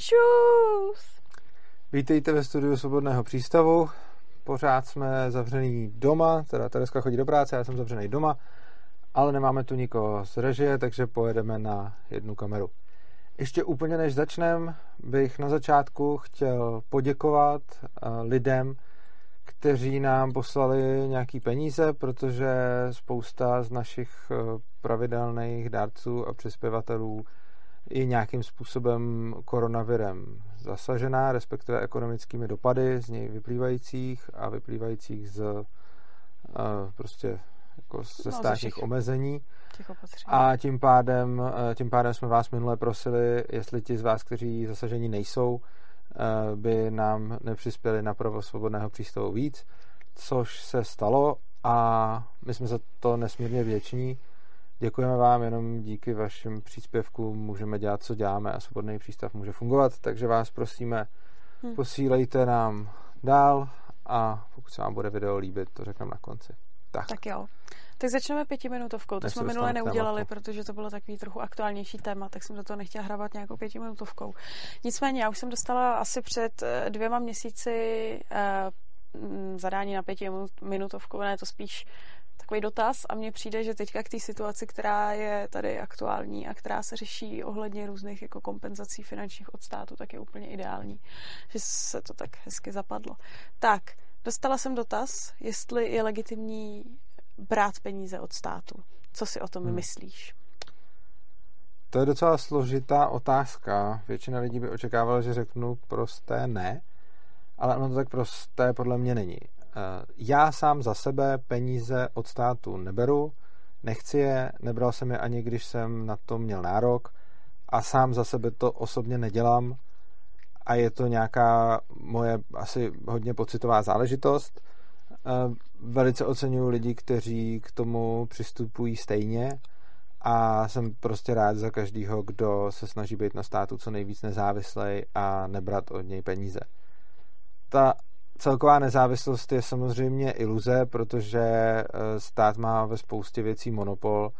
Čus! Vítejte ve studiu Svobodného přístavu. Pořád jsme zavřený doma, teda Tereska chodí do práce, já jsem zavřený doma, ale nemáme tu nikoho z režie, takže pojedeme na jednu kameru. Ještě úplně než začnem, bych na začátku chtěl poděkovat eh, lidem, kteří nám poslali nějaký peníze, protože spousta z našich eh, pravidelných dárců a přispěvatelů je nějakým způsobem koronavirem zasažená, respektive ekonomickými dopady z něj vyplývajících a vyplývajících z uh, prostě jako ze no, státních no, omezení. A tím pádem, eh, tím pádem jsme vás minule prosili, jestli ti z vás, kteří zasažení nejsou, eh, by nám nepřispěli na provoz svobodného přístavu víc, což se stalo a my jsme za to nesmírně věční Děkujeme vám, jenom díky vašim příspěvkům můžeme dělat, co děláme a svobodný přístav může fungovat, takže vás prosíme, hmm. posílejte nám dál a pokud se vám bude video líbit, to řekneme na konci. Tak. tak jo. Tak začneme pětiminutovkou. To Než jsme minule neudělali, protože to bylo takový trochu aktuálnější téma, tak jsem do toho nechtěla hrabat nějakou pětiminutovkou. Nicméně, já už jsem dostala asi před eh, dvěma měsíci eh, zadání na pětiminutovku, ne, to spíš takový dotaz a mně přijde, že teďka k té situaci, která je tady aktuální a která se řeší ohledně různých jako kompenzací finančních od státu, tak je úplně ideální, že se to tak hezky zapadlo. Tak, dostala jsem dotaz, jestli je legitimní brát peníze od státu. Co si o tom hmm. myslíš? To je docela složitá otázka. Většina lidí by očekávala, že řeknu prosté ne, ale ono to tak prosté podle mě není. Eh, já sám za sebe peníze od státu neberu, nechci je, nebral jsem je ani když jsem na to měl nárok a sám za sebe to osobně nedělám a je to nějaká moje asi hodně pocitová záležitost. Eh, velice oceňuji lidi, kteří k tomu přistupují stejně a jsem prostě rád za každého, kdo se snaží být na státu co nejvíc nezávislej a nebrat od něj peníze. Ta celková nezávislost je samozřejmě iluze, protože eh, stát má ve spoustě věcí monopol,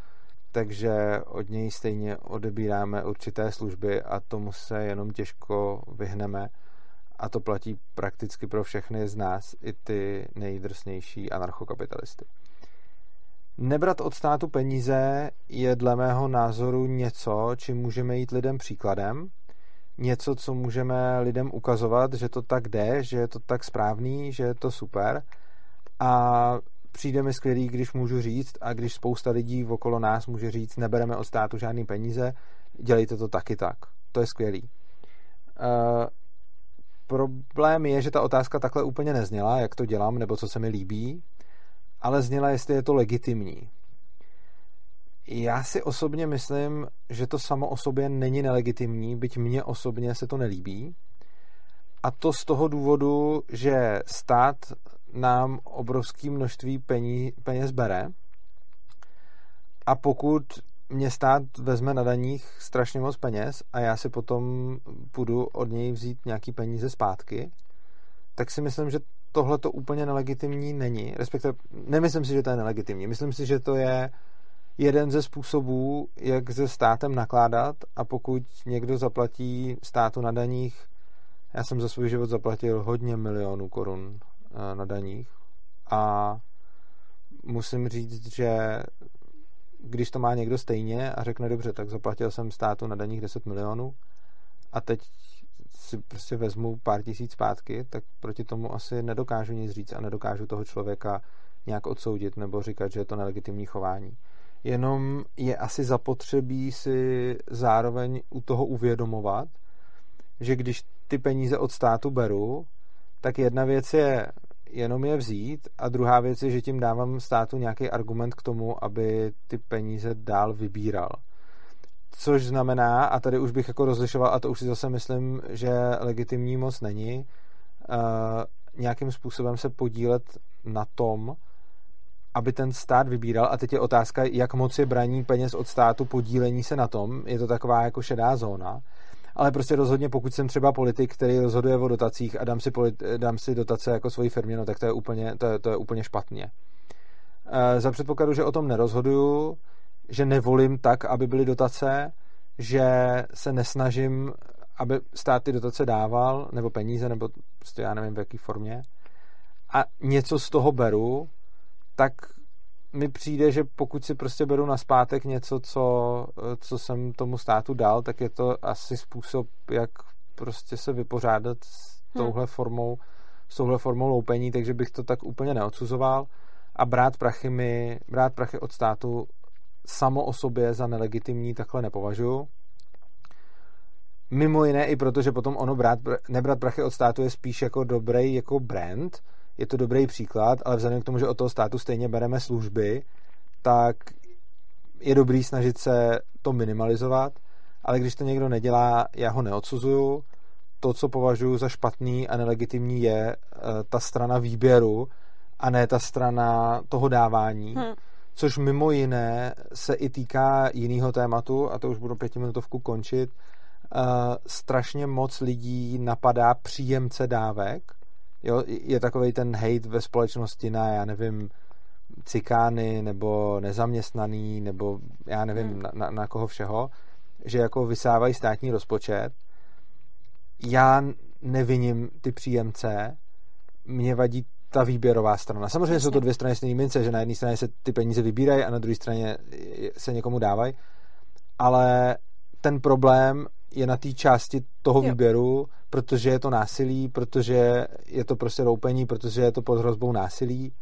takže od něj stejně odebíráme určité služby a tomu se jenom těžko vyhneme. A to platí prakticky pro všechny z nás, i ty nejdrsnější anarchokapitalisty. Nebrat od státu peníze je dle mého názoru něco, čím můžeme jít lidem příkladem, něco, co můžeme lidem ukazovat, že to tak jde, že je to tak správný, že je to super a přijde mi skvělý, když můžu říct a když spousta lidí okolo nás může říct, nebereme od státu žádný peníze, dělejte to taky tak. To je skvělý. Uh, problém je, že ta otázka takhle úplně nezněla, jak to dělám, nebo co se mi líbí, ale zněla, jestli je to legitimní. Já si osobně myslím, že to samo o sobě není nelegitimní, byť mně osobně se to nelíbí. A to z toho důvodu, že stát nám obrovské množství pení, peněz bere a pokud mě stát vezme na daních strašně moc peněz a já si potom půjdu od něj vzít nějaký peníze zpátky, tak si myslím, že tohle to úplně nelegitimní není. Respektive nemyslím si, že to je nelegitimní. Myslím si, že to je jeden ze způsobů, jak se státem nakládat a pokud někdo zaplatí státu na daních, já jsem za svůj život zaplatil hodně milionů korun eh, na daních. A musím říct, že když to má někdo stejně a řekne dobře, tak zaplatil jsem státu na daních 10 milionů a teď si prostě vezmu pár tisíc zpátky, tak proti tomu asi nedokážu nic říct a nedokážu toho člověka nějak odsoudit nebo říkat, že je to nelegitimní chování jenom je asi zapotřebí si zároveň u toho uvědomovat, že když ty peníze od státu beru, tak jedna věc je jenom je vzít a druhá věc je, že tím dávám státu nějaký argument k tomu, aby ty peníze dál vybíral. Což znamená, a tady už bych jako rozlišoval, a to už si zase myslím, že legitimní moc není, uh, nějakým způsobem se podílet na tom, aby ten stát vybíral. A teď je otázka, jak moc je braní peněz od státu podílení se na tom. Je to taková jako šedá zóna. Ale prostě rozhodně, pokud jsem třeba politik, který rozhoduje o dotacích a dám si, politi- dám si dotace jako svoji firmě, no tak to je úplně, to je, to je úplně špatně. E, za předpokladu, že o tom nerozhoduju, že nevolím tak, aby byly dotace, že se nesnažím aby stát ty dotace dával, nebo peníze, nebo prostě já nevím v jaký formě, a něco z toho beru, tak mi přijde, že pokud si prostě beru na zpátek něco, co, co jsem tomu státu dal, tak je to asi způsob, jak prostě se vypořádat s hm. touhle formou, s touhle formou loupení, takže bych to tak úplně neodsuzoval a brát prachy mi, brát prachy od státu samo o sobě za nelegitimní takhle nepovažuji. Mimo jiné i proto, že potom ono brát, nebrat prachy od státu je spíš jako dobrý jako brand, je to dobrý příklad, ale vzhledem k tomu, že od toho státu stejně bereme služby, tak je dobrý snažit se to minimalizovat, ale když to někdo nedělá, já ho neodsuzuju. To, co považuji za špatný a nelegitimní, je uh, ta strana výběru a ne ta strana toho dávání. Hmm. Což mimo jiné se i týká jiného tématu, a to už budu pětiminutovku končit. Uh, strašně moc lidí napadá příjemce dávek, Jo, je takový ten hate ve společnosti na, já nevím, cikány nebo nezaměstnaný nebo já nevím hmm. na, na, na koho všeho, že jako vysávají státní rozpočet. Já neviním ty příjemce, mě vadí ta výběrová strana. Samozřejmě Jasně. jsou to dvě strany stejné mince, že na jedné straně se ty peníze vybírají a na druhé straně se někomu dávají, ale ten problém je na té části toho jo. výběru, protože je to násilí, protože je to prostě roupení, protože je to pod hrozbou násilí,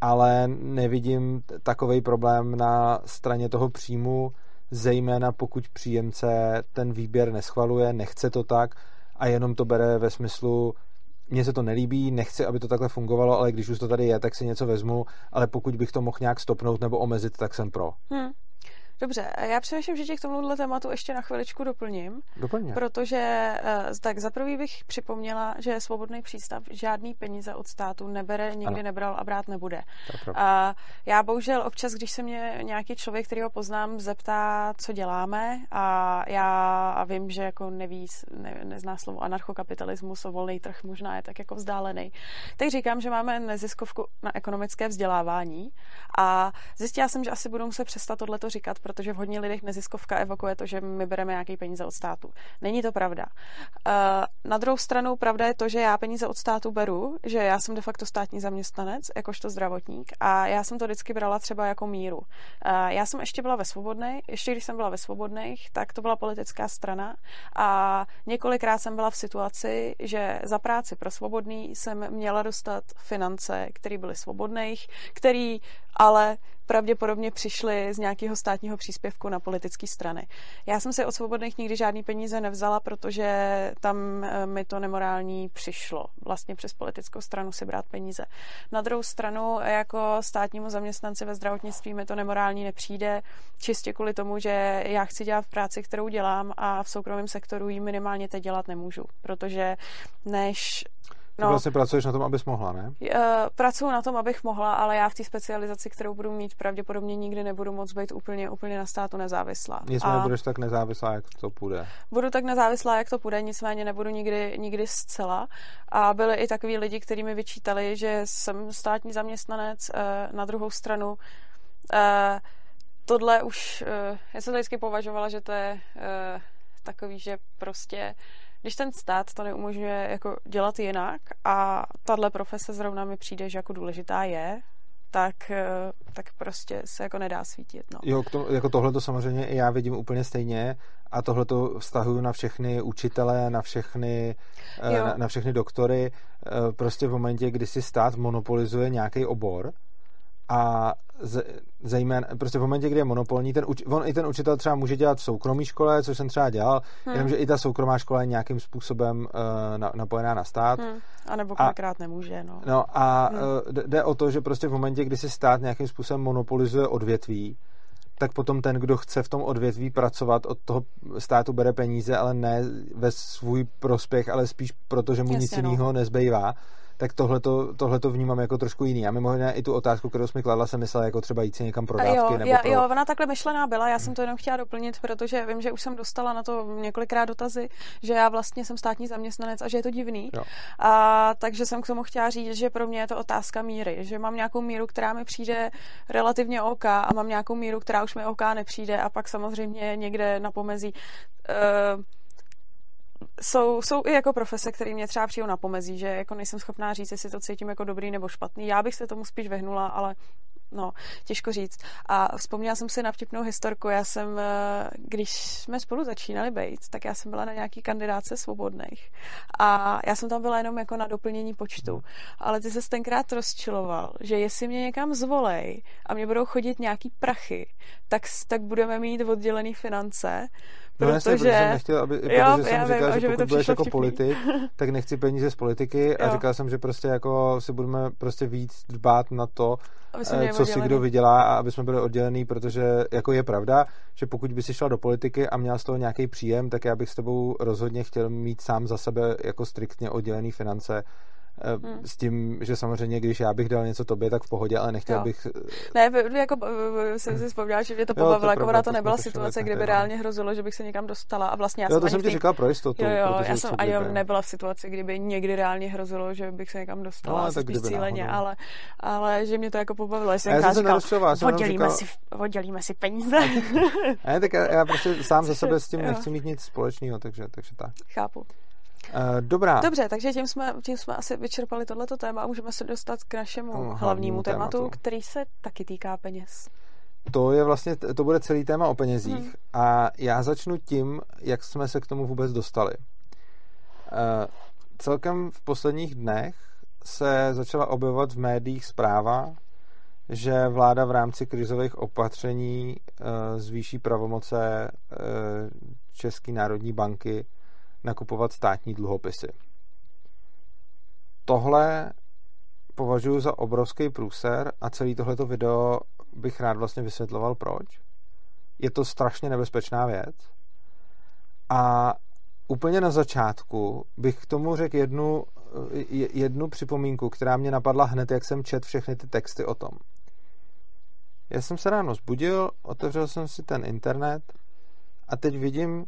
ale nevidím takový problém na straně toho příjmu, zejména pokud příjemce ten výběr neschvaluje, nechce to tak a jenom to bere ve smyslu mně se to nelíbí, nechci, aby to takhle fungovalo, ale když už to tady je, tak si něco vezmu, ale pokud bych to mohl nějak stopnout nebo omezit, tak jsem pro. Hmm. Dobře, já přemýšlím, že tě k tomuhle tématu ještě na chviličku doplním. Doplně. Protože uh, tak za prvý bych připomněla, že svobodný přístav žádný peníze od státu nebere, nikdy ano. nebral a brát nebude. Uh, já bohužel občas, když se mě nějaký člověk, který ho poznám, zeptá, co děláme a já vím, že jako neví, ne, nezná slovo anarchokapitalismus, volný trh možná je tak jako vzdálený, tak říkám, že máme neziskovku na ekonomické vzdělávání a zjistila jsem, že asi budu muset přestat tohleto říkat, protože v hodně lidech neziskovka evokuje to, že my bereme nějaké peníze od státu. Není to pravda. Eh, na druhou stranu pravda je to, že já peníze od státu beru, že já jsem de facto státní zaměstnanec, jakožto zdravotník a já jsem to vždycky brala třeba jako míru. Eh, já jsem ještě byla ve svobodnej, ještě když jsem byla ve svobodných, tak to byla politická strana a několikrát jsem byla v situaci, že za práci pro svobodný jsem měla dostat finance, které byly svobodných, který ale pravděpodobně přišly z nějakého státního příspěvku na politické strany. Já jsem si od svobodných nikdy žádný peníze nevzala, protože tam eh, mi to nemorální přišlo. Vlastně přes politickou stranu si brát peníze. Na druhou stranu, jako státnímu zaměstnanci ve zdravotnictví mi to nemorální nepřijde, čistě kvůli tomu, že já chci dělat práci, kterou dělám a v soukromém sektoru ji minimálně teď dělat nemůžu, protože než No, vlastně pracuješ na tom, abys mohla, ne? Uh, pracuji na tom, abych mohla, ale já v té specializaci, kterou budu mít, pravděpodobně nikdy nebudu moc být úplně, úplně na státu nezávislá. Nicméně a budeš tak nezávislá, jak to půjde. Budu tak nezávislá, jak to půjde, nicméně nebudu nikdy, nikdy zcela. A byli i takový lidi, kteří mi vyčítali, že jsem státní zaměstnanec uh, na druhou stranu. Uh, tohle už, uh, já jsem to vždycky považovala, že to je uh, takový, že prostě když ten stát to neumožňuje jako dělat jinak a tahle profese zrovna mi přijde, že jako důležitá je, tak, eh, tak prostě se jako nedá svítit. No. Jo, to, jako tohle to samozřejmě i já vidím úplně stejně a tohle to vztahuju na všechny učitele, na všechny, eh, na, na všechny doktory. Eh, prostě v momentě, kdy si stát monopolizuje nějaký obor, a z, zejména, prostě v momentě, kdy je monopolní, ten, on i ten učitel třeba může dělat v soukromé škole, což jsem třeba dělal, hmm. jenomže i ta soukromá škola je nějakým způsobem uh, na, napojená na stát. Hmm. A nebo kolikrát a, nemůže, no. No a hmm. uh, jde o to, že prostě v momentě, kdy si stát nějakým způsobem monopolizuje odvětví, tak potom ten, kdo chce v tom odvětví pracovat, od toho státu bere peníze, ale ne ve svůj prospěch, ale spíš proto, že mu Jasně, nic no. jiného nezbývá tak tohle to vnímám jako trošku jiný. A mimo jiné i tu otázku, kterou jsme kladla, jsem myslela jako třeba jít si někam pro dávky. Jo, nebo já, pro... jo, ona takhle myšlená byla, já jsem to jenom chtěla doplnit, protože vím, že už jsem dostala na to několikrát dotazy, že já vlastně jsem státní zaměstnanec a že je to divný. Jo. A takže jsem k tomu chtěla říct, že pro mě je to otázka míry, že mám nějakou míru, která mi přijde relativně OK a mám nějakou míru, která už mi OK nepřijde a pak samozřejmě někde na pomezí uh, jsou, jsou i jako profese, které mě třeba přijou na pomezí, že jako nejsem schopná říct, jestli to cítím jako dobrý nebo špatný. Já bych se tomu spíš vyhnula, ale no, těžko říct. A vzpomněla jsem si na vtipnou historku. Já jsem, eh, když jsme spolu začínali být, tak já jsem byla na nějaký kandidáce svobodných. A já jsem tam byla jenom jako na doplnění počtu. Ale ty se tenkrát rozčiloval, že jestli mě někam zvolej a mě budou chodit nějaký prachy, tak, tak budeme mít oddělený finance No jasně, protože jsem nechtěl, aby, protože jo, jsem já říkal, vím, že pokud budeš jako politik, tak nechci peníze z politiky a jo. říkal jsem, že prostě jako si budeme prostě víc dbát na to, eh, co si kdo vydělá a aby jsme byli oddělený, protože jako je pravda, že pokud by si šla do politiky a měla z toho nějaký příjem, tak já bych s tebou rozhodně chtěl mít sám za sebe jako striktně oddělený finance, hmm. S tím, že samozřejmě, když já bych dal něco tobě, tak v pohodě, ale nechtěl jo. bych... Ne, jako jsem si vzpomněla, že mě to pobavilo, jako ona to nebyla situace, kde by reálně hrozilo, že bych se někam dostala a vlastně já jo, jsem to jsem ti říkal pro jistotu. Jo, jo, já jsem ani nebyla v situaci, kdyby někdy reálně hrozilo, že bych se někam dostala, no, tak spíš cíleně, ale, ale že mě to jako pobavilo. Jsem já jsem říkal, oddělíme, si, oddělíme si peníze. ne, tak já, já prostě sám za sebe s tím nechci mít nic společného, takže, takže tak. Chápu. Uh, dobrá. Dobře, takže tím jsme, tím jsme asi vyčerpali tohleto téma a můžeme se dostat k našemu uh, hlavnímu tématu, tématu, který se taky týká peněz. To je vlastně, to bude celý téma o penězích hmm. a já začnu tím, jak jsme se k tomu vůbec dostali. Uh, celkem v posledních dnech se začala objevovat v médiích zpráva, že vláda v rámci krizových opatření uh, zvýší pravomoce uh, České národní banky nakupovat státní dluhopisy. Tohle považuji za obrovský průser a celý tohleto video bych rád vlastně vysvětloval proč. Je to strašně nebezpečná věc a úplně na začátku bych k tomu řekl jednu, jednu připomínku, která mě napadla hned, jak jsem čet všechny ty texty o tom. Já jsem se ráno zbudil, otevřel jsem si ten internet a teď vidím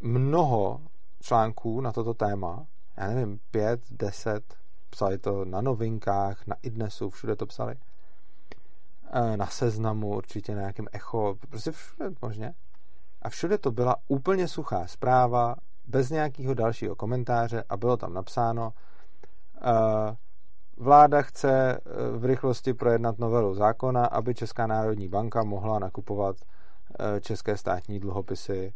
mnoho článků na toto téma, já nevím, pět, deset, psali to na novinkách, na idnesu, všude to psali. E, na seznamu, určitě na nějakém echo, prostě všude možně. A všude to byla úplně suchá zpráva, bez nějakého dalšího komentáře a bylo tam napsáno, e, vláda chce e, v rychlosti projednat novelu zákona, aby Česká národní banka mohla nakupovat české státní dluhopisy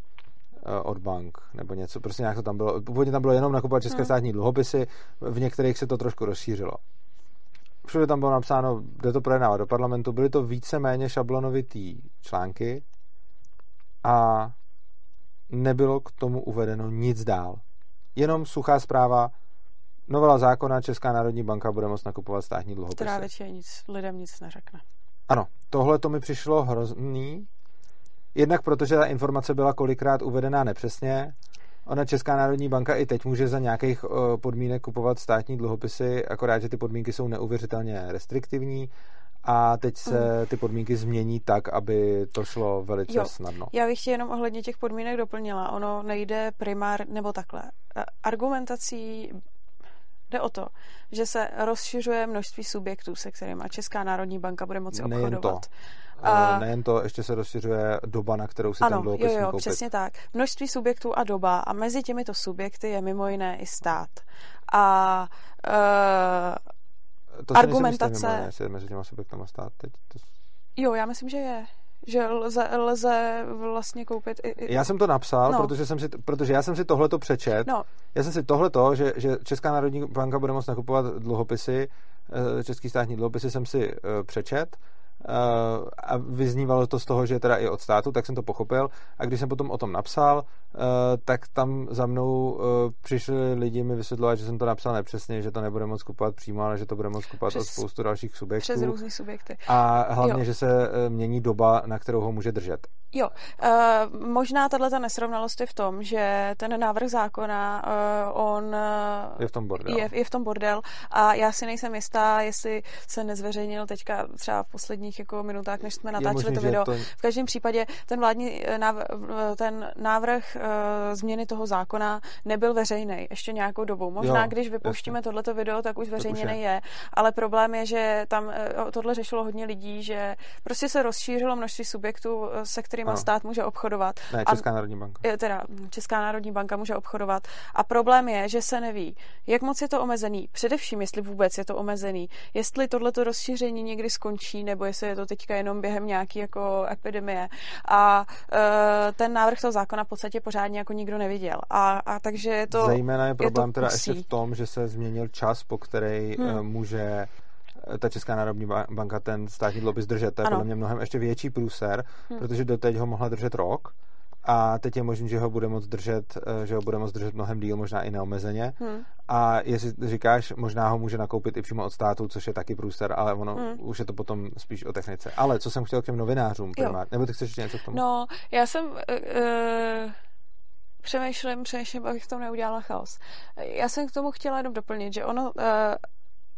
od bank nebo něco. Prostě nějak to tam bylo. Původně tam bylo jenom nakupovat české hmm. státní dluhopisy, v některých se to trošku rozšířilo. Všude tam bylo napsáno, jde to projednávat do parlamentu, byly to víceméně šablonovitý články a nebylo k tomu uvedeno nic dál. Jenom suchá zpráva, novela zákona Česká národní banka bude moct nakupovat státní dluhopisy. Která většině nic, lidem nic neřekne. Ano, tohle to mi přišlo hrozný, Jednak protože ta informace byla kolikrát uvedená nepřesně. Ona Česká národní banka i teď může za nějakých eh, podmínek kupovat státní dluhopisy, akorát, že ty podmínky jsou neuvěřitelně restriktivní a teď se mm. ty podmínky změní tak, aby to šlo velice jo. snadno. Já bych jenom ohledně těch podmínek doplnila. Ono nejde primár, nebo takhle. Eh, argumentací Jde o to, že se rozšiřuje množství subjektů, se kterými Česká národní banka bude moci obchodovat. Nejen to. A... Nejen to, ještě se rozšiřuje doba, na kterou si ano, ten dluhopis jo, jo, koupit. přesně tak. Množství subjektů a doba a mezi těmito subjekty je mimo jiné i stát. A uh, to argumentace... Mimo jiné, mezi těma subjektama stát teď. To... Jo, já myslím, že je že lze, lze vlastně koupit i, i... Já jsem to napsal, no. protože, jsem si, protože já jsem si tohleto přečet. No. Já jsem si tohleto, že, že Česká národní banka bude moct nakupovat dluhopisy, eh, český státní dluhopisy jsem si přečet Eh, a vyznívalo to z toho, že je teda i od státu, tak jsem to pochopil. A když jsem potom o tom napsal, eh, tak tam za mnou eh, přišli lidi mi vysvětlovat, že jsem to napsal nepřesně, že to nebude moc kupovat přímo, ale že to bude moc kupovat přes, od spoustu dalších subjektů. Přes různý subjekty. A hlavně, jo. že se mění doba, na kterou ho může držet. Jo, uh, možná tato nesrovnalost je v tom, že ten návrh zákona, uh, on je v tom bordel. Je, je v tom bordel a já si nejsem jistá, jestli se nezveřejnil teďka třeba v posledních jako minutách, než jsme natáčeli možný, to video. To... V každém případě ten vládní návrh, ten návrh uh, změny toho zákona nebyl veřejný ještě nějakou dobu. Možná, jo, když vypouštíme jasně. tohleto video, tak už veřejněný je. je, ale problém je, že tam uh, tohle řešilo hodně lidí, že prostě se rozšířilo množství subjektů, se kterými kterými stát může obchodovat. Ne, Česká a, národní banka. Teda Česká národní banka může obchodovat. A problém je, že se neví, jak moc je to omezený. Především, jestli vůbec je to omezený. Jestli tohleto rozšíření někdy skončí, nebo jestli je to teďka jenom během nějaký jako epidemie. A e, ten návrh toho zákona v podstatě pořádně jako nikdo neviděl. A, a takže je to. Zejména je problém je teda ještě v tom, že se změnil čas, po který hmm. může ta Česká národní banka ten státní dluhopis držet. To je ano. podle mě mnohem ještě větší průser, hmm. protože doteď ho mohla držet rok a teď je možné, že ho bude moct držet, eh, že ho bude moct držet mnohem díl, možná i neomezeně. Hmm. A jestli říkáš, možná ho může nakoupit i přímo od státu, což je taky průser, ale ono hmm. už je to potom spíš o technice. Ale co jsem chtěl k těm novinářům, primár, nebo ty chceš ještě něco k tomu? No, já jsem uh, přemýšlím, přemýšlím, abych v tom neudělala chaos. Já jsem k tomu chtěla jenom doplnit, že ono uh,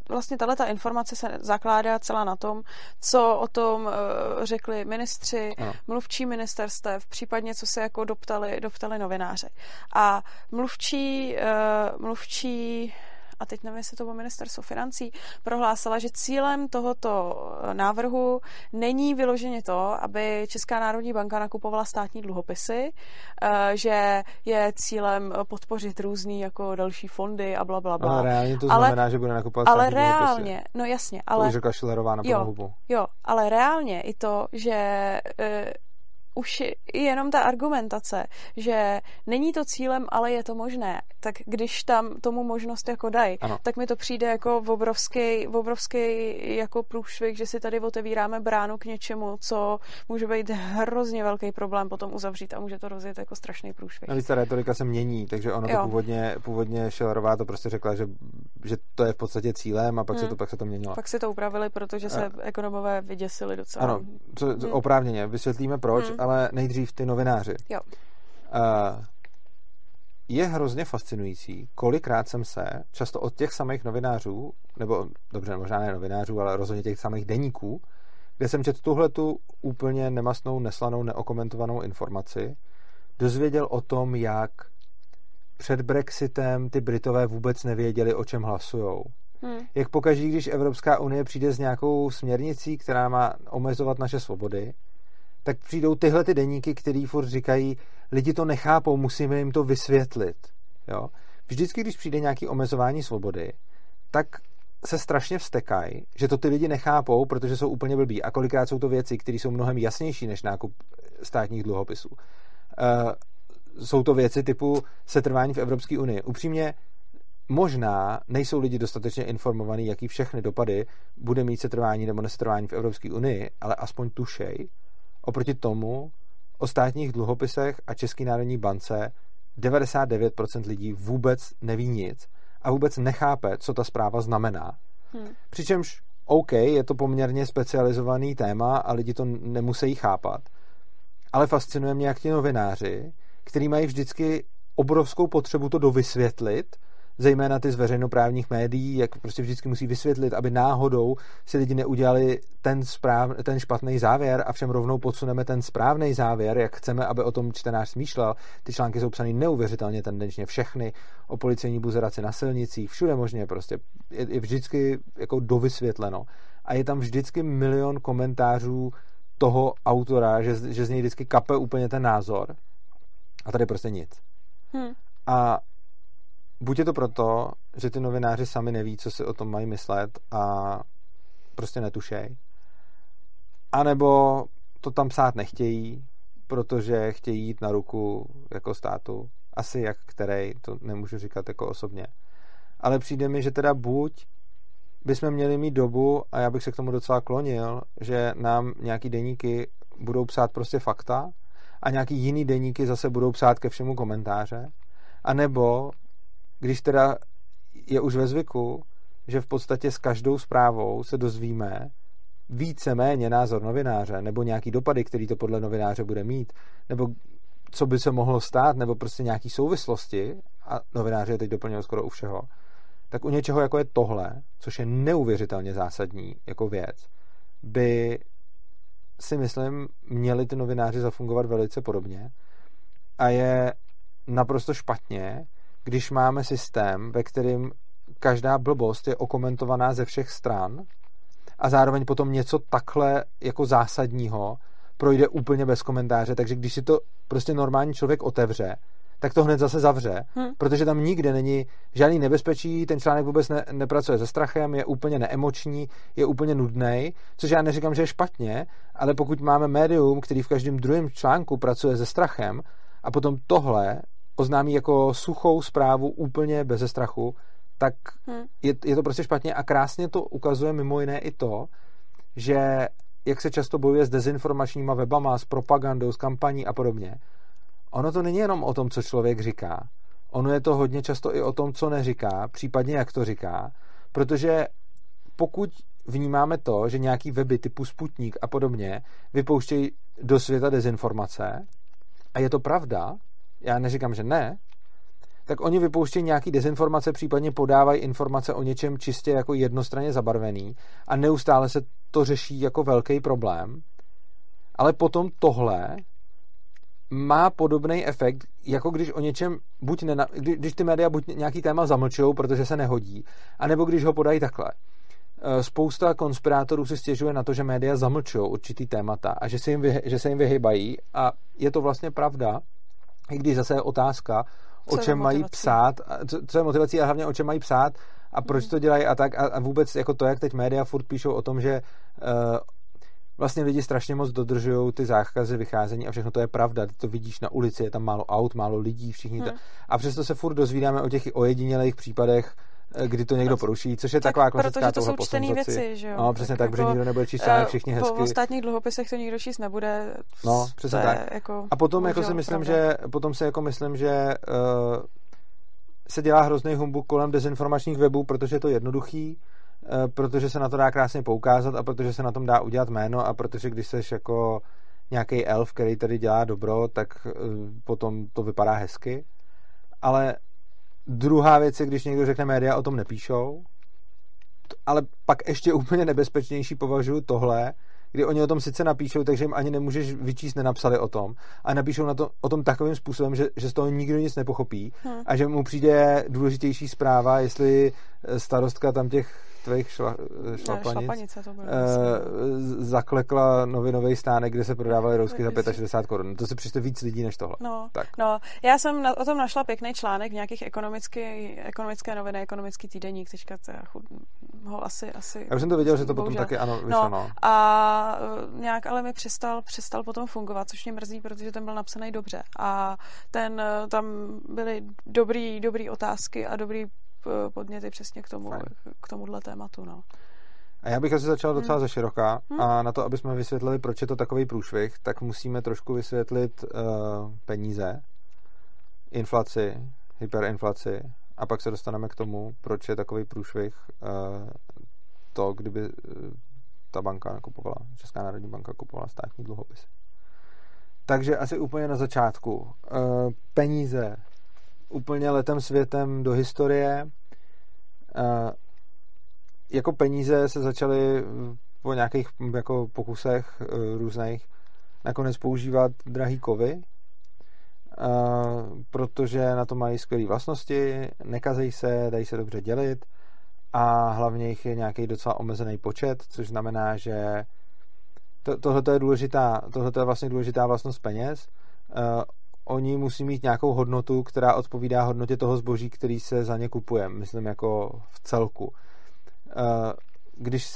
vlastně tahle ta informace se zakládá celá na tom, co o tom eh, řekli ministři, ano. mluvčí ministerstev, případně co se jako doptali, doptali novináři. A mluvčí, eh, mluvčí a teď nevím, jestli to bylo ministerstvo financí, prohlásila, že cílem tohoto eh, návrhu není vyloženě to, aby Česká národní banka nakupovala státní dluhopisy, eh, že je cílem podpořit různý jako další fondy a bla, bla, bla. Ale reálně to znamená, ale, že bude nakupovat Ale reálně, dluhopisy. no jasně. Ale, to už řekla Schillerová na jo, hubu. Jo, ale reálně i to, že eh, už jenom ta argumentace, že není to cílem, ale je to možné, tak když tam tomu možnost jako dají, tak mi to přijde jako v obrovský, v obrovský jako průšvih, že si tady otevíráme bránu k něčemu, co může být hrozně velký problém potom uzavřít a může to rozjet jako strašný průšvih. Navíc ta retorika se mění, takže ono to původně, původně Schillerová to prostě řekla, že, že to je v podstatě cílem a pak, hmm. se to, pak se to měnilo. Pak si to upravili, protože se a... ekonomové vyděsili docela. Ano, co, hmm. oprávněně, vysvětlíme proč, hmm ale nejdřív ty novináři. Jo. Uh, je hrozně fascinující, kolikrát jsem se, často od těch samých novinářů, nebo dobře, možná ne novinářů, ale rozhodně těch samých deníků, kde jsem četl tuhle tu úplně nemastnou, neslanou, neokomentovanou informaci, dozvěděl o tom, jak před Brexitem ty Britové vůbec nevěděli, o čem hlasujou. Hmm. Jak pokaží, když Evropská unie přijde s nějakou směrnicí, která má omezovat naše svobody, tak přijdou tyhle ty deníky, který furt říkají, lidi to nechápou, musíme jim to vysvětlit. Jo? Vždycky, když přijde nějaké omezování svobody, tak se strašně vstekají, že to ty lidi nechápou, protože jsou úplně blbí. A kolikrát jsou to věci, které jsou mnohem jasnější než nákup státních dluhopisů. Uh, jsou to věci typu setrvání v Evropské unii. Upřímně, možná nejsou lidi dostatečně informovaní, jaký všechny dopady bude mít setrvání nebo nesetrvání v Evropské unii, ale aspoň tušej, Oproti tomu o státních dluhopisech a České národní bance 99% lidí vůbec neví nic a vůbec nechápe, co ta zpráva znamená. Hmm. Přičemž OK, je to poměrně specializovaný téma a lidi to nemusí chápat. Ale fascinuje mě, jak ti novináři, kteří mají vždycky obrovskou potřebu to dovysvětlit, zejména ty z veřejnoprávních médií, jak prostě vždycky musí vysvětlit, aby náhodou si lidi neudělali ten, správ, ten špatný závěr a všem rovnou podsuneme ten správný závěr, jak chceme, aby o tom čtenář smýšlel. Ty články jsou psané neuvěřitelně tendenčně všechny o policejní buzeraci na silnicích, všude možně prostě. Je, je vždycky jako dovysvětleno. A je tam vždycky milion komentářů toho autora, že, že z něj vždycky kape úplně ten názor. A tady prostě nic. Hmm. A buď je to proto, že ty novináři sami neví, co si o tom mají myslet a prostě netušej. A nebo to tam psát nechtějí, protože chtějí jít na ruku jako státu. Asi jak který, to nemůžu říkat jako osobně. Ale přijde mi, že teda buď bychom měli mít dobu, a já bych se k tomu docela klonil, že nám nějaký deníky budou psát prostě fakta a nějaký jiný deníky zase budou psát ke všemu komentáře, a nebo když teda je už ve zvyku, že v podstatě s každou zprávou se dozvíme více-méně názor novináře, nebo nějaký dopady, který to podle novináře bude mít, nebo co by se mohlo stát, nebo prostě nějaký souvislosti, a novináři je teď doplňují skoro u všeho, tak u něčeho, jako je tohle, což je neuvěřitelně zásadní jako věc, by si myslím, měli ty novináři zafungovat velice podobně a je naprosto špatně, když máme systém, ve kterým každá blbost je okomentovaná ze všech stran a zároveň potom něco takhle jako zásadního projde úplně bez komentáře, takže když si to prostě normální člověk otevře, tak to hned zase zavře, hmm. protože tam nikde není žádný nebezpečí, ten článek vůbec ne, nepracuje se strachem, je úplně neemoční, je úplně nudný, což já neříkám, že je špatně, ale pokud máme médium, který v každém druhém článku pracuje se strachem a potom tohle oznámí jako suchou zprávu úplně bez strachu, tak hmm. je, je to prostě špatně a krásně to ukazuje mimo jiné i to, že jak se často bojuje s dezinformačníma webama, s propagandou, s kampaní a podobně, ono to není jenom o tom, co člověk říká. Ono je to hodně často i o tom, co neříká, případně jak to říká, protože pokud vnímáme to, že nějaký weby typu Sputnik a podobně vypouštějí do světa dezinformace, a je to pravda, já neříkám, že ne, tak oni vypouštějí nějaký dezinformace, případně podávají informace o něčem čistě jako jednostranně zabarvený a neustále se to řeší jako velký problém. Ale potom tohle má podobný efekt, jako když o něčem buď nena, když ty média buď nějaký téma zamlčují, protože se nehodí, anebo když ho podají takhle. E, spousta konspirátorů si stěžuje na to, že média zamlčují určitý témata a že se jim, vyhy, že se jim vyhybají a je to vlastně pravda, i když zase je otázka, o čem mají psát, co, co je motivací a hlavně o čem mají psát a proč hmm. to dělají a tak a, a vůbec jako to, jak teď média furt píšou o tom, že uh, vlastně lidi strašně moc dodržují ty zákazy vycházení a všechno to je pravda. Ty to vidíš na ulici, je tam málo aut, málo lidí, všichni hmm. to. A přesto se furt dozvídáme o těch ojedinělých případech, kdy to někdo poruší, což je tak, taková klasická to jsou čtený věci, že jo? No, přesně tak, tak protože jako, nikdo nebude číst uh, všichni hezky. Po ostatních dluhopisech to nikdo číst nebude. No, přesně tak. Jako, a potom jako si myslím, pravda. že potom si jako myslím, že uh, se dělá hrozný humbuk kolem dezinformačních webů, protože je to jednoduchý, Eh, protože se na to dá krásně poukázat a protože se na tom dá udělat jméno a protože když seš jako nějaký elf, který tady dělá dobro, tak eh, potom to vypadá hezky. Ale druhá věc je, když někdo řekne, média o tom nepíšou, ale pak ještě úplně nebezpečnější považuji tohle, kdy oni o tom sice napíšou, takže jim ani nemůžeš vyčíst, nenapsali o tom. A napíšou na to, o tom takovým způsobem, že, že z toho nikdo nic nepochopí hmm. a že mu přijde důležitější zpráva, jestli starostka tam těch tvých šla, šlapanic to bylo, uh, zaklekla novinový stánek, kde se prodávaly rousky za 65 korun. To se přečte víc lidí než tohle. No, tak. no já jsem na, o tom našla pěkný článek v nějakých ekonomické, ekonomické noviny, ekonomický týdeník, teďka ho asi, asi... Já už jsem to viděl, že to bohužel. potom taky ano, vyšlo, no. no. A uh, nějak ale mi přestal, přestal potom fungovat, což mě mrzí, protože ten byl napsaný dobře. A ten, tam byly dobrý, dobrý otázky a dobrý podněty přesně k tomu, k tomuhle tématu. No. A já bych asi začal docela hmm. ze široká hmm. a na to, aby jsme vysvětlili, proč je to takový průšvih, tak musíme trošku vysvětlit uh, peníze, inflaci, hyperinflaci a pak se dostaneme k tomu, proč je takový průšvih uh, to, kdyby uh, ta banka nakupovala, Česká národní banka kupovala státní dluhopis. Takže asi úplně na začátku. Uh, peníze úplně letem světem do historie. Jako peníze se začaly po nějakých jako pokusech e, různých nakonec používat drahý kovy, protože na to mají skvělé vlastnosti, nekazejí se, dají se dobře dělit a hlavně jich je nějaký docela omezený počet, což znamená, že to, tohle je důležitá, tohle je vlastně důležitá vlastnost peněz. Oni musí mít nějakou hodnotu, která odpovídá hodnotě toho zboží, který se za ně kupuje, myslím jako v celku. Eh, když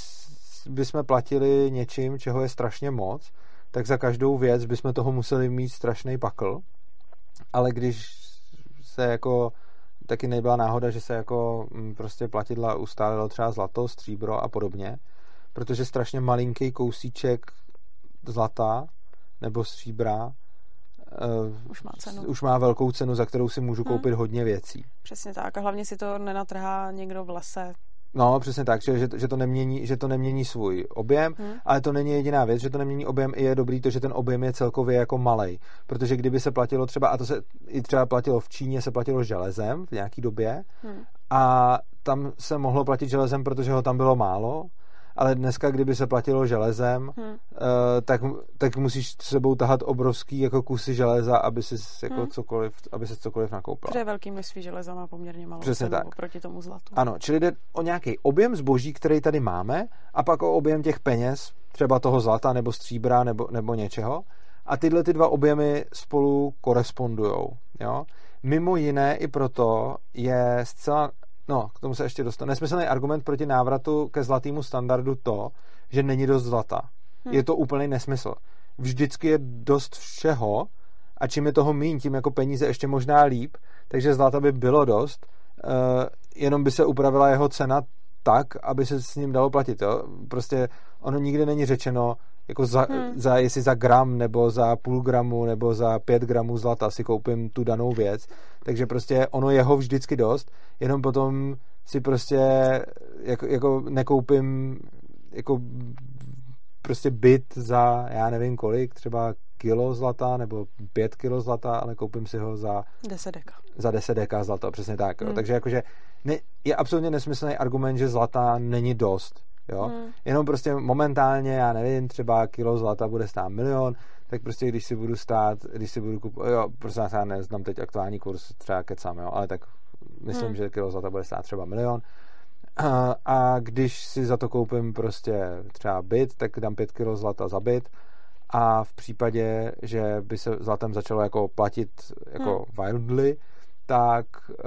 bychom platili něčím, čeho je strašně moc, tak za každou věc bychom toho museli mít strašný pakl, ale když se jako taky nebyla náhoda, že se jako mm, prostě platidla ustálilo třeba zlato, stříbro a podobně, protože strašně malinký kousíček zlata nebo stříbra uh, už má cenu. Už má velkou cenu, za kterou si můžu hmm. koupit hmm. hodně věcí. Přesně tak. A hlavně si to nenatrhá někdo v lese. No, přesně tak, že, že, to, nemění, že to nemění svůj objem, hmm. ale to není jediná věc, že to nemění objem i je dobrý to, že ten objem je celkově jako malej. Protože kdyby se platilo třeba, a to se i třeba platilo v Číně, se platilo železem v nějaký době hmm. a tam se mohlo platit železem, protože ho tam bylo málo ale dneska, kdyby se platilo železem, hmm. uh, tak, tak musíš s sebou tahat obrovský jako kusy železa, aby si jako hmm. cokoliv, aby se cokoliv nakoupil. Protože velký množství železa má poměrně malou Přesně cenu tak. proti tomu zlatu. Ano, čili jde o nějaký objem zboží, který tady máme, a pak o objem těch peněz, třeba toho zlata nebo stříbra nebo, nebo něčeho. A tyhle ty dva objemy spolu korespondujou. Jo? Mimo jiné i proto je zcela no, k tomu se ještě dostanu. Nesmyslný argument proti návratu ke zlatému standardu to, že není dost zlata. Hmm. Je to úplný nesmysl. Vždycky je dost všeho a čím je toho míň, tím jako peníze ještě možná líp, takže zlata by bylo dost, uh, jenom by se upravila jeho cena tak, aby se s ním dalo platit. Jo? Prostě ono nikdy není řečeno, jako za, hmm. za, jestli za gram nebo za půl gramu nebo za pět gramů zlata si koupím tu danou věc. Takže prostě ono jeho vždycky dost, jenom potom si prostě jako, jako nekoupím jako prostě byt za já nevím kolik, třeba kilo zlata nebo pět kilo zlata, ale koupím si ho za 10 deka. Za 10 deka zlata, přesně tak. Hmm. Takže jakože ne, je absolutně nesmyslný argument, že zlata není dost. Jo? Hmm. Jenom prostě momentálně, já nevím, třeba kilo zlata bude stát milion, tak prostě když si budu stát, když si budu kupovat, jo, prostě já neznám teď aktuální kurz, třeba kecám, jo, ale tak myslím, hmm. že kilo zlata bude stát třeba milion. A, a když si za to koupím prostě třeba byt, tak dám pět kilo zlata za byt a v případě, že by se zlatem začalo jako platit jako hmm. wildly, tak uh,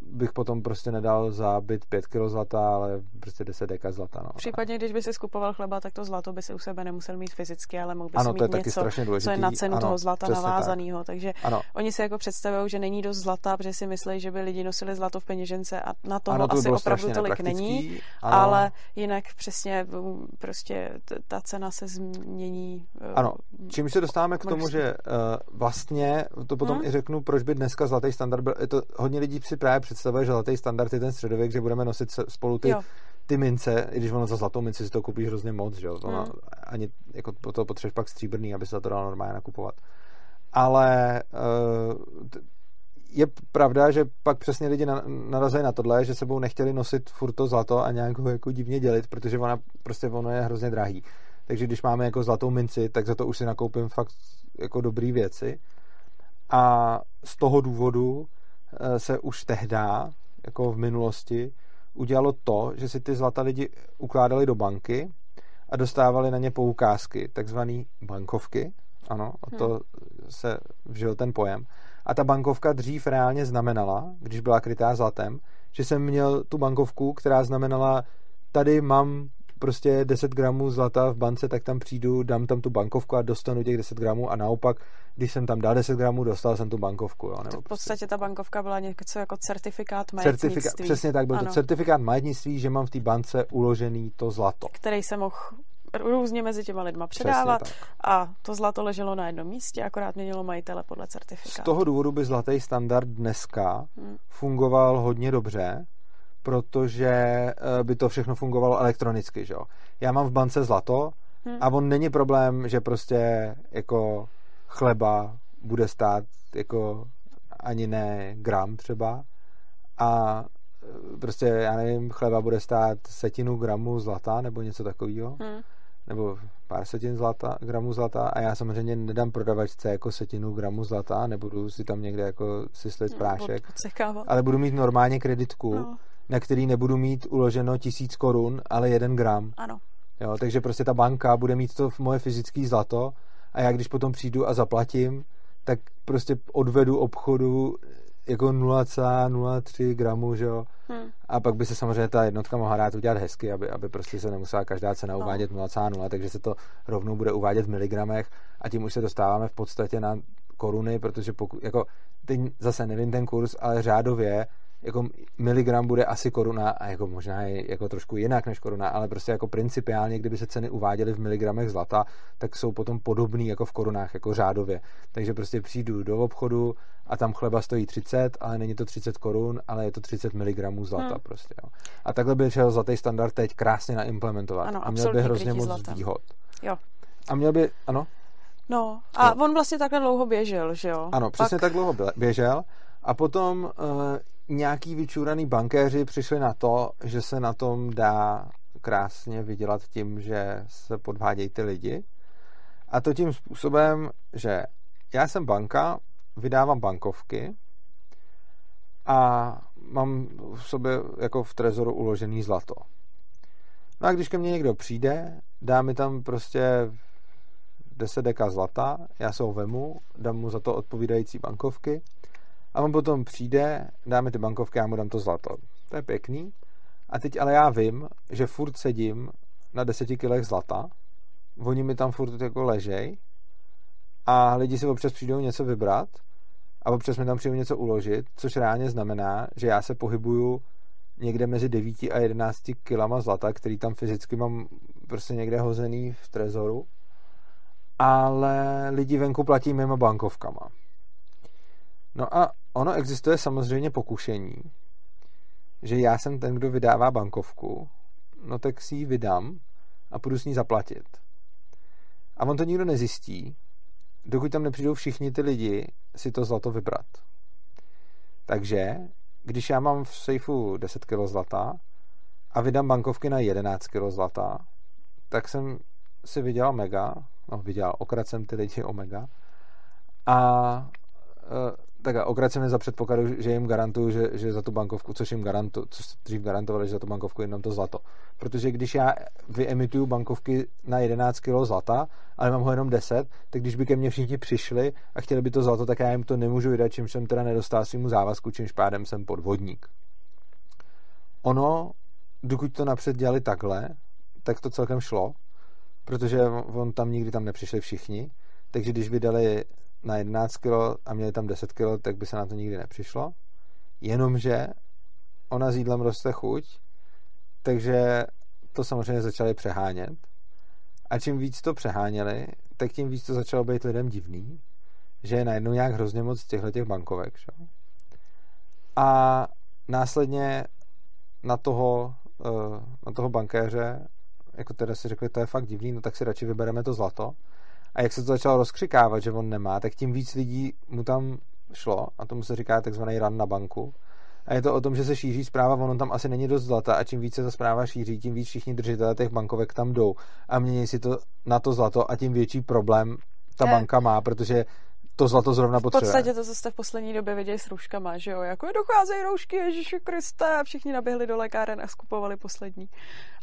bych potom prostě nedal za byt 5 kg zlata, ale prostě 10 deka zlata. No. Případně, když by si skupoval chleba, tak to zlato by si u sebe nemusel mít fyzicky, ale mohl by ano, si to mít je taky něco, důležitý. co je na cenu ano, toho zlata navázaného. Tak. Takže ano. oni si jako představují, že není dost zlata, protože si myslí, že by lidi nosili zlato v peněžence a na toho ano, to asi opravdu tolik není. Ano. Ale jinak přesně prostě ta cena se změní. Eh, ano, čím se dostáváme k tomu, že uh, vlastně, to potom hmm? i řeknu, proč by dneska zlatý standard byl, to hodně lidí si právě představuje, že zlatý standard je ten středověk, že budeme nosit spolu ty, ty mince, i když ono za zlatou minci si to koupíš hrozně moc, že jo? Hmm. ani jako po to potřebuješ pak stříbrný, aby se to dalo normálně nakupovat. Ale uh, je pravda, že pak přesně lidi narazí na tohle, že sebou nechtěli nosit furt to zlato a nějak ho jako divně dělit, protože ona, prostě ono je hrozně drahý. Takže když máme jako zlatou minci, tak za to už si nakoupím fakt jako dobrý věci. A z toho důvodu Eh, se už tehdy, jako v minulosti, udělalo to, že si ty zlata lidi ukládali do banky a dostávali na ně poukázky, takzvané bankovky. Ano, o to hmm. se vžil ten pojem. A ta bankovka dřív reálně znamenala, když byla krytá zlatem, že jsem měl tu bankovku, která znamenala, tady mám prostě 10 gramů zlata v bance, tak tam přijdu, dám tam tu bankovku a dostanu těch 10 gramů a naopak, když jsem tam dal 10 gramů, dostal jsem tu bankovku. Jo, nebo v podstatě prostě... ta bankovka byla něco jako certifikát majetnictví. Certifika- přesně tak, byl ano. to certifikát majetnictví, že mám v té bance uložený to zlato. Který se mohl různě mezi těma lidma předávat a to zlato leželo na jednom místě, akorát měnilo majitele podle certifikátu. Z toho důvodu by zlatý standard dneska hmm. fungoval hodně dobře, protože eh, by to všechno fungovalo elektronicky, že jo. Já mám v bance zlato hmm. a on není problém, že prostě jako chleba bude stát jako ani ne gram třeba a eh, prostě, já nevím, chleba bude stát setinu gramu zlata nebo něco takového. Hmm. Nebo pár setin zlata, gramů zlata a já samozřejmě nedám prodavačce jako setinu gramu zlata, nebudu si tam někde jako syslit prášek, ale budu mít normálně kreditku, no na který nebudu mít uloženo tisíc korun, ale jeden gram. Ano. Jo, takže prostě ta banka bude mít to v moje fyzické zlato a já když potom přijdu a zaplatím, tak prostě odvedu obchodu jako 0,03 gramů, že jo. Hmm. A pak by se samozřejmě ta jednotka mohla dát udělat hezky, aby, aby prostě se nemusela každá cena no. uvádět 0,0, takže se to rovnou bude uvádět v miligramech a tím už se dostáváme v podstatě na koruny, protože pokud, jako, teď zase nevím ten kurz, ale řádově jako miligram bude asi koruna a jako možná je jako trošku jinak než koruna, ale prostě jako principiálně, kdyby se ceny uváděly v miligramech zlata, tak jsou potom podobný jako v korunách, jako řádově. Takže prostě přijdu do obchodu a tam chleba stojí 30, ale není to 30 korun, ale je to 30 miligramů zlata hmm. prostě. Jo. A takhle by šel zlatý standard teď krásně naimplementovat. Ano, a měl by hrozně moc zlatem. výhod. Jo. A měl by, ano? No, a no. on vlastně takhle dlouho běžel, že jo? Ano, přesně Pak... tak dlouho běžel. A potom uh, nějaký vyčúraný bankéři přišli na to, že se na tom dá krásně vydělat tím, že se podvádějí ty lidi. A to tím způsobem, že já jsem banka, vydávám bankovky a mám v sobě jako v trezoru uložený zlato. No a když ke mně někdo přijde, dá mi tam prostě 10 deka zlata, já se ho vemu, dám mu za to odpovídající bankovky a on potom přijde, dá mi ty bankovky já mu dám to zlato. To je pěkný. A teď ale já vím, že furt sedím na 10 kilech zlata, oni mi tam furt jako ležej a lidi si občas přijdou něco vybrat a občas mi tam přijdou něco uložit, což reálně znamená, že já se pohybuju někde mezi 9 a 11 kilama zlata, který tam fyzicky mám prostě někde hozený v trezoru, ale lidi venku platí mimo bankovkama. No a ono existuje samozřejmě pokušení, že já jsem ten, kdo vydává bankovku, no tak si ji vydám a půjdu s ní zaplatit. A on to nikdo nezjistí, dokud tam nepřijdou všichni ty lidi si to zlato vybrat. Takže, když já mám v sejfu 10 kg zlata a vydám bankovky na 11 kg zlata, tak jsem si vydělal mega, no vydělal, okrat jsem ty lidi o mega a e, tak okraceme za předpokladu, že jim garantuju, že, že za tu bankovku, což jim garantuju, co dřív garantovali, že za tu bankovku jenom to zlato. Protože když já vyemituju bankovky na 11 kg zlata, ale mám ho jenom 10, tak když by ke mně všichni přišli a chtěli by to zlato, tak já jim to nemůžu vydat, čímž jsem teda nedostal svým závazku, čímž pádem jsem podvodník. Ono, dokud to napřed dělali takhle, tak to celkem šlo, protože on tam nikdy tam nepřišli všichni, takže když vydali na 11 kg a měli tam 10 kg, tak by se na to nikdy nepřišlo. Jenomže ona s jídlem roste chuť, takže to samozřejmě začali přehánět. A čím víc to přeháněli, tak tím víc to začalo být lidem divný, že je najednou nějak hrozně moc těchto těch bankovek. Šo? A následně na toho, eh, na toho bankéře, jako teda si řekli, to je fakt divný, no tak si radši vybereme to zlato. A jak se to začalo rozkřikávat, že on nemá, tak tím víc lidí mu tam šlo a tomu se říká takzvaný run na banku. A je to o tom, že se šíří zpráva, ono tam asi není dost zlata a čím více ta zpráva šíří, tím víc všichni držitelé těch bankovek tam jdou a mění si to na to zlato a tím větší problém ta banka má, protože to zlato zrovna potřebuje. V podstatě to, co jste v poslední době viděli s rouškama, že jo, jako docházejí roušky, Ježíši Kriste, a všichni naběhli do lékáren a skupovali poslední.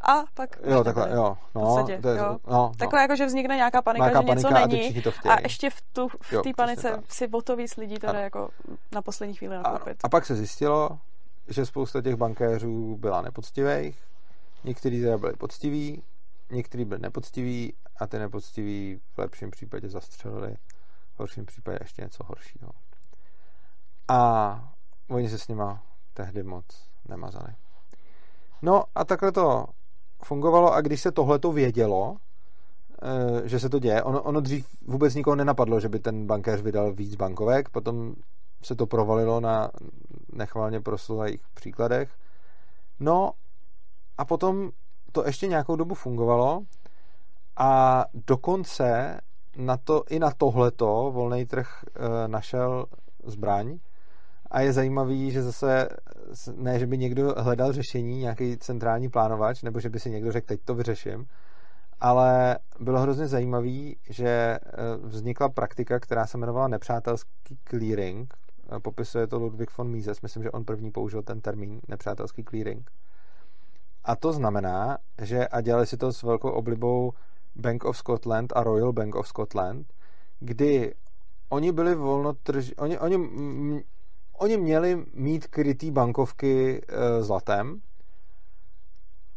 A pak... Jo, takhle, jo. No, podstatě, to je, jo. No, Takové no. jako, že vznikne nějaká panika, nějaká že něco panika není a, a ještě v tu v té panice tak. si o to víc lidí to jde jako na poslední chvíli nakoupit. A, a pak se zjistilo, že spousta těch bankéřů byla nepoctivých, někteří teda byli poctiví, někteří byli nepoctiví a ty nepoctiví v lepším případě zastřelili v horším případě ještě něco horšího. A oni se s nima tehdy moc nemazali. No a takhle to fungovalo a když se tohle to vědělo, eh, že se to děje, ono, ono dřív vůbec nikoho nenapadlo, že by ten bankéř vydal víc bankovek, potom se to provalilo na nechvalně proslulých příkladech. No a potom to ještě nějakou dobu fungovalo a dokonce na to, i na tohleto volný trh e, našel zbraň a je zajímavý, že zase ne, že by někdo hledal řešení, nějaký centrální plánovač, nebo že by si někdo řekl, teď to vyřeším, ale bylo hrozně zajímavý, že e, vznikla praktika, která se jmenovala nepřátelský clearing. E, popisuje to Ludwig von Mises, myslím, že on první použil ten termín nepřátelský clearing. A to znamená, že a dělali si to s velkou oblibou Bank of Scotland a Royal Bank of Scotland, kdy oni byli volnotrž... Oni, oni, oni měli mít krytý bankovky e, zlatem,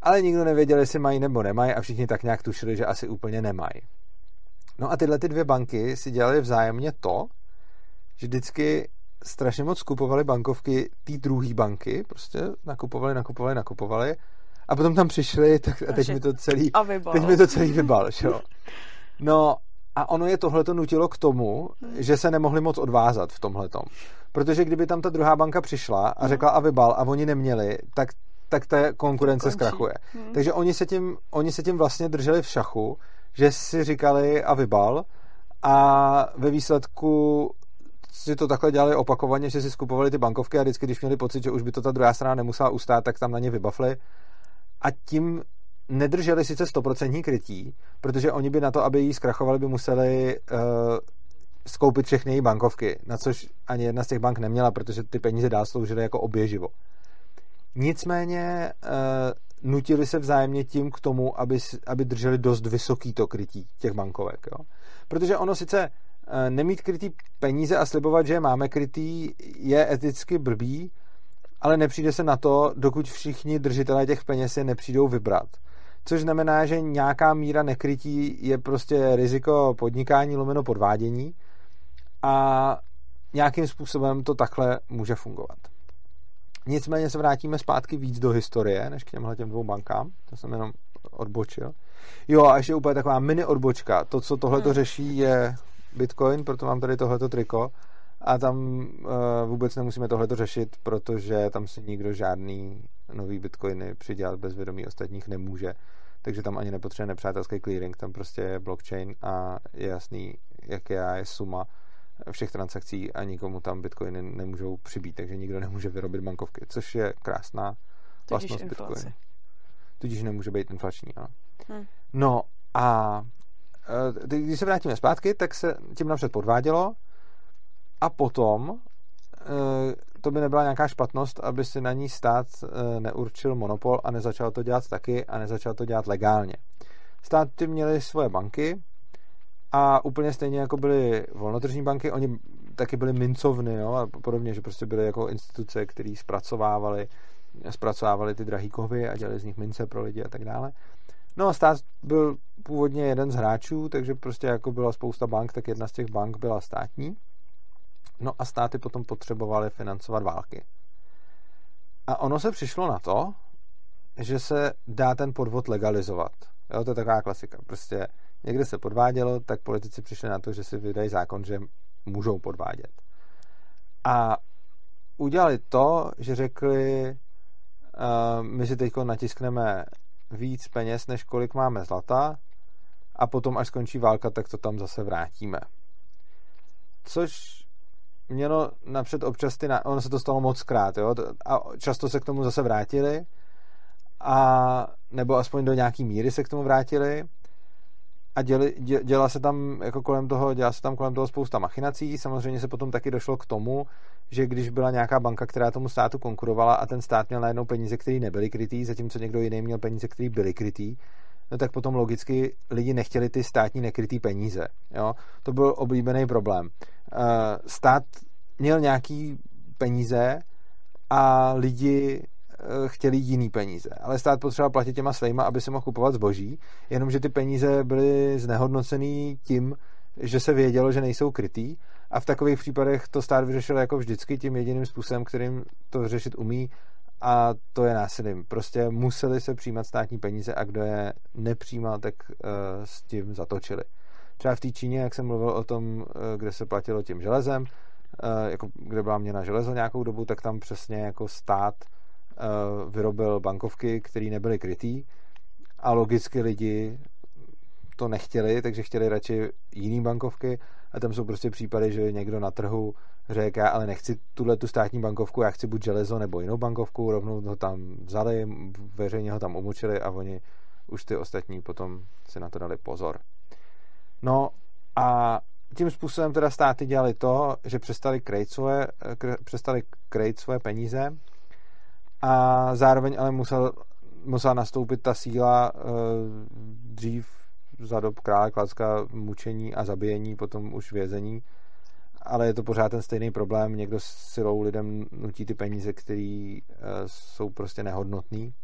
ale nikdo nevěděl, jestli mají nebo nemají a všichni tak nějak tušili, že asi úplně nemají. No a tyhle ty dvě banky si dělali vzájemně to, že vždycky strašně moc kupovali bankovky té druhé banky, prostě nakupovali, nakupovali, nakupovali a potom tam přišli, tak a teď mi to celý, a vybal. teď mi to celý vybal, jo. No a ono je tohle to nutilo k tomu, hmm. že se nemohli moc odvázat v tomhletom. Protože kdyby tam ta druhá banka přišla a hmm. řekla a vybal a oni neměli, tak, tak ta konkurence zkrachuje. Hmm. Takže oni se, tím, oni se tím vlastně drželi v šachu, že si říkali a vybal a ve výsledku si to takhle dělali opakovaně, že si skupovali ty bankovky a vždycky, když měli pocit, že už by to ta druhá strana nemusela ustát, tak tam na ně vybafli a tím nedrželi sice stoprocentní krytí, protože oni by na to, aby jí zkrachovali, by museli uh, skoupit všechny její bankovky, na což ani jedna z těch bank neměla, protože ty peníze dál sloužily jako oběživo. Nicméně uh, nutili se vzájemně tím k tomu, aby, aby drželi dost vysoký to krytí těch bankovek. Jo? Protože ono sice uh, nemít krytý peníze a slibovat, že je máme krytý, je eticky blbý, ale nepřijde se na to, dokud všichni držitelé těch peněz je nepřijdou vybrat. Což znamená, že nějaká míra nekrytí je prostě riziko podnikání lomeno podvádění a nějakým způsobem to takhle může fungovat. Nicméně se vrátíme zpátky víc do historie, než k těmhle těm dvou bankám. To jsem jenom odbočil. Jo, a ještě úplně taková mini odbočka. To, co tohle to hmm. řeší, je Bitcoin, proto mám tady tohleto triko. A tam uh, vůbec nemusíme tohleto řešit, protože tam si nikdo žádný nový bitcoiny přidělat bez vědomí ostatních nemůže. Takže tam ani nepotřebuje nepřátelský clearing, tam prostě je blockchain a je jasný, jaká je suma všech transakcí a nikomu tam bitcoiny nemůžou přibít, takže nikdo nemůže vyrobit bankovky, což je krásná vlastnost bitcoinu. Tudíž nemůže být inflační, ano. Hmm. No a e, když se vrátíme zpátky, tak se tím napřed podvádělo a potom e, to by nebyla nějaká špatnost, aby si na ní stát e, neurčil monopol a nezačal to dělat taky a nezačal to dělat legálně. Státy měly svoje banky, a úplně stejně jako byly volnotržní banky, oni taky byly mincovny jo, a podobně, že prostě byly jako instituce, které zpracovávaly, zpracovávaly ty drahý kovy a dělali z nich mince pro lidi a tak dále. No a stát byl původně jeden z hráčů, takže prostě jako byla spousta bank, tak jedna z těch bank byla státní. No a státy potom potřebovaly financovat války. A ono se přišlo na to, že se dá ten podvod legalizovat. Jo, to je taková klasika. Prostě někde se podvádělo, tak politici přišli na to, že si vydají zákon, že můžou podvádět. A udělali to, že řekli, uh, my si teď natiskneme víc peněz, než kolik máme zlata a potom, až skončí válka, tak to tam zase vrátíme. Což mělo napřed občas ty... Ono se to stalo moc krát, jo? A často se k tomu zase vrátili a nebo aspoň do nějaký míry se k tomu vrátili a děli, dě, děla se tam jako kolem toho, dělá se tam kolem toho spousta machinací. Samozřejmě se potom taky došlo k tomu, že když byla nějaká banka, která tomu státu konkurovala a ten stát měl najednou peníze, které nebyly krytý, zatímco někdo jiný měl peníze, které byly krytý, no tak potom logicky lidi nechtěli ty státní nekrytý peníze. Jo? To byl oblíbený problém. Eh, stát měl nějaký peníze a lidi Eh, chtěli jiný peníze, ale stát potřeboval platit těma svýma, aby si mohl kupovat zboží, jenomže ty peníze byly znehodnocený tím, že se vědělo, že nejsou krytý a v takových případech to stát vyřešil jako vždycky tím jediným způsobem, kterým to vyřešit umí a to je násilím. Prostě museli se přijímat státní peníze a kdo je nepřijímal, tak uh, s tím zatočili. Třeba v té Číně, jak jsem mluvil o tom, uh, kde se platilo tím železem, uh, jako kde byla měna železo nějakou dobu, tak tam přesně jako stát Eh, vyrobil bankovky, které nebyly krytý. A logicky lidi to nechtěli, takže chtěli radši jiný bankovky. A tam jsou prostě případy, že někdo na trhu řekl, ale nechci tuhle tu státní bankovku, já chci buď železo nebo jinou bankovku, rovnou ho tam vzali, veřejně ho tam umučili a oni už ty ostatní potom si na to dali pozor. No a tím způsobem teda státy dělali to, že přestali krejt svoje, přestali krejt svoje peníze a zároveň ale musel, musela nastoupit ta síla uh, dřív za dob krále Klacka mučení a zabíjení, potom už vězení, ale je to pořád ten stejný problém, někdo silou lidem nutí ty peníze, které uh, jsou prostě nehodnotný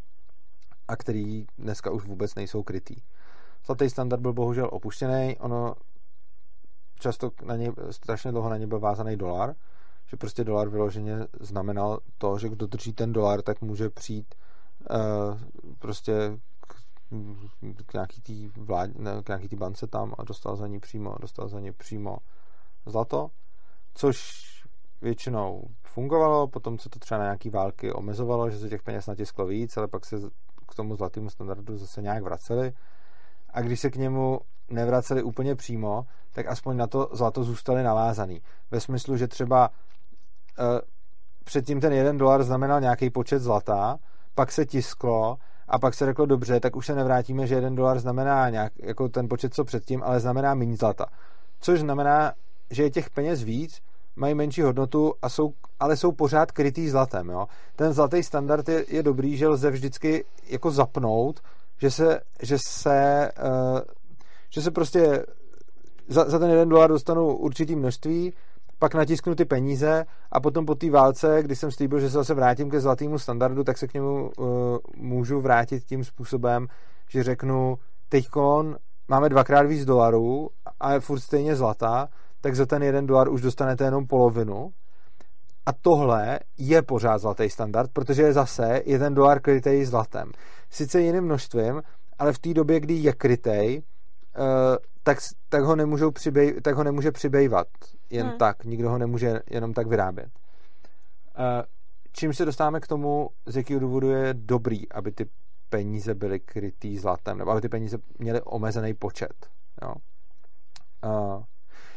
a který dneska už vůbec nejsou krytý. Zlatý standard byl bohužel opuštěný, ono často na něj, strašně dlouho na něj byl vázaný dolar, že prostě dolar vyloženě znamenal to, že kdo drží ten dolar, tak může přijít uh, prostě k, k nějaký tý vlád, ne, k nějaký tý bance tam a dostal za ní přímo, dostal za ní přímo zlato, což většinou fungovalo, potom se to třeba na nějaký války omezovalo, že se těch peněz natisklo víc, ale pak se k tomu zlatému standardu zase nějak vraceli a když se k němu nevraceli úplně přímo, tak aspoň na to zlato zůstali navázaný. Ve smyslu, že třeba uh, předtím ten jeden dolar znamenal nějaký počet zlata, pak se tisklo a pak se řeklo dobře, tak už se nevrátíme, že jeden dolar znamená nějak, jako ten počet, co předtím, ale znamená méně zlata. Což znamená, že je těch peněz víc, mají menší hodnotu, a jsou, ale jsou pořád krytý zlatem. Jo? Ten zlatý standard je, je dobrý, že lze vždycky jako zapnout, že se, že se, uh, že se prostě za, za ten jeden dolar dostanu určitý množství, pak natisknu ty peníze a potom po té válce, když jsem slíbil, že se zase vrátím ke zlatému standardu, tak se k němu uh, můžu vrátit tím způsobem, že řeknu, teďkon máme dvakrát víc dolarů a je furt stejně zlata, tak za ten jeden dolar už dostanete jenom polovinu. A tohle je pořád zlatý standard, protože je zase jeden dolar krytej zlatem. Sice jiným množstvím, ale v té době, kdy je krytej, uh, tak, tak, ho nemůžou přibej, tak ho nemůže přibývat jen hmm. tak. Nikdo ho nemůže jenom tak vyrábět. Uh, čím se dostáváme k tomu, z jakého důvodu je dobrý, aby ty peníze byly krytý zlatem, nebo aby ty peníze měly omezený počet. Jo?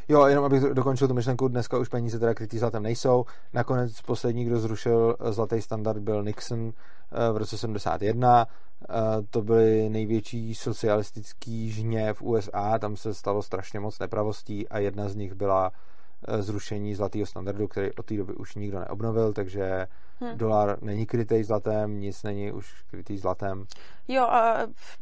Jo, jenom abych dokončil tu myšlenku, dneska už peníze teda krytý zlatem nejsou. Nakonec poslední, kdo zrušil zlatý standard, byl Nixon eh, v roce 71. Eh, to byly největší socialistický žně v USA, tam se stalo strašně moc nepravostí a jedna z nich byla Eh, zrušení zlatého standardu, který od té doby už nikdo neobnovil, takže hmm. dolar není krytý zlatem, nic není už krytý zlatem. Jo a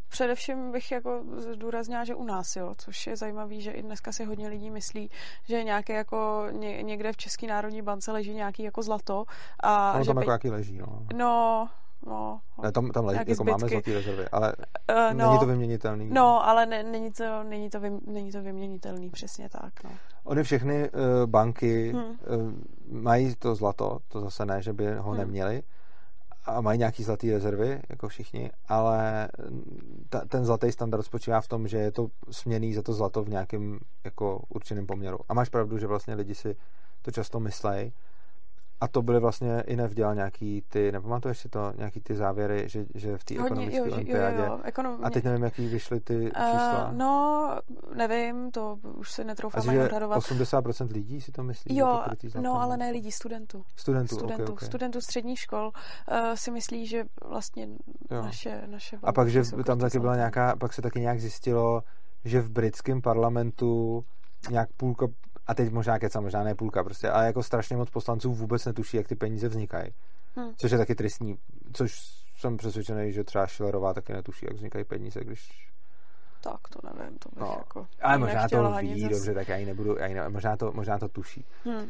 především bych jako zdůraznila, že u nás, jo, což je zajímavé, že i dneska si hodně lidí myslí, že nějaké jako ně, někde v České národní bance leží nějaký jako zlato. A ono že tam jako jaký leží, no. No, No, ne, tam, tam leží, jako zbytky. máme zlatý rezervy, ale uh, no, není to vyměnitelný. No, ale ne, není, to, není, to vy, není to vyměnitelný, přesně tak. No. Ony všechny uh, banky hmm. uh, mají to zlato, to zase ne, že by ho hmm. neměli, a mají nějaký zlatý rezervy, jako všichni, ale ta, ten zlatý standard spočívá v tom, že je to směný za to zlato v nějakém jako určeném poměru. A máš pravdu, že vlastně lidi si to často myslejí, a to byly vlastně i nevdělal nějaký ty, nepamatuješ si to, nějaký ty závěry, že, že v té ekonomické olympiádě. Jo, jo, ekonom... A teď nevím, jaký vyšly ty uh, čísla. No, nevím, to už se netroufám ani odhadovat. 80% lidí si to myslí? Jo, to no, ale ne lidí, studentů. Studentů, studentů, okay, okay. studentů středních škol uh, si myslí, že vlastně jo. naše, naše A pak, že tam taky byla nějaká, pak se taky nějak zjistilo, že v britském parlamentu nějak půlka a teď možná kecam, možná ne půlka prostě, ale jako strašně moc poslanců vůbec netuší, jak ty peníze vznikají. Hmm. Což je taky tristní, což jsem přesvědčený, že třeba Schillerová taky netuší, jak vznikají peníze, když tak to nevím, to bych no, jako... Ale možná to ví, zas... dobře, tak já ji nebudu, já ji ne, možná, to, možná to tuší. Hmm. Uh,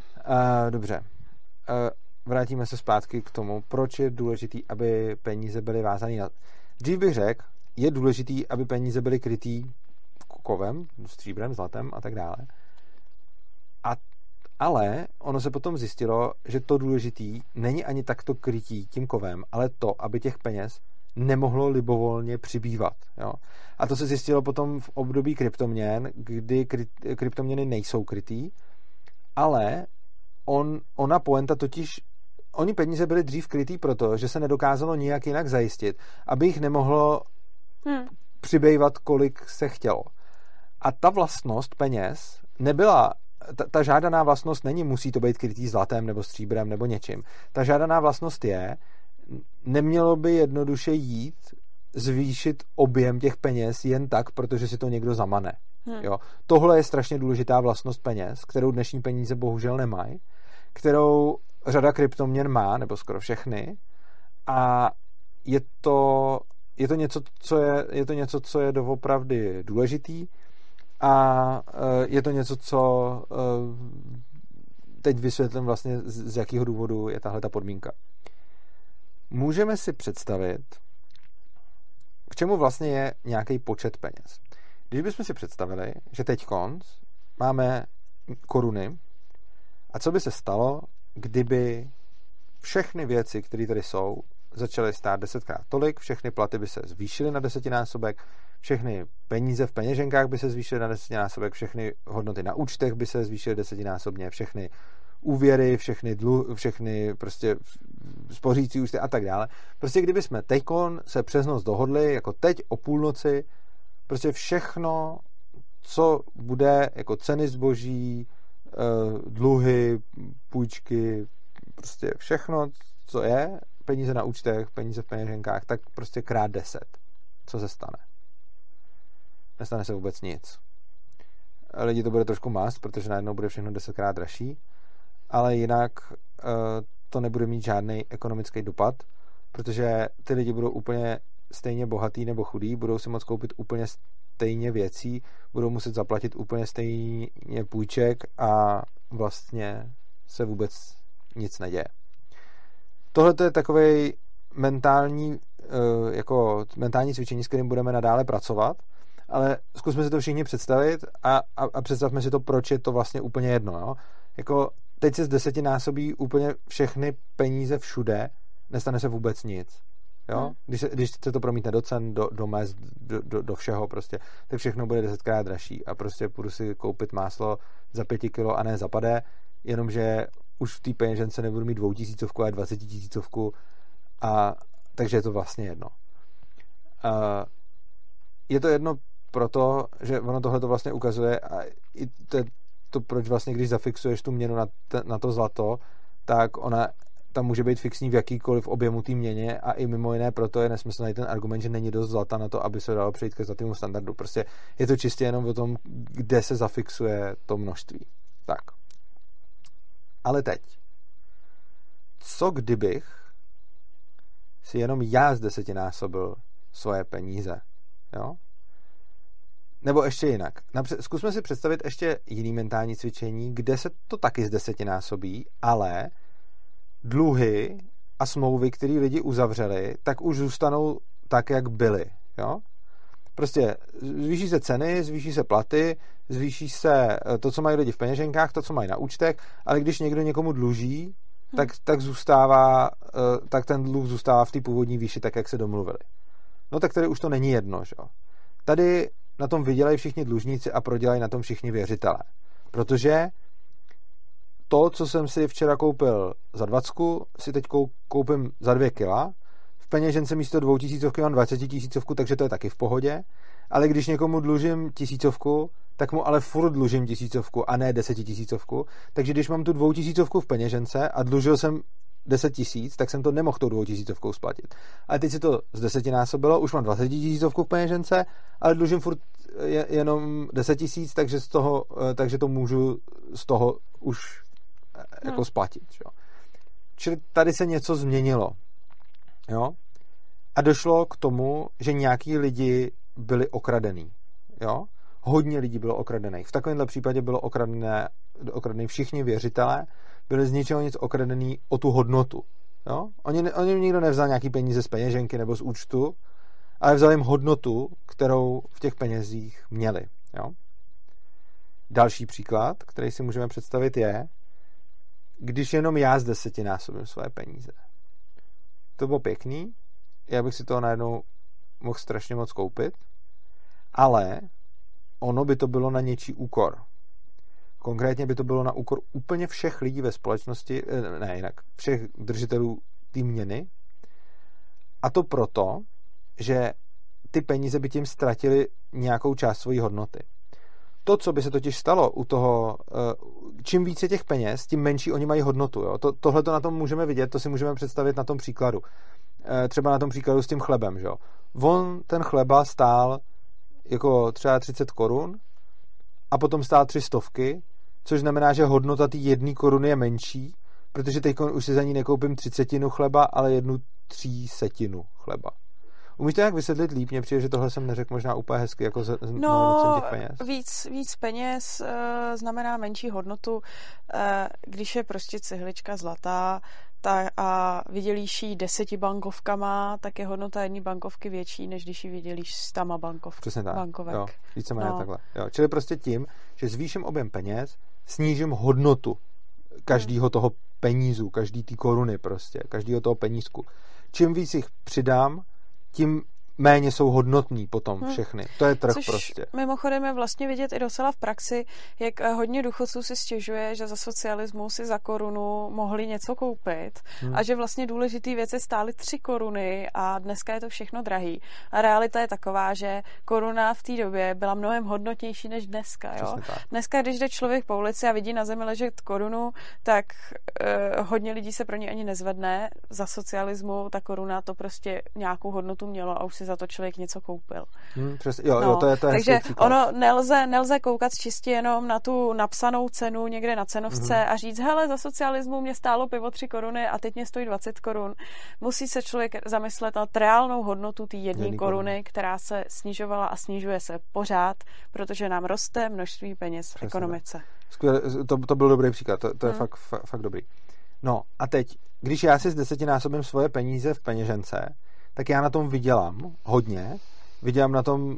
dobře. Uh, vrátíme se zpátky k tomu, proč je důležitý, aby peníze byly vázané na... Dřív bych řekl, je důležitý, aby peníze byly krytý kovem, stříbrem, zlatem a tak dále. A, ale ono se potom zjistilo, že to důležitý není ani takto krytí tím kovem, ale to, aby těch peněz nemohlo libovolně přibývat. Jo? A to se zjistilo potom v období kryptoměn, kdy kry, kryptoměny nejsou krytý, ale on, ona poenta totiž Oni peníze byly dřív krytý proto, že se nedokázalo nijak jinak zajistit, aby jich nemohlo hmm. přibývat, kolik se chtělo. A ta vlastnost peněz nebyla ta, ta žádaná vlastnost není, musí to být krytý zlatem nebo stříbrem nebo něčím. Ta žádaná vlastnost je, nemělo by jednoduše jít zvýšit objem těch peněz jen tak, protože si to někdo zamane. Hmm. Jo. Tohle je strašně důležitá vlastnost peněz, kterou dnešní peníze bohužel nemají, kterou řada kryptoměn má, nebo skoro všechny, a je to, je to něco, co je, je to něco, co je doopravdy důležitý a e, je to něco, co e, teď vysvětlím vlastně, z jakého důvodu je tahle ta podmínka. Můžeme si představit, k čemu vlastně je nějaký počet peněz. Když bychom si představili, že teď konc máme koruny a co by se stalo, kdyby všechny věci, které tady jsou, začaly stát desetkrát tolik, všechny platy by se zvýšily na desetinásobek, všechny peníze v peněženkách by se zvýšily na desetinásobek, všechny hodnoty na účtech by se zvýšily desetinásobně, všechny úvěry, všechny, dlu, všechny prostě spořící účty a tak dále. Prostě kdyby jsme teď se přes noc dohodli, jako teď o půlnoci, prostě všechno, co bude jako ceny zboží, eh, dluhy, půjčky, prostě všechno, co je, peníze na účtech, peníze v peněženkách, tak prostě krát deset. Co se stane? Nestane se vůbec nic. Lidi to bude trošku mást, protože najednou bude všechno desetkrát dražší, ale jinak uh, to nebude mít žádný ekonomický dopad, protože ty lidi budou úplně stejně bohatý nebo chudý, budou si moct koupit úplně stejně věcí, budou muset zaplatit úplně stejně půjček a vlastně se vůbec nic neděje. Tohle je takový mentální, eh, jako mentální cvičení, s kterým budeme nadále pracovat, ale zkusme si to všichni představit a, a, a představme si to, proč je to vlastně úplně jedno. Jo? Jako teď se z desetinásobí úplně všechny peníze všude, nestane se vůbec nic. Jo? Hmm. Když, se, když se to promítne do cen, do, do mest, do, do, do všeho prostě, tak všechno bude desetkrát dražší a prostě půjdu si koupit máslo za pěti kilo a ne zapadé, jenomže už v té peněžence nebudu mít dvoutisícovku, ale dvacetitisícovku a takže je to vlastně jedno. Uh, je to jedno proto, že ono tohle to vlastně ukazuje a i to, to, proč vlastně, když zafixuješ tu měnu na, te, na to zlato, tak ona tam může být fixní v jakýkoliv objemu té měně a i mimo jiné proto je nesmyslný ten argument, že není dost zlata na to, aby se dalo přejít ke zlatému standardu. Prostě je to čistě jenom o tom, kde se zafixuje to množství. Tak. Ale teď. Co kdybych si jenom já z desetinásobil svoje peníze? Jo? Nebo ještě jinak. Napřed, zkusme si představit ještě jiný mentální cvičení, kde se to taky z desetinásobí, ale dluhy a smlouvy, které lidi uzavřeli, tak už zůstanou tak, jak byly. Jo? Prostě zvýší se ceny, zvýší se platy, zvýší se eh, to, co mají lidi v peněženkách, to, co mají na účtech, ale když někdo někomu dluží, hmm. tak, tak zůstává, eh, tak ten dluh zůstává v té původní výši, tak, jak se domluvili. No tak tady už to není jedno, že? Tady na tom vydělají všichni dlužníci a prodělají na tom všichni věřitelé. Protože to, co jsem si včera koupil za 20, si teď koupím za 2 kila. V peněžence místo 2000 mám 20 tisícovku, takže to je taky v pohodě. Ale když někomu dlužím tisícovku, tak mu ale furt dlužím tisícovku a ne desetitisícovku. Takže když mám tu dvoutisícovku v peněžence a dlužil jsem 10 tisíc, tak jsem to nemohl tou dvoutisícovkou splatit. Ale teď si to z desetinásobilo, už mám 20 tisícovku v peněžence, ale dlužím furt jenom 10 tisíc, takže, z toho, eh, takže to můžu z toho už eh, jako hmm. splatit. Jo. Čili tady se něco změnilo. Jo? A došlo k tomu, že nějaký lidi byli okradený. Jo? Hodně lidí bylo okradených. V takovémhle případě bylo okradené, okradený všichni věřitelé, byli z ničeho nic okradený o tu hodnotu. Jo? Oni, oni nikdo nevzal nějaký peníze z peněženky nebo z účtu, ale vzal jim hodnotu, kterou v těch penězích měli. Jo? Další příklad, který si můžeme představit, je, když jenom já z desetinásobím své peníze. To bylo pěkný, já bych si toho najednou mohl strašně moc koupit, ale ono by to bylo na něčí úkor. Konkrétně by to bylo na úkor úplně všech lidí ve společnosti, eh, ne jinak, všech držitelů té měny. A to proto, že ty peníze by tím ztratili nějakou část své hodnoty. To, co by se totiž stalo u toho, eh, čím více těch peněz, tím menší oni mají hodnotu. Jo? To, tohle to na tom můžeme vidět, to si můžeme představit na tom příkladu. Eh, třeba na tom příkladu s tím chlebem. Že? On ten chleba stál jako třeba 30 korun a potom stál tři stovky, což znamená, že hodnota té jedné koruny je menší, protože teď už si za ní nekoupím třicetinu chleba, ale jednu třísetinu chleba. Umíš to jak vysvětlit líp? Mně přijde, že tohle jsem neřekl možná úplně hezky, jako z, no, těch peněz. Víc, víc peněz uh, znamená menší hodnotu. Uh, když je prostě cihlička zlatá tak a vydělíš ji deseti bankovkama, tak je hodnota jedné bankovky větší, než když ji vydělíš s tama bankov, Přesně tak. bankovek. Jo, víceméně no. takhle. Jo, čili prostě tím, že zvýším objem peněz, snížím hodnotu každého toho penízu, každý té koruny prostě, každého toho penízku. Čím víc jich přidám, tím méně jsou hodnotní potom hmm. všechny. To je trh Což prostě. mimochodem je vlastně vidět i docela v praxi, jak eh, hodně důchodců si stěžuje, že za socialismu si za korunu mohli něco koupit hmm. a že vlastně důležitý věci stály tři koruny a dneska je to všechno drahý. A realita je taková, že koruna v té době byla mnohem hodnotnější než dneska. Jo? Dneska, když jde člověk po ulici a vidí na zemi ležet korunu, tak eh, hodně lidí se pro ně ani nezvedne. Za socialismu ta koruna to prostě nějakou hodnotu mělo a už si za to člověk něco koupil. Hmm, přes, jo, no, jo, to je, to je takže ono nelze, nelze koukat čistě jenom na tu napsanou cenu někde na cenovce mm-hmm. a říct, hele, za socialismu mě stálo pivo 3 koruny a teď mě stojí 20 korun. Musí se člověk zamyslet nad reálnou hodnotu té jedné koruny, koruny, která se snižovala a snižuje se pořád, protože nám roste množství peněz Přesně v ekonomice. Skvěle, to, to byl dobrý příklad, to, to je hmm. fakt, fakt, fakt dobrý. No a teď, když já si z desetinásobím svoje peníze v peněžence, tak já na tom vydělám hodně, vydělám na tom,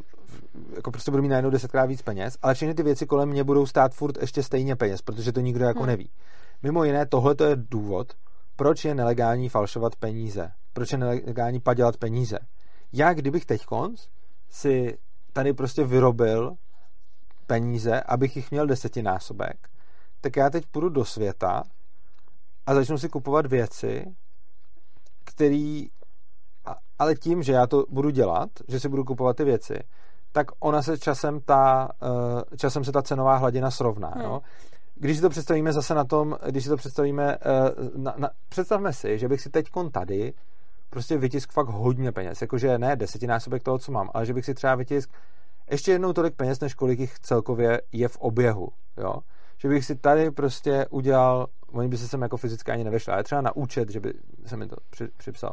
jako prostě budu mít najednou desetkrát víc peněz, ale všechny ty věci kolem mě budou stát furt ještě stejně peněz, protože to nikdo jako hmm. neví. Mimo jiné, tohle to je důvod, proč je nelegální falšovat peníze, proč je nelegální padělat peníze. Já, kdybych teď konc si tady prostě vyrobil peníze, abych jich měl desetinásobek, tak já teď půjdu do světa a začnu si kupovat věci, které ale tím, že já to budu dělat, že si budu kupovat ty věci, tak ona se časem ta, eh, časem se ta cenová hladina srovná. Hmm. No? Když si to představíme zase na tom, když si to představíme, eh, na, na, představme si, že bych si teď tady prostě vytisk fakt hodně peněz, jakože ne desetinásobek toho, co mám, ale že bych si třeba vytisk ještě jednou tolik peněz, než kolik jich celkově je v oběhu, jo. Že bych si tady prostě udělal, oni by se sem jako fyzicky ani nevešli, ale třeba na účet, že by se mi to při, připsal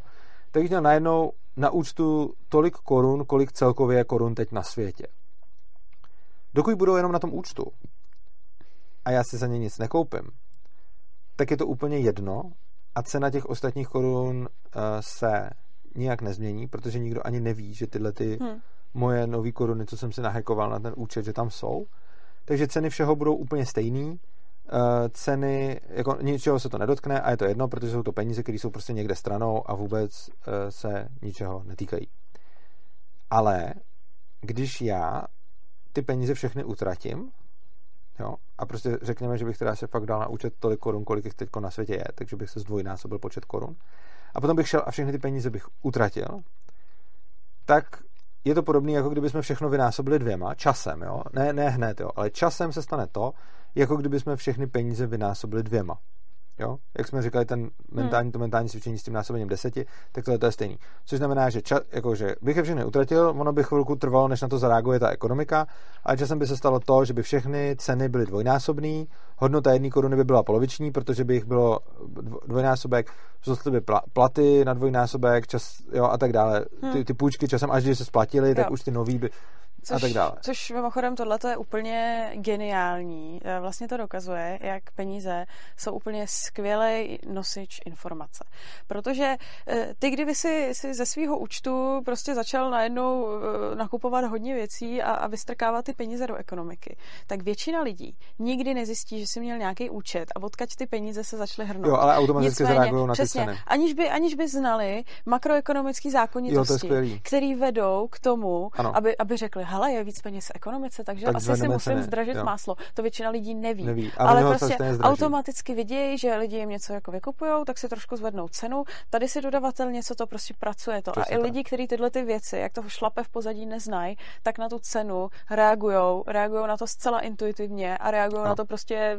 tak bych měl najednou na účtu tolik korun, kolik celkově je korun teď na světě. Dokud budou jenom na tom účtu a já si za ně nic nekoupím, tak je to úplně jedno a cena těch ostatních korun uh, se nijak nezmění, protože nikdo ani neví, že tyhle ty hmm. moje nové koruny, co jsem si nahekoval na ten účet, že tam jsou. Takže ceny všeho budou úplně stejný Eh, ceny, jako ničeho se to nedotkne a je to jedno, protože jsou to peníze, které jsou prostě někde stranou a vůbec eh, se ničeho netýkají. Ale když já ty peníze všechny utratím, jo, a prostě řekněme, že bych teda se fakt dal na účet tolik korun, kolik jich teď na světě je, takže bych se zdvojnásobil počet korun, a potom bych šel a všechny ty peníze bych utratil, tak je to podobné, jako kdyby jsme všechno vynásobili dvěma, časem, jo? Ne, ne hned, jo? ale časem se stane to, jako kdyby jsme všechny peníze vynásobili dvěma. Jo? Jak jsme říkali, ten mentální, hmm. to mentální cvičení s tím násobením deseti, tak tohle to je stejný. Což znamená, že, ča, jako, že bych je všechny utratil, ono by chvilku trvalo, než na to zareaguje ta ekonomika, a časem by se stalo to, že by všechny ceny byly dvojnásobné, hodnota jedné koruny by byla poloviční, protože by jich bylo dvojnásobek, vzrostly by platy na dvojnásobek, čas, jo, a tak dále. Hmm. Ty, ty půjčky časem, až když se splatily, tak už ty nový by Což, a tak dále. Což mimochodem tohle je úplně geniální. E, vlastně to dokazuje, jak peníze jsou úplně skvělý nosič informace. Protože e, ty, kdyby si, si ze svého účtu prostě začal najednou e, nakupovat hodně věcí a, a vystrkávat ty peníze do ekonomiky, tak většina lidí nikdy nezjistí, že si měl nějaký účet a odkaď ty peníze se začaly hrnout. Jo, ale automaticky zareagují na přesně, ty ceny. Aniž by, aniž by znali makroekonomické zákonitosti, které vedou k tomu, aby, aby řekli, hele, je víc peněz v ekonomice, takže tak asi si musím ceny. zdražit jo. máslo. To většina lidí neví. neví. Ale, ale prostě automaticky vidějí, že lidi jim něco jako vykupujou, tak si trošku zvednou cenu. Tady si dodavatel něco to prostě pracuje to. Přesně a i lidi, kteří tyhle ty věci, jak toho šlape v pozadí neznají, tak na tu cenu reagují, reagují na to zcela intuitivně a reagují no. na to prostě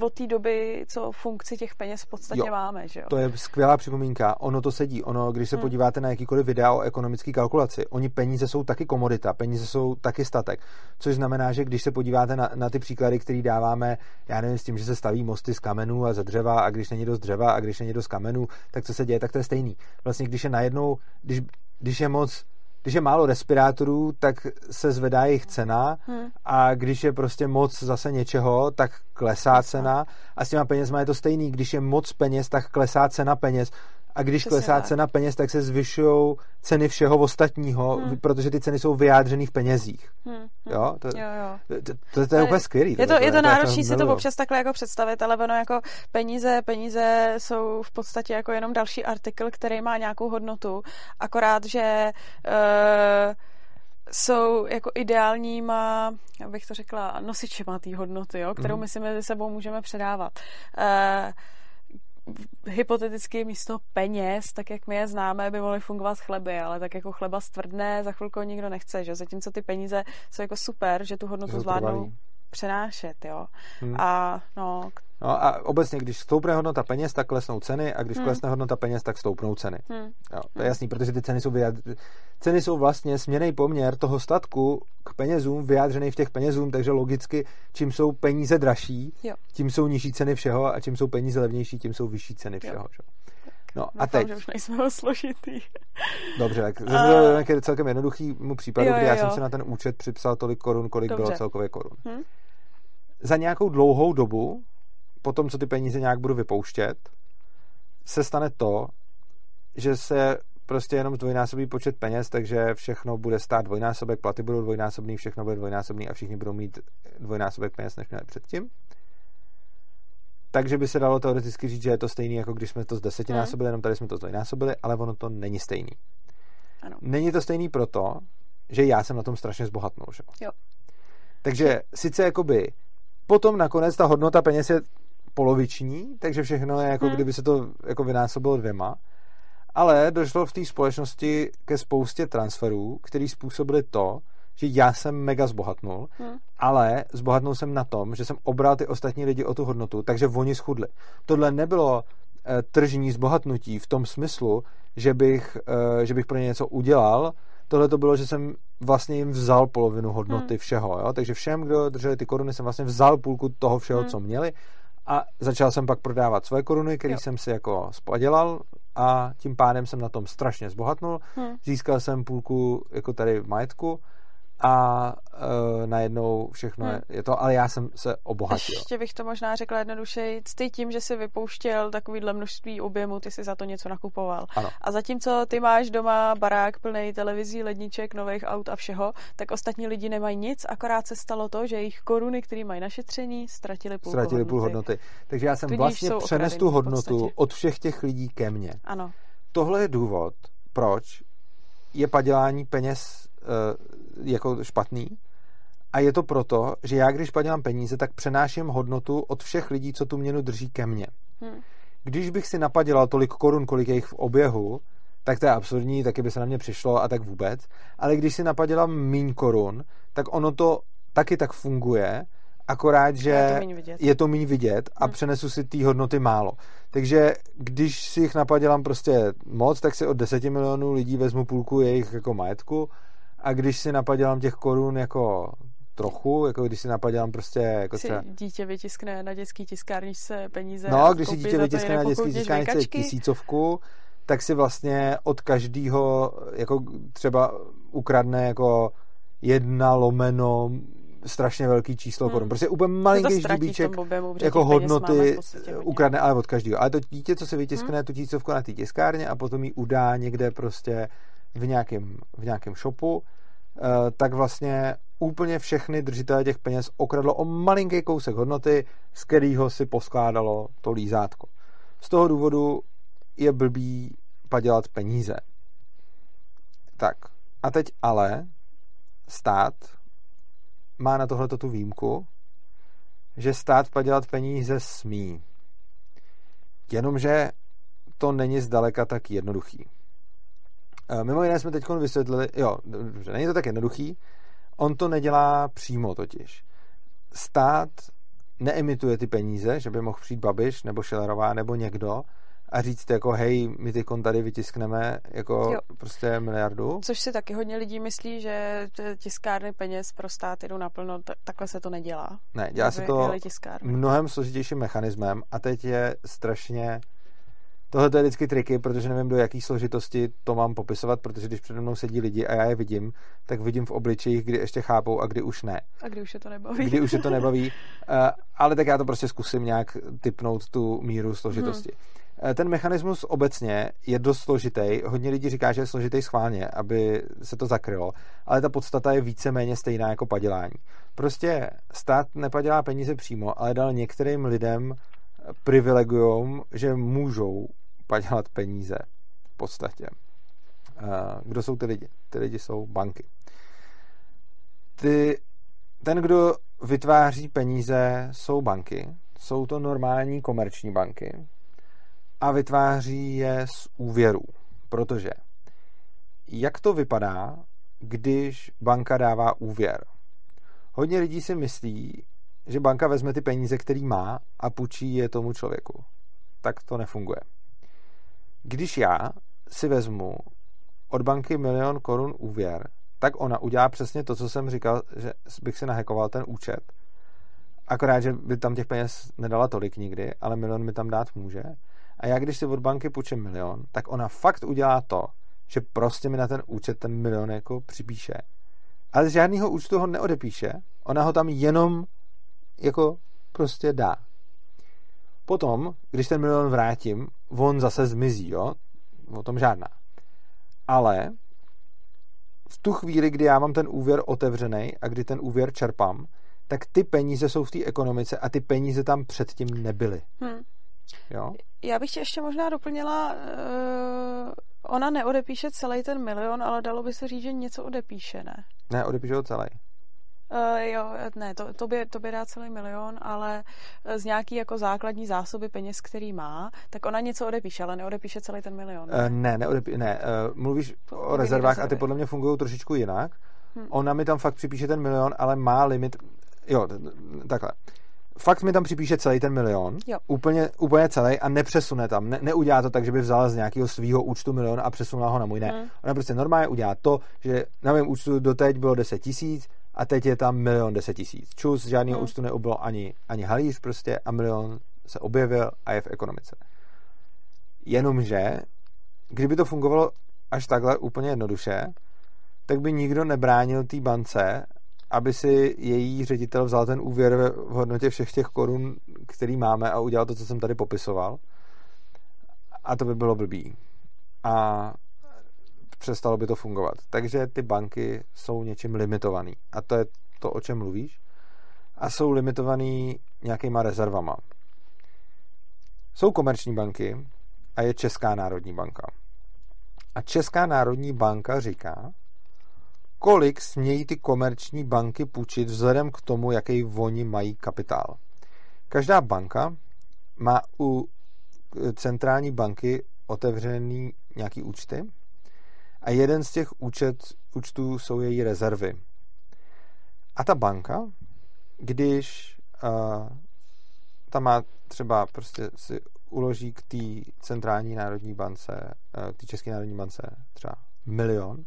od té doby, co funkci těch peněz v podstatě jo. máme. Že jo? To je skvělá připomínka. Ono to sedí. Ono, když se hmm. podíváte na jakýkoliv videa o ekonomické kalkulaci, oni peníze jsou taky komodita, peníze jsou taky statek. Což znamená, že když se podíváte na, na ty příklady, které dáváme, já nevím, s tím, že se staví mosty z kamenů a ze dřeva a když není dost dřeva a když není dost kamenů, tak co se děje, tak to je stejný. Vlastně, když je najednou, když, když je moc když je málo respirátorů, tak se zvedá jejich cena hmm. a když je prostě moc zase něčeho, tak klesá cena a s těma penězma je to stejný. Když je moc peněz, tak klesá cena peněz a když Přesně klesá tak. cena peněz, tak se zvyšují ceny všeho ostatního, hmm. protože ty ceny jsou vyjádřeny v penězích. Hmm. hmm. Jo? To, jo, jo. To, to, to je úplně skvělý. Je to, je to náročné si to občas takhle jako představit, ale ono jako peníze, peníze jsou v podstatě jako jenom další artikl, který má nějakou hodnotu, akorát, že uh, jsou jako ideálníma, jak bych to řekla, nosičema té hodnoty, jo, kterou mm. my si mezi sebou můžeme předávat. Uh, hypoteticky místo peněz, tak jak my je známe, by mohly fungovat chleby, ale tak jako chleba stvrdné za chvilku nikdo nechce, že zatímco ty peníze jsou jako super, že tu hodnotu zvládnou přenášet, jo. Hmm. A no, No a obecně, když stoupne hodnota peněz, tak klesnou ceny a když hmm. klesne hodnota peněz, tak stoupnou ceny. Hmm. Jo, to je hmm. jasný, protože ty ceny jsou vyjádřené. Ceny jsou vlastně směný poměr toho statku k penězům vyjádřený v těch penězům, takže logicky, čím jsou peníze dražší, jo. tím jsou nižší ceny všeho a čím jsou peníze levnější, tím jsou vyšší ceny všeho. Jo. No a teď. že už nejsme složitý. Dobře, tak uh, je celkem jednoduchý případu, jo, jo, kdy já jo. jsem si na ten účet připsal tolik korun, kolik Dobře. bylo celkově korun. Hmm? Za nějakou dlouhou dobu potom, co ty peníze nějak budu vypouštět, se stane to, že se prostě jenom dvojnásobný počet peněz, takže všechno bude stát dvojnásobek, platy budou dvojnásobný, všechno bude dvojnásobný a všichni budou mít dvojnásobek peněz, než měli předtím. Takže by se dalo teoreticky říct, že je to stejný, jako když jsme to z desetinásobili, jenom tady jsme to zdvojnásobili, ale ono to není stejný. Ano. Není to stejný proto, že já jsem na tom strašně zbohatnul. Že? Jo. Takže sice jakoby potom nakonec ta hodnota peněz je poloviční, takže všechno je jako hmm. kdyby se to jako vynásobilo dvěma. Ale došlo v té společnosti ke spoustě transferů, který způsobili to, že já jsem mega zbohatnul, hmm. ale zbohatnul jsem na tom, že jsem obral ty ostatní lidi o tu hodnotu, takže oni schudli. Tohle nebylo e, tržní zbohatnutí v tom smyslu, že bych, e, že bych pro ně něco udělal, tohle to bylo, že jsem vlastně jim vzal polovinu hodnoty hmm. všeho, jo? takže všem, kdo drželi ty koruny, jsem vlastně vzal půlku toho všeho, hmm. co měli a začal jsem pak prodávat svoje koruny, které jsem si jako spodělal a tím pádem jsem na tom strašně zbohatnul. Hmm. Získal jsem půlku jako tady v majetku a uh, najednou všechno hmm. je, je to, ale já jsem se obohatil. Ještě bych to možná řekla jednoduše, ty tím, že jsi vypouštěl takovýhle množství objemu, ty si za to něco nakupoval. Ano. A zatímco ty máš doma barák plný televizí, ledniček, nových aut a všeho, tak ostatní lidi nemají nic, akorát se stalo to, že jejich koruny, které mají našetření, ztratili půl ztratili hodnoty. půl hodnoty. Takže já jsem Tudíž vlastně přenes tu hodnotu od všech těch lidí ke mně. Ano. Tohle je důvod, proč je padělání peněz Eh, jako špatný. A je to proto, že já, když padělám peníze, tak přenáším hodnotu od všech lidí, co tu měnu drží ke mně. Hmm. Když bych si napadělal tolik korun, kolik je jich v oběhu, tak to je absurdní, taky by se na mě přišlo a tak vůbec. Ale když si napadělám míň korun, tak ono to taky tak funguje, akorát, že je to méně vidět, je to méně vidět a hmm. přenesu si ty hodnoty málo. Takže když si jich napadělám prostě moc, tak si od 10 milionů lidí vezmu půlku jejich jako majetku a když si napadělám těch korun jako trochu, jako když si napadělám prostě jako si třeba... dítě vytiskne na dětský tiskárničce peníze No, když si dítě vytiskne na dětský tiskárničce tisícovku, tak si vlastně od každého jako třeba ukradne jako jedna lomeno strašně velký číslo hmm. korun. Prostě úplně malinký ždíbíček jako hodnoty ukradne, ale od každého. Ale to dítě, co si vytiskne hmm. tu tisícovku na té tiskárně a potom ji udá někde prostě v nějakém, v nějakém shopu, eh, tak vlastně úplně všechny držitele těch peněz okradlo o malinký kousek hodnoty, z kterého si poskládalo to lízátko. Z toho důvodu je blbý padělat peníze. Tak, a teď ale stát má na tohleto tu výjimku, že stát padělat peníze smí. Jenomže to není zdaleka tak jednoduchý. Eh, mimo jiné jsme teď vysvětlili, jo, že není to tak jednoduchý, on to nedělá přímo totiž. Stát neemituje ty peníze, že by mohl přijít Babiš nebo Šelerová nebo někdo a říct jako hej, my ty tady vytiskneme jako jo. prostě miliardu. Což si taky hodně lidí myslí, že tiskárny peněz pro stát jdou naplno, takhle se to nedělá. Ne, dělá se to mnohem složitějším mechanismem a teď je strašně Tohle je vždycky triky, protože nevím, do jaký složitosti to mám popisovat, protože když přede mnou sedí lidi a já je vidím, tak vidím v obličejích, kdy ještě chápou a kdy už ne. A kdy už je to nebaví. Kdy už je to nebaví. Uh, ale tak já to prostě zkusím nějak typnout tu míru složitosti. Hmm. Eh, ten mechanismus obecně je dost složitý. Hodně lidí říká, že je složitý schválně, aby se to zakrylo, ale ta podstata je víceméně stejná jako padělání. Prostě stát nepadělá peníze přímo, ale dal některým lidem privilegium, že můžou padělat peníze v podstatě. Eh, kdo jsou ty lidi? Ty lidi jsou banky. Ty, ten, kdo vytváří peníze, jsou banky. Jsou to normální komerční banky, a vytváří je z úvěrů. Protože jak to vypadá, když banka dává úvěr? Hodně lidí si myslí, že banka vezme ty peníze, který má a půjčí je tomu člověku. Tak to nefunguje. Když já si vezmu od banky milion korun úvěr, tak ona udělá přesně to, co jsem říkal, že bych si nahekoval ten účet. Akorát, že by tam těch peněz nedala tolik nikdy, ale milion mi tam dát může. A já, když si od banky půjčím milion, tak ona fakt udělá to, že prostě mi na ten účet ten milion jako připíše. Ale z žádného účtu ho neodepíše, ona ho tam jenom jako prostě dá. Potom, když ten milion vrátím, on zase zmizí, jo? O tom žádná. Ale v tu chvíli, kdy já mám ten úvěr otevřený a kdy ten úvěr čerpám, tak ty peníze jsou v té ekonomice a ty peníze tam předtím nebyly. Hmm. Jo? Já bych tě ještě možná doplnila, uh, ona neodepíše celý ten milion, ale dalo by se říct, že něco odepíše, ne? Ne, odepíše ho celý. Uh, jo, ne, to, to, by, to by dá celý milion, ale z nějaký jako základní zásoby peněz, který má, tak ona něco odepíše, ale neodepíše celý ten milion. Ne, uh, ne, neodepí, ne. Uh, mluvíš to, o rezervách rezervy. a ty podle mě fungují trošičku jinak. Hmm. Ona mi tam fakt připíše ten milion, ale má limit, jo, takhle fakt mi tam připíše celý ten milion, jo. Úplně, úplně celý a nepřesune tam. Ne, neudělá to tak, že by vzala z nějakého svého účtu milion a přesunula ho na můj. Ne. Hmm. Ona prostě normálně udělá to, že na mém účtu doteď bylo 10 tisíc a teď je tam milion 10 tisíc. Čus, žádného hmm. účtu neubylo ani, ani halíř prostě a milion se objevil a je v ekonomice. Jenomže, kdyby to fungovalo až takhle úplně jednoduše, tak by nikdo nebránil té bance, aby si její ředitel vzal ten úvěr v hodnotě všech těch korun, který máme a udělal to, co jsem tady popisoval. A to by bylo blbý. A přestalo by to fungovat. Takže ty banky jsou něčím limitovaný. A to je to, o čem mluvíš. A jsou limitovaný nějakýma rezervama. Jsou komerční banky a je Česká národní banka. A Česká národní banka říká, kolik smějí ty komerční banky půjčit vzhledem k tomu, jaký oni mají kapitál. Každá banka má u centrální banky otevřený nějaký účty a jeden z těch účet, účtů jsou její rezervy. A ta banka, když uh, tam má třeba prostě si uloží k té centrální národní bance, k té české národní bance třeba milion,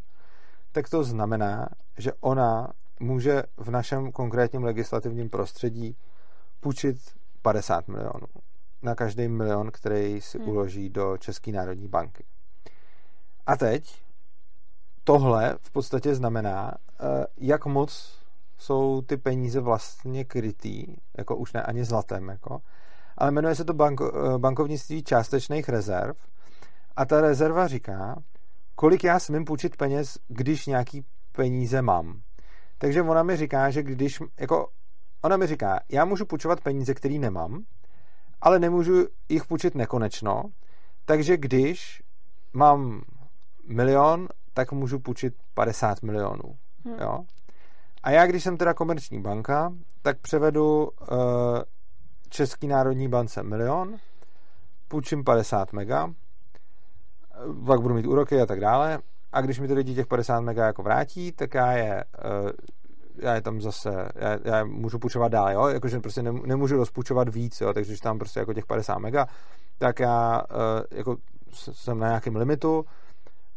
tak to znamená, že ona může v našem konkrétním legislativním prostředí půjčit 50 milionů na každý milion, který si hmm. uloží do České národní banky. A teď tohle v podstatě znamená, eh, jak moc jsou ty peníze vlastně krytý, jako už ne ani zlatem, jako, ale jmenuje se to banko, eh, bankovnictví částečných rezerv a ta rezerva říká, kolik já smím půjčit peněz, když nějaký peníze mám. Takže ona mi říká, že když, jako, ona mi říká, já můžu půjčovat peníze, které nemám, ale nemůžu jich půjčit nekonečno, takže když mám milion, tak můžu půjčit 50 milionů. Hmm. Jo? A já, když jsem teda komerční banka, tak převedu uh, Český národní bance milion, půjčím 50 mega, pak budu mít úroky a tak dále. A když mi ty lidi těch 50 mega jako vrátí, tak já je, eh, já je tam zase, já, já je můžu půjčovat dál, jo, jakože prostě nemůžu rozpůjčovat víc, jo, takže když tam prostě jako těch 50 mega, tak já eh, jako jsem na nějakém limitu,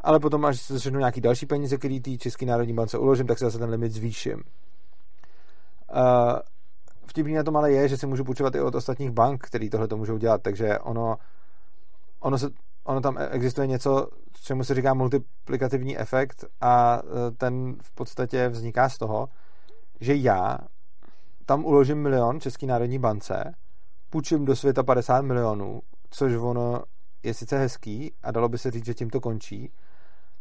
ale potom, až se začnu nějaký další peníze, který ty České národní bance uložím, tak se zase ten limit zvýším. Uh, vtipný na tom ale je, že si můžu půjčovat i od ostatních bank, který tohle to můžou dělat, takže ono, ono se ono tam existuje něco, čemu se říká multiplikativní efekt a e, ten v podstatě vzniká z toho, že já tam uložím milion České národní bance, půjčím do světa 50 milionů, což ono je sice hezký a dalo by se říct, že tím to končí,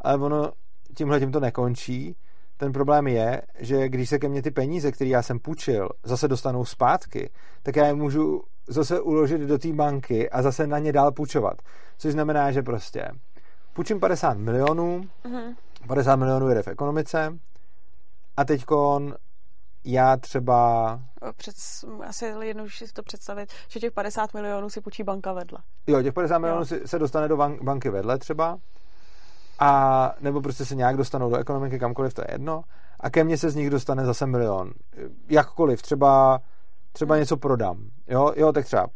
ale ono tímhle tím to nekončí. Ten problém je, že když se ke mně ty peníze, které já jsem půjčil, zase dostanou zpátky, tak já je můžu zase uložit do té banky a zase na ně dál půjčovat. Což znamená, že prostě půjčím 50 milionů, uh-huh. 50 milionů jde v ekonomice a teďkon já třeba... Před, asi je jednodušší si to představit, že těch 50 milionů si půjčí banka vedle. Jo, těch 50 milionů si, se dostane do banky vedle třeba a nebo prostě se nějak dostanou do ekonomiky, kamkoliv, to je jedno a ke mně se z nich dostane zase milion. Jakkoliv, třeba třeba hmm. něco prodám. Jo, jo tak třeba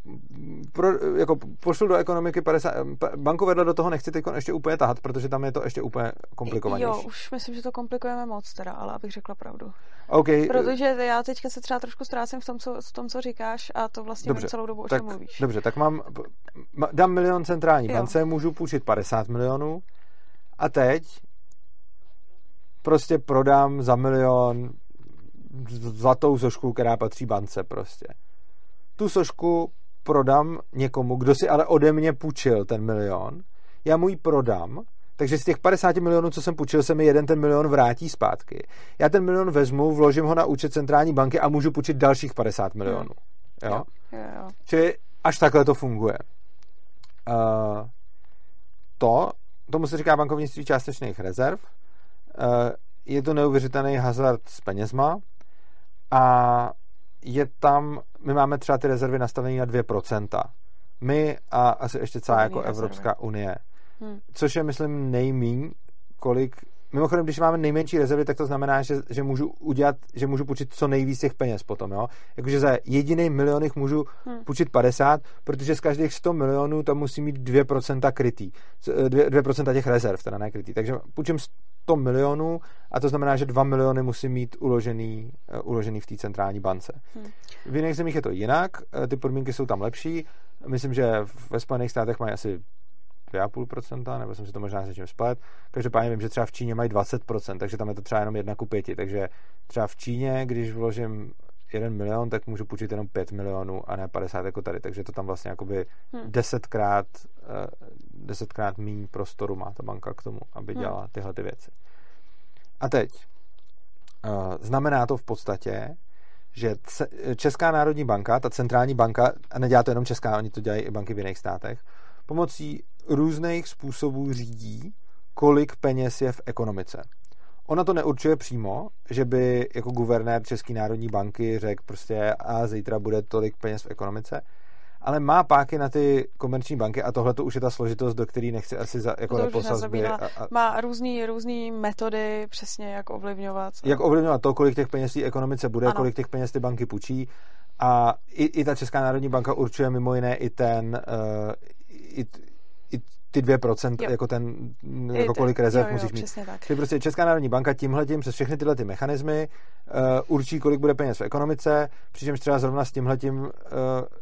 pro, jako pošlu do ekonomiky 50, banku vedle do toho nechci teď ještě úplně tahat, protože tam je to ještě úplně komplikovanější. Jo, už myslím, že to komplikujeme moc teda, ale abych řekla pravdu. Okay. Protože já teďka se třeba trošku ztrácím v tom, co, v tom, co říkáš a to vlastně dobře, celou dobu, o čem mluvíš. Dobře, tak mám, dám milion centrální jo. bance, můžu půjčit 50 milionů a teď prostě prodám za milion zlatou sošku, která patří bance prostě. Tu sošku prodám někomu, kdo si ale ode mě půjčil ten milion, já mu ji prodám, takže z těch 50 milionů, co jsem půjčil, se mi jeden ten milion vrátí zpátky. Já ten milion vezmu, vložím ho na účet centrální banky a můžu půjčit dalších 50 milionů. Jo? Jo, jo, jo. Čili až takhle to funguje. Uh, to, tomu se říká bankovnictví částečných rezerv. Uh, je to neuvěřitelný hazard s penězma, a je tam, my máme třeba ty rezervy nastavené na 2%. My a asi ještě celá jako. Evropská unie. Hmm. Což je, myslím, nejmíň, kolik Mimochodem, když máme nejmenší rezervy, tak to znamená, že, že můžu udělat, že můžu půjčit co nejvíc těch peněz potom, jo. Jakože za jediný milion jich můžu hmm. půjčit 50, protože z každých 100 milionů tam musí mít 2% krytý. 2%, 2% těch rezerv, teda ne krytý. Takže půjčím 100 milionů a to znamená, že 2 miliony musí mít uložený, uh, uložený v té centrální bance. Hmm. V jiných zemích je to jinak, uh, ty podmínky jsou tam lepší. Myslím, že ve Spojených státech mají asi 2,5%, nebo jsem si to možná s něčím splet. Každopádně vím, že třeba v Číně mají 20%, takže tam je to třeba jenom 1 ku 5. Takže třeba v Číně, když vložím 1 milion, tak můžu půjčit jenom 5 milionů a ne 50 jako tady. Takže to tam vlastně jakoby hmm. desetkrát, uh, desetkrát méně prostoru má ta banka k tomu, aby hmm. dělala tyhle ty věci. A teď, uh, znamená to v podstatě, že Česká národní banka, ta centrální banka, a nedělá to jenom Česká, oni to dělají i banky v jiných státech, pomocí různých způsobů řídí, kolik peněz je v ekonomice. Ona to neurčuje přímo, že by jako guvernér České národní banky řekl prostě a zítra bude tolik peněz v ekonomice, ale má páky na ty komerční banky a tohle to už je ta složitost, do které nechci asi za, jako reposazby. A, a, má různý, různý metody přesně, jak ovlivňovat. Jak ovlivňovat to, kolik těch peněz v ekonomice bude, ano. kolik těch peněz ty banky půjčí. A i, i ta Česká národní banka určuje mimo jiné i ten, uh, i, i ty 2%, jo. jako ten, jako kolik rezerv jo, jo, musíš mít. Tak. Čili prostě Česká národní banka tímhletím přes všechny tyhle ty mechanismy uh, určí, kolik bude peněz v ekonomice, přičemž třeba zrovna s tímhletím, uh,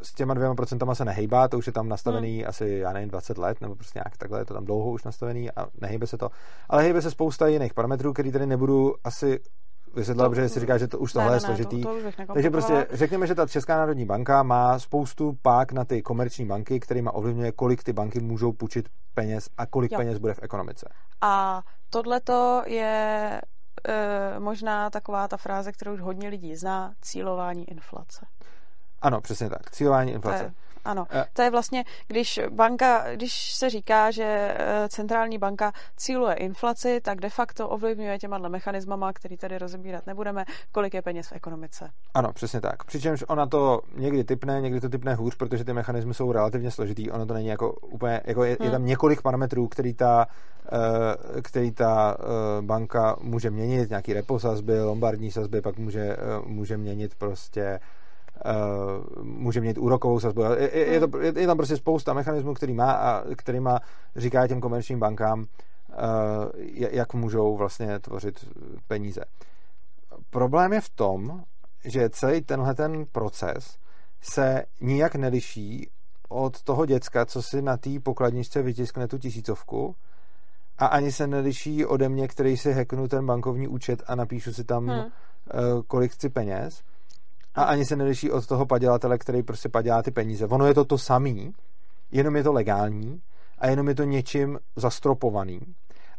s těma dvěma procentama se nehejbá, to už je tam nastavený hmm. asi, já nevím, 20 let, nebo prostě nějak takhle je to tam dlouho už nastavený a nehejbe se to. Ale hejbe se spousta jiných parametrů, který tady nebudu asi vysvětlila, protože si říká, že to už tohle ne, je složitý. To, to Takže prostě řekněme, že ta Česká národní banka má spoustu pák na ty komerční banky, kterými ovlivňuje, kolik ty banky můžou půjčit peněz a kolik jo. peněz bude v ekonomice. A tohleto je e, možná taková ta fráze, kterou už hodně lidí zná, cílování inflace. Ano, přesně tak. Cílování inflace. To je ano. To je vlastně, když banka, když se říká, že eh, centrální banka cíluje inflaci, tak de facto ovlivňuje těma mechanismama, který tady rozebírat nebudeme, kolik je peněz v ekonomice. Ano, přesně tak. Přičemž ona to někdy typne, někdy to typne hůř, protože ty mechanismy jsou relativně složitý. Ono to není jako úplně, jako je, hmm. je tam několik parametrů, který ta, eh, který ta eh, banka může měnit, nějaký repo sazby, lombardní sazby, pak může, může měnit prostě může mít úrokovou sazbu. Je, je, je, to, je, je tam prostě spousta mechanismů, který má a kterýma říká těm komerčním bankám, uh, jak můžou vlastně tvořit peníze. Problém je v tom, že celý tenhle ten proces se nijak neliší od toho děcka, co si na té pokladničce vytiskne tu tisícovku a ani se neliší ode mě, který si hacknu ten bankovní účet a napíšu si tam, hmm. uh, kolik chci peněz a ani se neliší od toho padělatele, který prostě padělá ty peníze. Ono je to to samý, jenom je to legální a jenom je to něčím zastropovaný.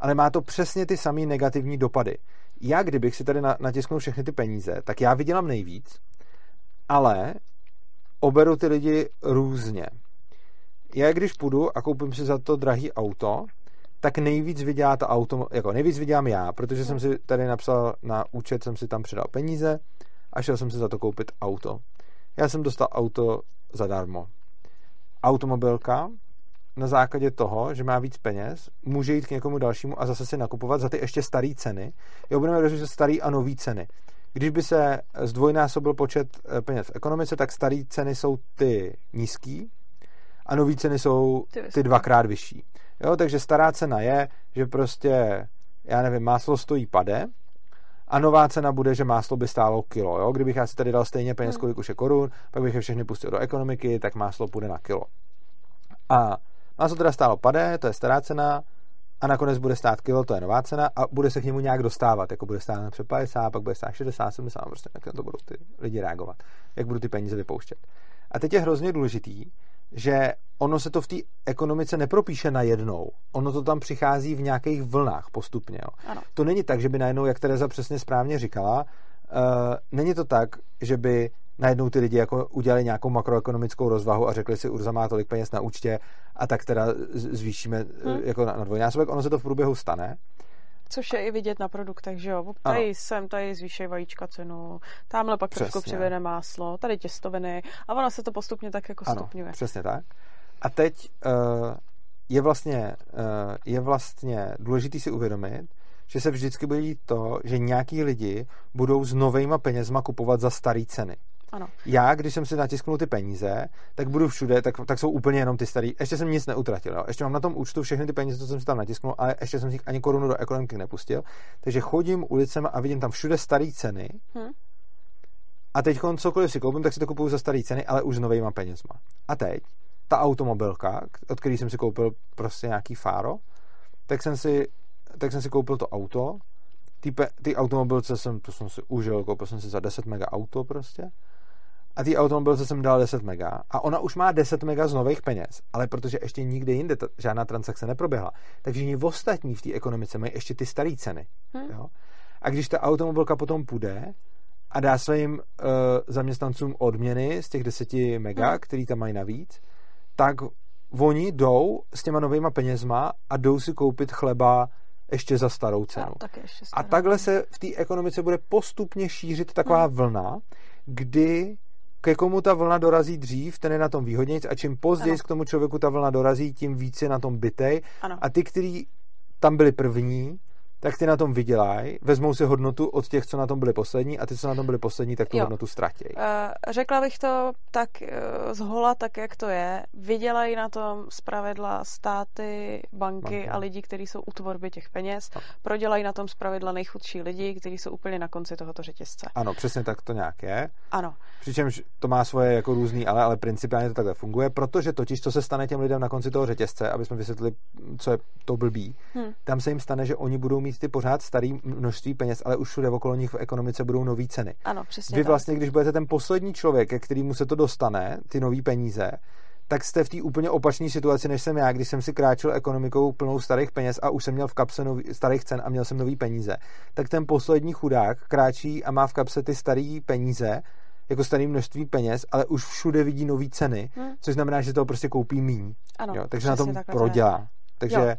Ale má to přesně ty samé negativní dopady. Já, kdybych si tady natisknul všechny ty peníze, tak já vydělám nejvíc, ale oberu ty lidi různě. Já, když půjdu a koupím si za to drahý auto, tak nejvíc vydělá to auto, jako nejvíc vydělám já, protože jsem si tady napsal na účet, jsem si tam přidal peníze a šel jsem si za to koupit auto. Já jsem dostal auto zadarmo. Automobilka na základě toho, že má víc peněz, může jít k někomu dalšímu a zase si nakupovat za ty ještě staré ceny. Jo, budeme rozlišit starý a nový ceny. Když by se zdvojnásobil počet eh, peněz v ekonomice, tak staré ceny jsou ty nízký a nový ceny jsou ty dvakrát vyšší. Jo, takže stará cena je, že prostě, já nevím, máslo stojí pade a nová cena bude, že máslo by stálo kilo. Jo? Kdybych já si tady dal stejně peněz, hmm. kolik už je korun, pak bych je všechny pustil do ekonomiky, tak máslo půjde na kilo. A máslo teda stálo pade, to je stará cena, a nakonec bude stát kilo, to je nová cena a bude se k němu nějak dostávat, jako bude stát napřed 50, pak bude stát 60, 70, prostě jak na to budou ty lidi reagovat, jak budou ty peníze vypouštět. A teď je hrozně důležitý, že ono se to v té ekonomice nepropíše najednou. Ono to tam přichází v nějakých vlnách postupně. Jo. To není tak, že by najednou, jak Tereza přesně správně říkala, uh, není to tak, že by najednou ty lidi jako udělali nějakou makroekonomickou rozvahu a řekli si, Urza má tolik peněz na účtě a tak teda zvýšíme hmm. jako na, na dvojnásobek. Ono se to v průběhu stane. Což je i vidět na produktech, že jo. Tady ano. jsem, tady zvýšej vajíčka cenu, tamhle pak přesně. trošku přivěne máslo, tady těstoviny a ono se to postupně tak jako ano, stupňuje. přesně tak. A teď uh, je vlastně, uh, je vlastně důležitý si uvědomit, že se vždycky bude dít to, že nějaký lidi budou s novejma penězma kupovat za staré ceny. Ano. Já, když jsem si natisknul ty peníze, tak budu všude, tak, tak jsou úplně jenom ty starý. Ještě jsem nic neutratil. Jo. Ještě mám na tom účtu všechny ty peníze, co jsem si tam natisknul, ale ještě jsem si ani korunu do ekonomiky nepustil. Takže chodím ulicemi a vidím tam všude staré ceny. Hmm. A teď cokoliv si koupím, tak si to kupuju za staré ceny, ale už s novýma penězma. A teď ta automobilka, od který jsem si koupil prostě nějaký fáro, tak jsem si, tak jsem si koupil to auto, ty, pe, ty automobilce jsem, to jsem si užil, koupil jsem si za 10 mega auto prostě a ty automobilce jsem dal 10 mega a ona už má 10 mega z nových peněz, ale protože ještě nikde jinde ta, žádná transakce neproběhla, takže oni ostatní v té ekonomice mají ještě ty staré ceny. Hmm. Jo? A když ta automobilka potom půjde a dá svým uh, zaměstnancům odměny z těch 10 mega, hmm. který tam mají navíc, tak oni jdou s těma novýma penězma a jdou si koupit chleba ještě za starou cenu. A, ještě a takhle se v té ekonomice bude postupně šířit taková hmm. vlna, kdy ke komu ta vlna dorazí dřív, ten je na tom výhodnějc a čím později k tomu člověku ta vlna dorazí, tím více je na tom bytej. Ano. A ty, kteří tam byli první, tak ty na tom vydělají, vezmou si hodnotu od těch, co na tom byli poslední a ty, co na tom byli poslední, tak tu jo. hodnotu ztratí. Uh, řekla bych to tak uh, zhola, tak jak to je. Vydělají na tom zpravidla státy, banky, banky. a lidi, kteří jsou u tvorby těch peněz. No. Prodělají na tom zpravidla nejchudší lidi, kteří jsou úplně na konci tohoto řetězce. Ano, přesně tak to nějak je. Ano. Přičemž to má svoje jako různý, ale, ale principiálně to takhle funguje, protože totiž, co se stane těm lidem na konci toho řetězce, aby jsme vysvětlili, co je to blbý, hmm. tam se jim stane, že oni budou mít ty pořád starý množství peněz, ale už všude okolo nich v ekonomice budou nové ceny. Ano, přesně. Vy vlastně, když budete ten poslední člověk, ke kterému se to dostane, ty nové peníze, tak jste v té úplně opačné situaci, než jsem já, když jsem si kráčel ekonomikou plnou starých peněz a už jsem měl v kapse nový, starých cen a měl jsem nový peníze. Tak ten poslední chudák kráčí a má v kapse ty staré peníze, jako staré množství peněz, ale už všude vidí nové ceny, hmm. což znamená, že to prostě koupí míň. Ano, jo, takže na tom prodělá. Takže jo.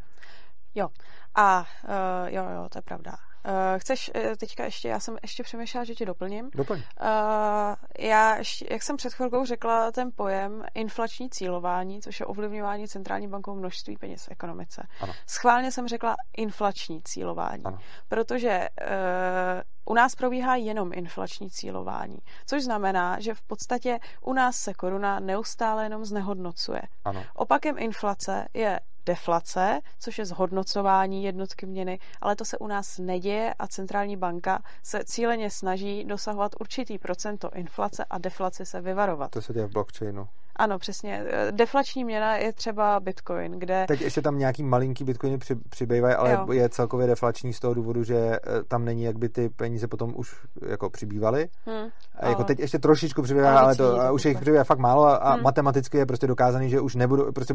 jo. A uh, jo, jo, to je pravda. Uh, chceš uh, teďka ještě, já jsem ještě přemýšlela, že tě doplním. Doplň. Uh, já, ještě, jak jsem před chvilkou řekla, ten pojem inflační cílování, což je ovlivňování centrální bankou množství peněz v ekonomice. Ano. Schválně jsem řekla inflační cílování, ano. protože uh, u nás probíhá jenom inflační cílování, což znamená, že v podstatě u nás se koruna neustále jenom znehodnocuje. Ano. Opakem inflace je deflace, což je zhodnocování jednotky měny, ale to se u nás neděje a centrální banka se cíleně snaží dosahovat určitý procento inflace a deflaci se vyvarovat. To se děje v blockchainu. Ano, přesně. Deflační měna je třeba Bitcoin, kde... Tak ještě tam nějaký malinký Bitcoiny při, přibývají, ale jo. je celkově deflační z toho důvodu, že eh, tam není, jak by ty peníze potom už jako přibývaly. Hmm, a jako teď ještě trošičku přibývá, ale, to, a už jich přibývá fakt málo a, a hmm. matematicky je prostě dokázaný, že už nebudou, prostě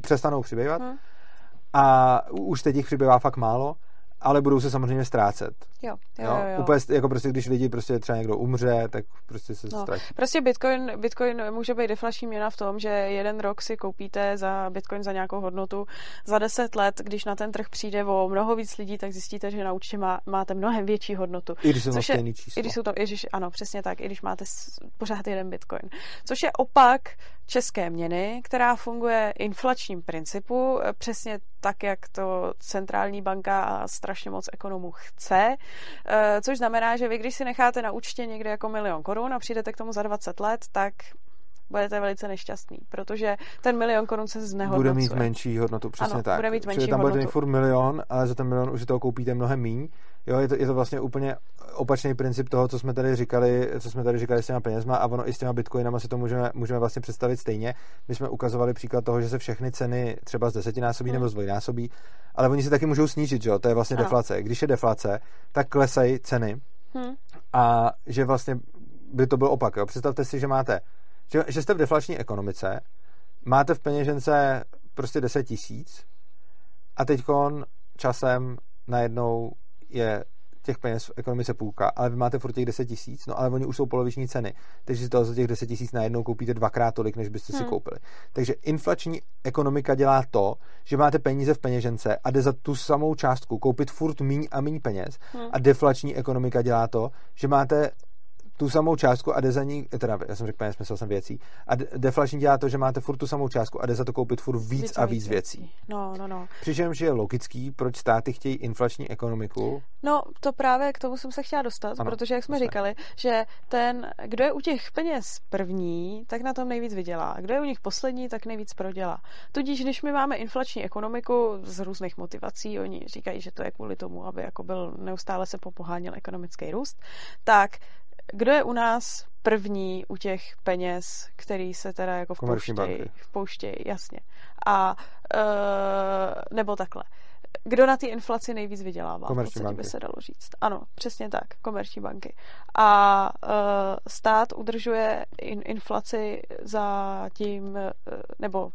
přestanou přibývat. Hmm. A už teď jich přibývá fakt málo ale budou se samozřejmě ztrácet. Jo, jo, jo. jo. Úplně jako prostě, když lidi prostě třeba někdo umře, tak prostě se no. ztratí. Prostě Bitcoin, Bitcoin může být deflační měna v tom, že jeden rok si koupíte za Bitcoin za nějakou hodnotu, za deset let, když na ten trh přijde o mnoho víc lidí, tak zjistíte, že na účtě má, máte mnohem větší hodnotu. I když jsou to stejný číslo. I když jsou to, ježiš, ano, přesně tak, i když máte pořád jeden Bitcoin. Což je opak české měny, která funguje inflačním principu, přesně tak, jak to centrální banka a strašně moc ekonomů chce, eh, což znamená, že vy, když si necháte na účtě někde jako milion korun a přijdete k tomu za 20 let, tak budete velice nešťastný, protože ten milion korun se znehodnocuje. Bude mít menší hodnotu, přesně ano, tak. Bude mít menší Čili tam budete mít furt milion, ale za ten milion už si toho koupíte mnohem míň. Jo, je to, je to vlastně úplně opačný princip toho, co jsme tady říkali, co jsme tady říkali s těma penězma a ono i s těma bitcoinama si to můžeme, můžeme vlastně představit stejně. My jsme ukazovali příklad toho, že se všechny ceny třeba z desetinásobí hmm. nebo z dvojnásobí, ale oni se taky můžou snížit, že jo? To je vlastně ano. deflace. Když je deflace, tak klesají ceny hmm. a že vlastně by to byl opak. Jo? Představte si, že máte že, že jste v deflační ekonomice, máte v peněžence prostě 10 tisíc a teď časem najednou je těch peněz v ekonomice půlka, ale vy máte furt těch 10 tisíc, no ale oni už jsou poloviční ceny, takže si to za těch 10 tisíc najednou koupíte dvakrát tolik, než byste hmm. si koupili. Takže inflační ekonomika dělá to, že máte peníze v peněžence a jde za tu samou částku koupit furt míň a míň peněz hmm. a deflační ekonomika dělá to, že máte tu samou částku a jde za ní, teda já jsem řekl peněz, myslel jsem věcí, a deflační dělá to, že máte furt tu samou částku a jde za to koupit furt víc, víc a víc, víc věcí. věcí. No, no, no. Přičemž je logický, proč státy chtějí inflační ekonomiku. No, to právě k tomu jsem se chtěla dostat, ano, protože jak jsme říkali, že ten, kdo je u těch peněz první, tak na tom nejvíc vydělá. Kdo je u nich poslední, tak nejvíc prodělá. Tudíž, když my máme inflační ekonomiku z různých motivací, oni říkají, že to je kvůli tomu, aby jako byl neustále se popoháněl ekonomický růst, tak kdo je u nás první u těch peněz, který se teda jako vpouštějí, vpouštějí, jasně. A uh, nebo takhle. Kdo na té inflaci nejvíc vydělává? Komerční banky. by se dalo říct. Ano, přesně tak, komerční banky. A uh, stát udržuje in, inflaci za tím, uh, nebo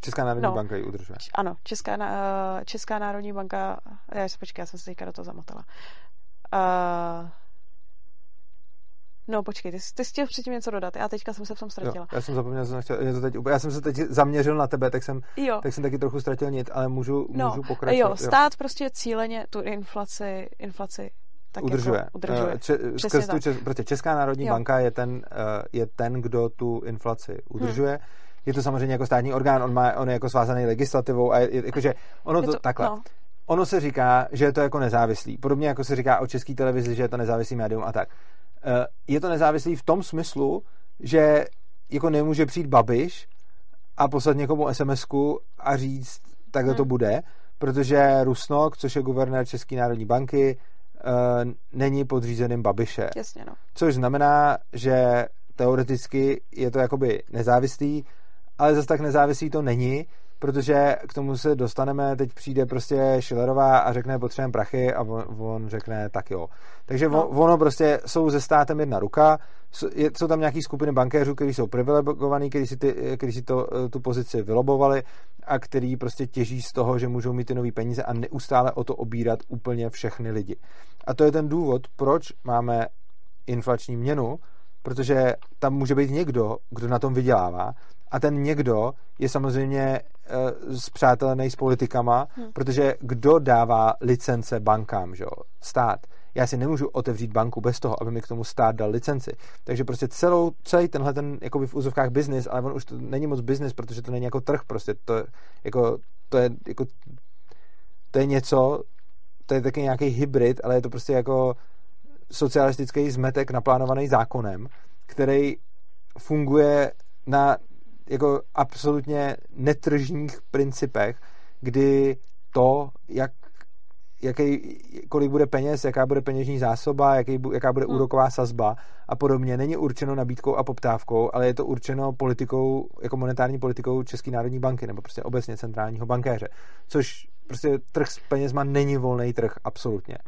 Česká národní no, banka ji udržuje. Ano, Česká, uh, Česká národní banka, já se počkej, já jsem se teďka do toho zamotala. Uh, No počkej, ty, ty jsi chtěl předtím něco dodat, já teďka jsem se v tom ztratila. Jo, já jsem zapomněl, že jsem chtěl něco teď, já jsem se teď zaměřil na tebe, tak jsem, jo. tak jsem taky trochu ztratil nic, ale můžu, no, můžu pokračovat. Jo, stát jo. prostě cíleně tu inflaci, inflaci tak udržuje. Jako udržuje. Eh, če, skrz tu, čes, prostě Česká národní jo. banka je ten, eh, je ten, kdo tu inflaci udržuje. Hmm. Je to samozřejmě jako státní orgán, on, má, on je jako svázaný legislativou a je, je, jakože ono to, to takhle. No. Ono se říká, že je to jako nezávislý. Podobně jako se říká o české televizi, že je to nezávislý médium a tak. Eh, je to nezávislý v tom smyslu, že jako nemůže přijít Babiš a poslat někomu sms a říct, takhle hmm. to bude, protože Rusnok, což je guvernér České národní banky, eh, není podřízeným Babiše. Jasně, no. Což znamená, že teoreticky je to jakoby nezávislý, ale zase tak nezávislý to není, protože k tomu se dostaneme, teď přijde prostě Schillerová a řekne potřebujeme prachy a on, on řekne tak jo. Takže no. ono prostě jsou ze státem jedna ruka, jsou tam nějaký skupiny bankéřů, kteří jsou privilegovaní, kteří si, ty, kteří si to, eh, tu pozici vylobovali a který prostě těží z toho, že můžou mít ty nové peníze a neustále o to obírat úplně všechny lidi. A to je ten důvod, proč máme inflační měnu, protože tam může být někdo, kdo na tom vydělává a ten někdo je samozřejmě zpřátelený eh, s politikama, hmm. protože kdo dává licence bankám, že jo? Stát. Já si nemůžu otevřít banku bez toho, aby mi k tomu stát dal licenci. Takže prostě celou, celý tenhle ten jakoby v úzovkách biznis, ale on už to není moc biznis, protože to není jako trh, prostě to, jako, to je jako to je něco, to je taky nějaký hybrid, ale je to prostě jako socialistický zmetek naplánovaný zákonem, který funguje na jako absolutně netržních principech, kdy to, jak jaký, kolik bude peněz, jaká bude peněžní zásoba, jaký, jaká bude hmm. úroková sazba a podobně, není určeno nabídkou a poptávkou, ale je to určeno politikou, jako monetární politikou České národní banky nebo prostě obecně centrálního bankéře. Což prostě trh s penězma není volný trh, absolutně.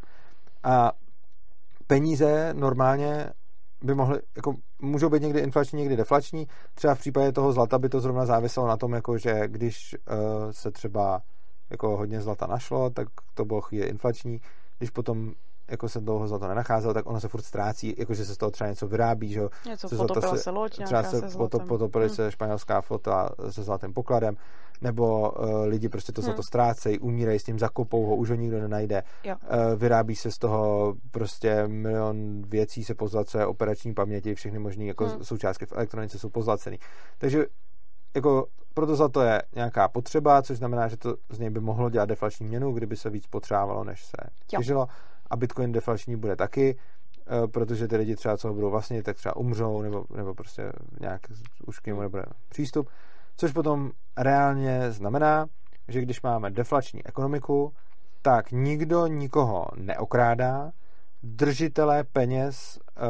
A peníze normálně by mohly, jako můžou být někdy inflační, někdy deflační. Třeba v případě toho zlata by to zrovna záviselo na tom, jako že když uh, se třeba jako hodně zlata našlo, tak to bylo chvíli inflační. Když potom jako se dlouho zlato nenacházelo, tak ono se furt ztrácí, jakože se z toho třeba něco vyrábí, že něco se potopila se, se loď, třeba se, se potop, potopili hmm. se španělská flota se zlatým pokladem, nebo uh, lidi prostě to hmm. zlato ztrácejí, umírají s tím, zakopou ho, už ho nikdo nenajde. Uh, vyrábí se z toho prostě milion věcí se pozlacuje, operační paměti, všechny možné jako hmm. součástky v elektronice jsou pozlacený. Takže jako proto za to je nějaká potřeba, což znamená, že to z něj by mohlo dělat deflační měnu, kdyby se víc potřebovalo, než se těžilo. A Bitcoin deflační bude taky, eh, protože ty lidi třeba, co ho budou vlastně, tak třeba umřou, nebo, nebo prostě nějak už k němu nebude přístup. Což potom reálně znamená, že když máme deflační ekonomiku, tak nikdo nikoho neokrádá, držitelé peněz e,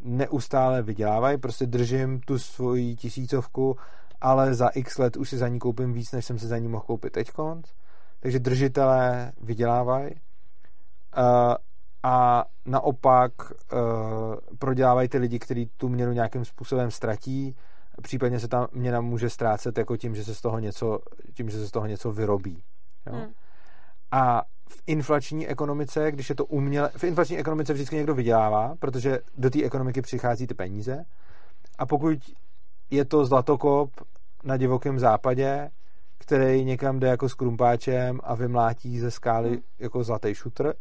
neustále vydělávají, prostě držím tu svoji tisícovku ale za x let už si za ní koupím víc, než jsem se za ní mohl koupit teď. Takže držitelé vydělávají. Uh, a naopak uh, prodělávají ty lidi, kteří tu měnu nějakým způsobem ztratí, případně se ta měna může ztrácet jako tím, že se z toho něco, tím, že se z toho něco vyrobí. Jo? Hmm. A v inflační ekonomice, když je to uměle, v inflační ekonomice vždycky někdo vydělává, protože do té ekonomiky přichází ty peníze a pokud je to zlatokop na divokém západě, který někam jde jako s krumpáčem a vymlátí ze skály hmm. jako zlatý šutr,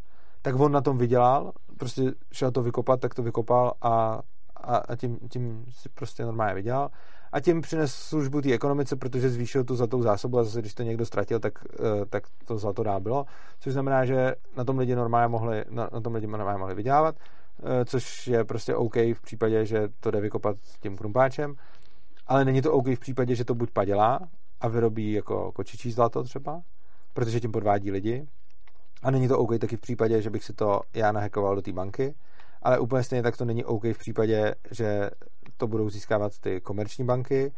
tak on na tom vydělal, prostě šel to vykopat, tak to vykopal a, a, a tím, tím si prostě normálně vydělal. A tím přines službu té ekonomice, protože zvýšil tu zlatou zásobu a zase, když to někdo ztratil, tak, eh, tak to zlato dá bylo. Což znamená, že na tom lidi normálně mohli, na, na tom lidi normálně mohli vydělávat, eh, což je prostě OK v případě, že to jde vykopat tím krumpáčem ale není to OK v případě, že to buď padělá a vyrobí jako kočičí zlato třeba, protože tím podvádí lidi. A není to OK taky v případě, že bych si to já nahekoval do té banky, ale úplně stejně tak to není OK v případě, že to budou získávat ty komerční banky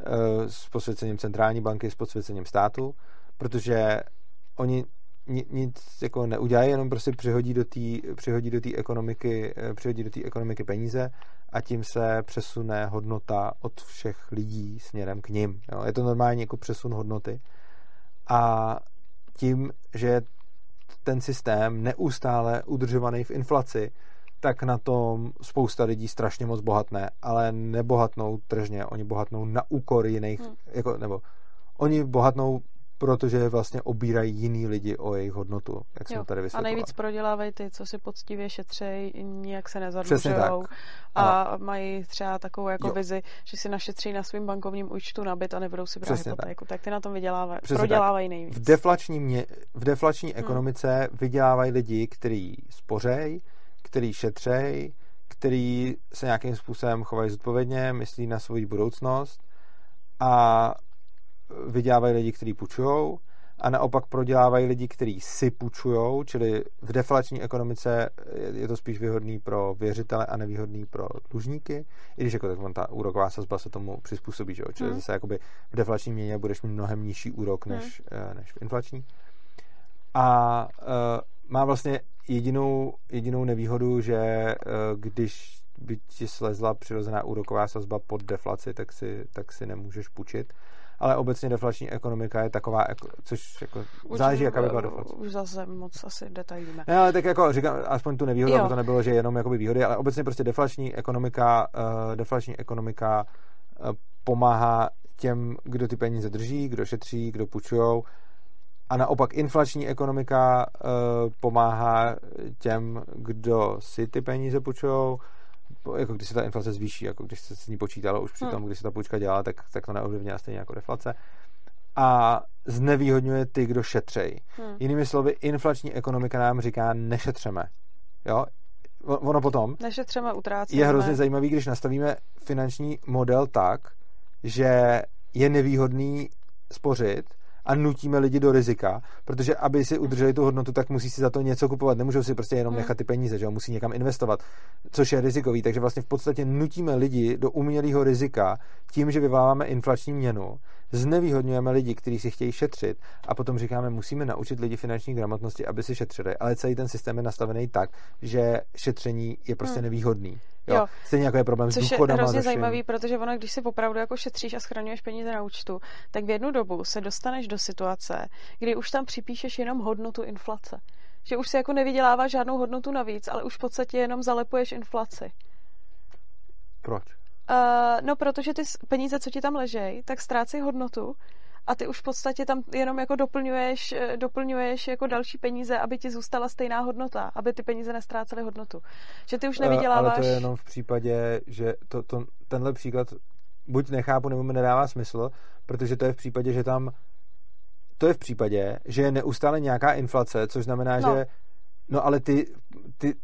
eh, s posvěcením centrální banky, s posvěcením státu, protože oni nic jako neudělají, jenom prostě přihodí do té přihodí do ekonomiky, eh, přihodí do té ekonomiky peníze a tím se přesune hodnota od všech lidí směrem k ním. Jo. Je to normálně jako přesun hodnoty. A tím, že ten systém neustále udržovaný v inflaci, tak na tom spousta lidí strašně moc bohatné, ale nebohatnou tržně, oni bohatnou na úkor jiných, hmm. jako, nebo oni bohatnou protože vlastně obírají jiný lidi o jejich hodnotu, jak jsem tady A nejvíc prodělávají ty, co si poctivě šetřejí, nijak se nezadlužujou a ano. mají třeba takovou jako jo. vizi, že si našetří na svým bankovním účtu nabit a nebudou si brát hypotéku. Tak. tak ty na tom vydělávají, Přesně prodělávají tak. nejvíc. V deflační, mě, v deflační hmm. ekonomice vydělávají lidi, kteří spořejí, kteří šetřejí, kteří se nějakým způsobem chovají zodpovědně, myslí na svou budoucnost a vydělávají lidi, kteří půjčují a naopak prodělávají lidi, kteří si půjčují, čili v deflační ekonomice je to spíš výhodný pro věřitele a nevýhodný pro dlužníky, i když jako tak ta úroková sazba se tomu přizpůsobí, že jo? čili hmm. zase jakoby v deflační měně budeš mít mnohem nižší úrok než, hmm. než v inflační. A uh, má vlastně jedinou, jedinou nevýhodu, že uh, když by ti slezla přirozená úroková sazba pod deflaci, tak si, tak si nemůžeš půjčit ale obecně deflační ekonomika je taková, jako, což jako už, záleží, jaká by byla deflace. Už zase moc asi detailíme. Ne, ale tak jako říkám, aspoň tu nevýhodu, aby to nebylo, že jenom jakoby výhody, ale obecně prostě deflační ekonomika, uh, deflační ekonomika uh, pomáhá těm, kdo ty peníze drží, kdo šetří, kdo půjčují, a naopak inflační ekonomika uh, pomáhá těm, kdo si ty peníze půjčují, jako když se ta inflace zvýší, jako když se s ní počítalo už při tom, hmm. když se ta půjčka dělala, tak, tak to neovlivňuje stejně jako deflace. A znevýhodňuje ty, kdo šetřejí. Hmm. Jinými slovy, inflační ekonomika nám říká, nešetřeme. Jo? Ono potom nešetřeme, utrácíme. je hrozně zajímavý, když nastavíme finanční model tak, že je nevýhodný spořit a nutíme lidi do rizika, protože aby si udrželi tu hodnotu, tak musí si za to něco kupovat. Nemůžou si prostě jenom hmm. nechat ty peníze, že jo? musí někam investovat, což je rizikový. Takže vlastně v podstatě nutíme lidi do umělého rizika tím, že vyvoláváme inflační měnu, znevýhodňujeme lidi, kteří si chtějí šetřit a potom říkáme, musíme naučit lidi finanční gramotnosti, aby si šetřili. Ale celý ten systém je nastavený tak, že šetření je prostě hmm. nevýhodný. Jo. jo. Stejně jako je problém Což s důchodama. je hrozně zajímavý, protože ono, když si opravdu jako šetříš a schraňuješ peníze na účtu, tak v jednu dobu se dostaneš do situace, kdy už tam připíšeš jenom hodnotu inflace. Že už si jako nevyděláváš žádnou hodnotu navíc, ale už v podstatě jenom zalepuješ inflaci. Proč? Uh, no, protože ty peníze, co ti tam ležejí, tak ztrácejí hodnotu a ty už v podstatě tam jenom jako doplňuješ, eh, doplňuješ jako další peníze, aby ti zůstala stejná hodnota, aby ty peníze nestrácely hodnotu. Že ty už nevyděláváš... Ale to je jenom v případě, že to, to, tenhle příklad buď nechápu, nebo mi nedává smysl, protože to je v případě, že tam to je v případě, že je neustále nějaká inflace, což znamená, no. že no ale ty, ty,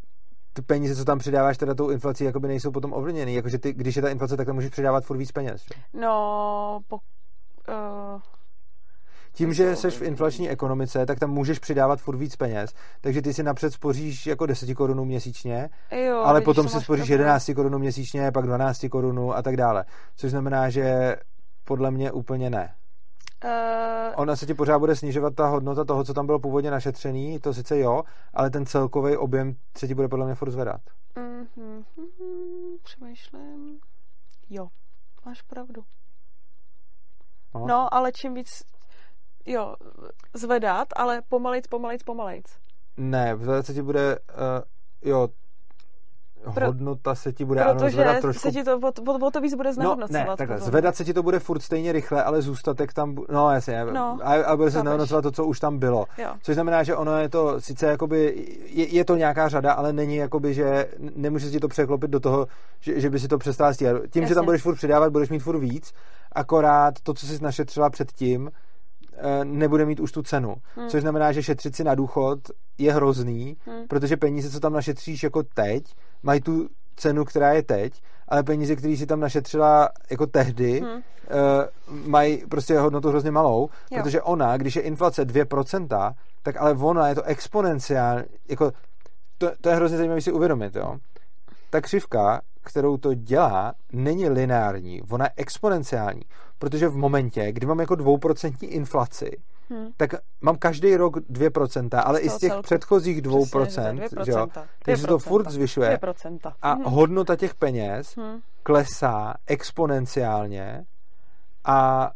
ty peníze, co tam přidáváš teda tou inflací, jakoby nejsou potom ovlivněny. Jakože ty, když je ta inflace, tak tam můžeš přidávat furt víc peněz. Že? No, po, uh, tím, že jsi v inflační ekonomice, tak tam můžeš přidávat furt víc peněz, takže ty si napřed spoříš jako 10 korunů měsíčně, jo, ale potom si spoříš 11 korunů měsíčně, pak 12 korunů a tak dále. Což znamená, že podle mě úplně ne. Uh, Ona se ti pořád bude snižovat ta hodnota toho, co tam bylo původně našetřený, to sice jo, ale ten celkový objem se ti bude podle mě furt zvedat. Uh-huh, uh-huh, přemýšlím. Jo, máš pravdu. No. no, ale čím víc, jo, zvedat, ale pomalejc, pomalejc, pomalejc. Ne, zvedat se ti bude, uh, jo, pro, hodnota se ti bude ano, zvedat trošku... se ti to o, o, o to víc bude znehodnocovat. No, ne, takhle, zvedat se ti to bude furt stejně rychle, ale zůstatek tam, no jasně, no, a, a bude se znehodnocovat to, co už tam bylo. Jo. Což znamená, že ono je to, sice jakoby, je, je to nějaká řada, ale není jakoby, že nemůže si to překlopit do toho, že, že by si to přestal stíhat. Tím, jasně. že tam budeš furt přidávat, budeš mít furt víc, akorát to, co jsi našetřila předtím, nebude mít už tu cenu. Hmm. Což znamená, že šetřit si na důchod je hrozný, hmm. protože peníze, co tam našetříš jako teď, mají tu cenu, která je teď, ale peníze, které si tam našetřila jako tehdy, hmm. uh, mají prostě hodnotu hrozně malou, jo. protože ona, když je inflace 2%, tak ale ona je to exponenciální, jako to, to je hrozně zajímavé si uvědomit, jo. Ta křivka, kterou to dělá, není lineární, ona je exponenciální, protože v momentě, kdy mám jako dvouprocentní inflaci, hmm. tak mám každý rok 2%, ale i z těch celku. předchozích 2%, Přesně, 2%, že jo, takže se to furt zvyšuje 2%. a hmm. hodnota těch peněz hmm. klesá exponenciálně a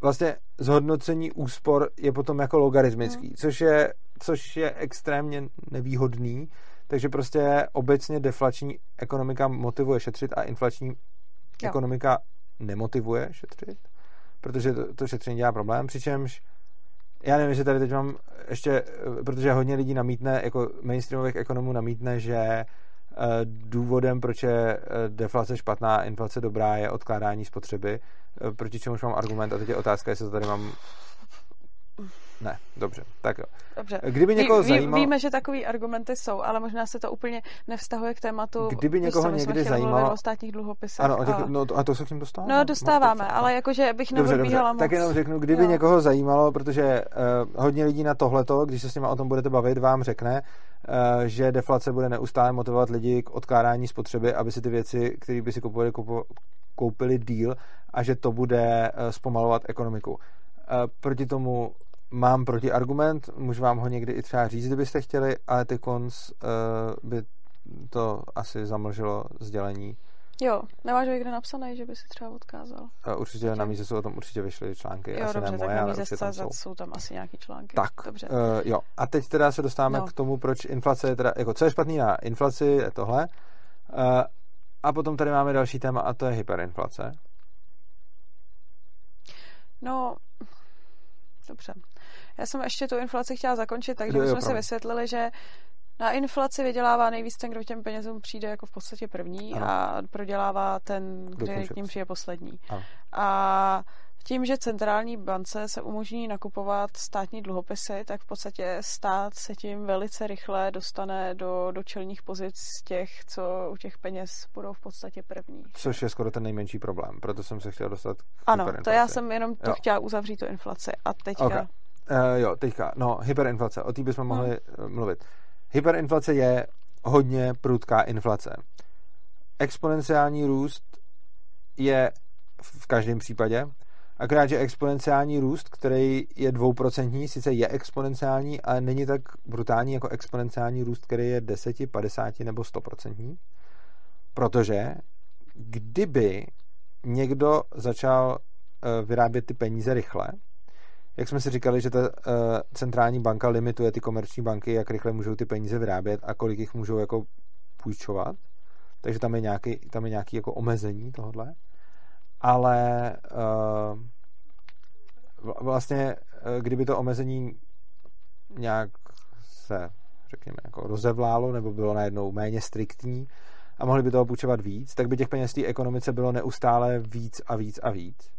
vlastně zhodnocení úspor je potom jako logaritmický, hmm. což je, což je extrémně nevýhodný, takže prostě obecně deflační ekonomika motivuje šetřit a inflační jo. ekonomika nemotivuje šetřit, protože to, to šetření dělá problém, přičemž já nevím, že tady teď mám ještě, protože hodně lidí namítne, jako mainstreamových ekonomů namítne, že eh, důvodem, proč je eh, deflace špatná, inflace dobrá, je odkládání spotřeby, eh, proti čemuž mám argument a teď je otázka, jestli to tady mám ne, dobře, tak jo. Dobře. Kdyby někoho ví, zajímalo... Víme, že takový argumenty jsou, ale možná se to úplně nevztahuje k tématu. Kdyby někoho víš, někdy zajímalo... o státních dluhopisech. Ano, těch, a... No, a to se k tím dostáváme. No, dostáváme, ale jakože bych neodbíhala moc. Tak jenom řeknu, kdyby jo. někoho zajímalo, protože uh, hodně lidí na tohleto, když se s nimi o tom budete bavit, vám řekne, uh, že deflace bude neustále motivovat lidi k odkládání spotřeby, aby si ty věci, které by si kupovali, kupo, koupili díl a že to bude uh, zpomalovat ekonomiku. Uh, proti tomu mám protiargument, můžu vám ho někdy i třeba říct, kdybyste chtěli, ale ty konc uh, by to asi zamlžilo sdělení. Jo, nemáš ho někde napsané, že by si třeba odkázal? Uh, určitě na míze jsou o tom určitě vyšly články. Jo, asi dobře, ne tak moje, na míze tam jsou. jsou tam asi nějaký články. Tak, dobře. Uh, jo. A teď teda se dostáváme no. k tomu, proč inflace je teda, jako co je špatný na inflaci, je tohle. Uh, a potom tady máme další téma a to je hyperinflace. No, dobře. Já jsem ještě tu inflaci chtěla zakončit, takže jsme si vysvětlili, že na inflaci vydělává nejvíc ten, kdo těm penězům přijde jako v podstatě první ano. a prodělává ten, kdo k ním přijde poslední. Ano. A Tím, že centrální bance se umožní nakupovat státní dluhopisy, tak v podstatě stát se tím velice rychle dostane do, do čelních pozic těch, co u těch peněz budou v podstatě první. Což je skoro ten nejmenší problém, proto jsem se chtěl dostat k Ano, to já jsem jenom to jo. chtěla uzavřít tu inflaci. A teďka... Okay. Uh, jo, teďka, no, hyperinflace, o té bychom mohli hmm. mluvit. Hyperinflace je hodně prudká inflace. Exponenciální růst je v každém případě, akorát, že exponenciální růst, který je dvouprocentní, sice je exponenciální, ale není tak brutální jako exponenciální růst, který je 10, 50 nebo 100%. Protože kdyby někdo začal eh, vyrábět ty peníze rychle, jak jsme si říkali, že ta uh, centrální banka limituje ty komerční banky, jak rychle můžou ty peníze vyrábět a kolik jich můžou jako půjčovat. Takže tam je nějaký, tam je nějaký jako omezení tohle. Ale uh, vlastně, kdyby to omezení nějak se, řekněme, jako rozevlálo nebo bylo najednou méně striktní a mohli by toho půjčovat víc, tak by těch peněz té ekonomice bylo neustále víc a víc a víc.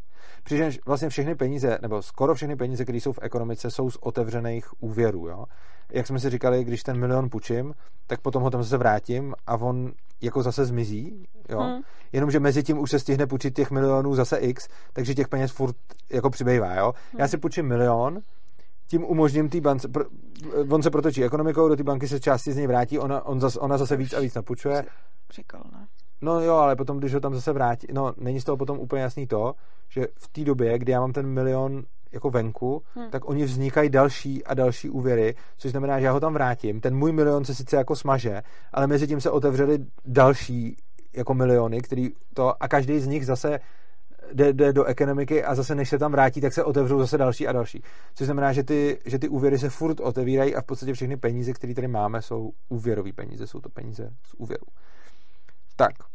Přičemž vlastně všechny peníze, nebo skoro všechny peníze, které jsou v ekonomice, jsou z otevřených úvěrů. Jo? Jak jsme si říkali, když ten milion půjčím, tak potom ho tam zase vrátím a on jako zase zmizí, jo? Hmm. Jenomže mezi tím už se stihne půjčit těch milionů zase x, takže těch peněz furt jako přibývá, jo? Hmm. Já si půjčím milion, tím umožním té bance, on se protočí ekonomikou, do té banky se části z něj vrátí, ona, on zas, ona zase víc a víc napůjčuje. Říkal, ne? No jo, ale potom, když ho tam zase vrátí, no není z toho potom úplně jasný to, že v té době, kdy já mám ten milion jako venku, hmm. tak oni vznikají další a další úvěry, což znamená, že já ho tam vrátím. Ten můj milion se sice jako smaže, ale mezi tím se otevřely další jako miliony, který to a každý z nich zase jde, jde do ekonomiky a zase než se tam vrátí, tak se otevřou zase další a další. Což znamená, že ty, že ty úvěry se furt otevírají a v podstatě všechny peníze, které tady máme, jsou úvěrové peníze, jsou to peníze z úvěru. Tak.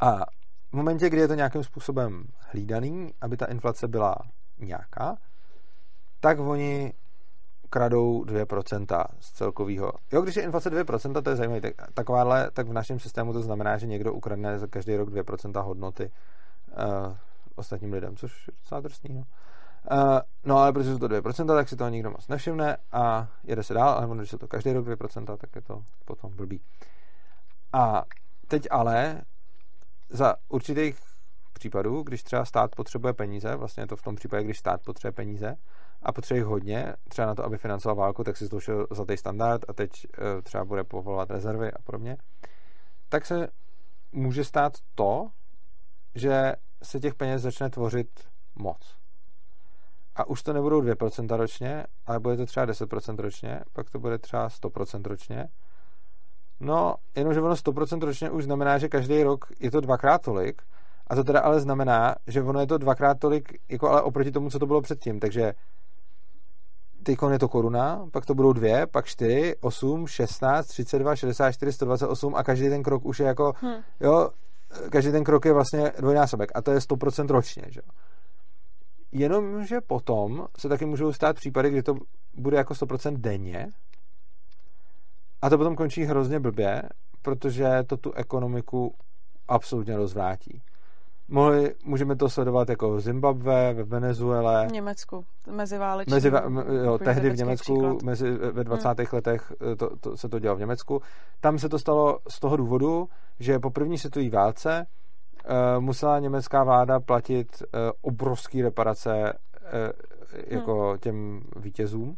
A v momentě, kdy je to nějakým způsobem hlídaný, aby ta inflace byla nějaká, tak oni kradou 2% z celkového. Jo, když je inflace 2%, to je zajímavé. Tak, takováhle, tak v našem systému to znamená, že někdo ukradne za každý rok 2% hodnoty uh, ostatním lidem, což je docela drsný. No. Uh, no ale protože jsou to 2%, tak si toho nikdo moc nevšimne a jede se dál, ale když je to každý rok 2%, tak je to potom blbý. A teď ale za určitých případů, když třeba stát potřebuje peníze, vlastně je to v tom případě, když stát potřebuje peníze a potřebuje jich hodně, třeba na to, aby financoval válku, tak si zloušil za ten standard a teď uh, třeba bude povolovat rezervy a podobně, tak se může stát to, že se těch peněz začne tvořit moc. A už to nebudou 2% ročně, ale bude to třeba 10% ročně, pak to bude třeba 100% ročně. No, jenomže ono 100% ročně už znamená, že každý rok je to dvakrát tolik, a to teda ale znamená, že ono je to dvakrát tolik, jako ale oproti tomu, co to bylo předtím. Takže teď je to koruna, pak to budou dvě, pak čtyři, osm, šestnáct, třicet dva, šedesát čtyři, sto dvacet osm a každý ten krok už je jako, hmm. jo, každý ten krok je vlastně dvojnásobek a to je 100% ročně, že Jenomže potom se taky můžou stát případy, kdy to bude jako 100% denně a to potom končí hrozně blbě, protože to tu ekonomiku absolutně rozvrátí. Mohli, můžeme to sledovat jako v Zimbabwe, ve Venezuele. V Německu, meziválečný. Mezi, jo, tehdy v Německu, mezi, ve 20. Hmm. letech eh, to, to, se to dělalo v Německu. Tam se to stalo z toho důvodu, že po první světové válce uh, musela německá vláda platit uh, obrovské reparace uh, jako hmm. těm vítězům.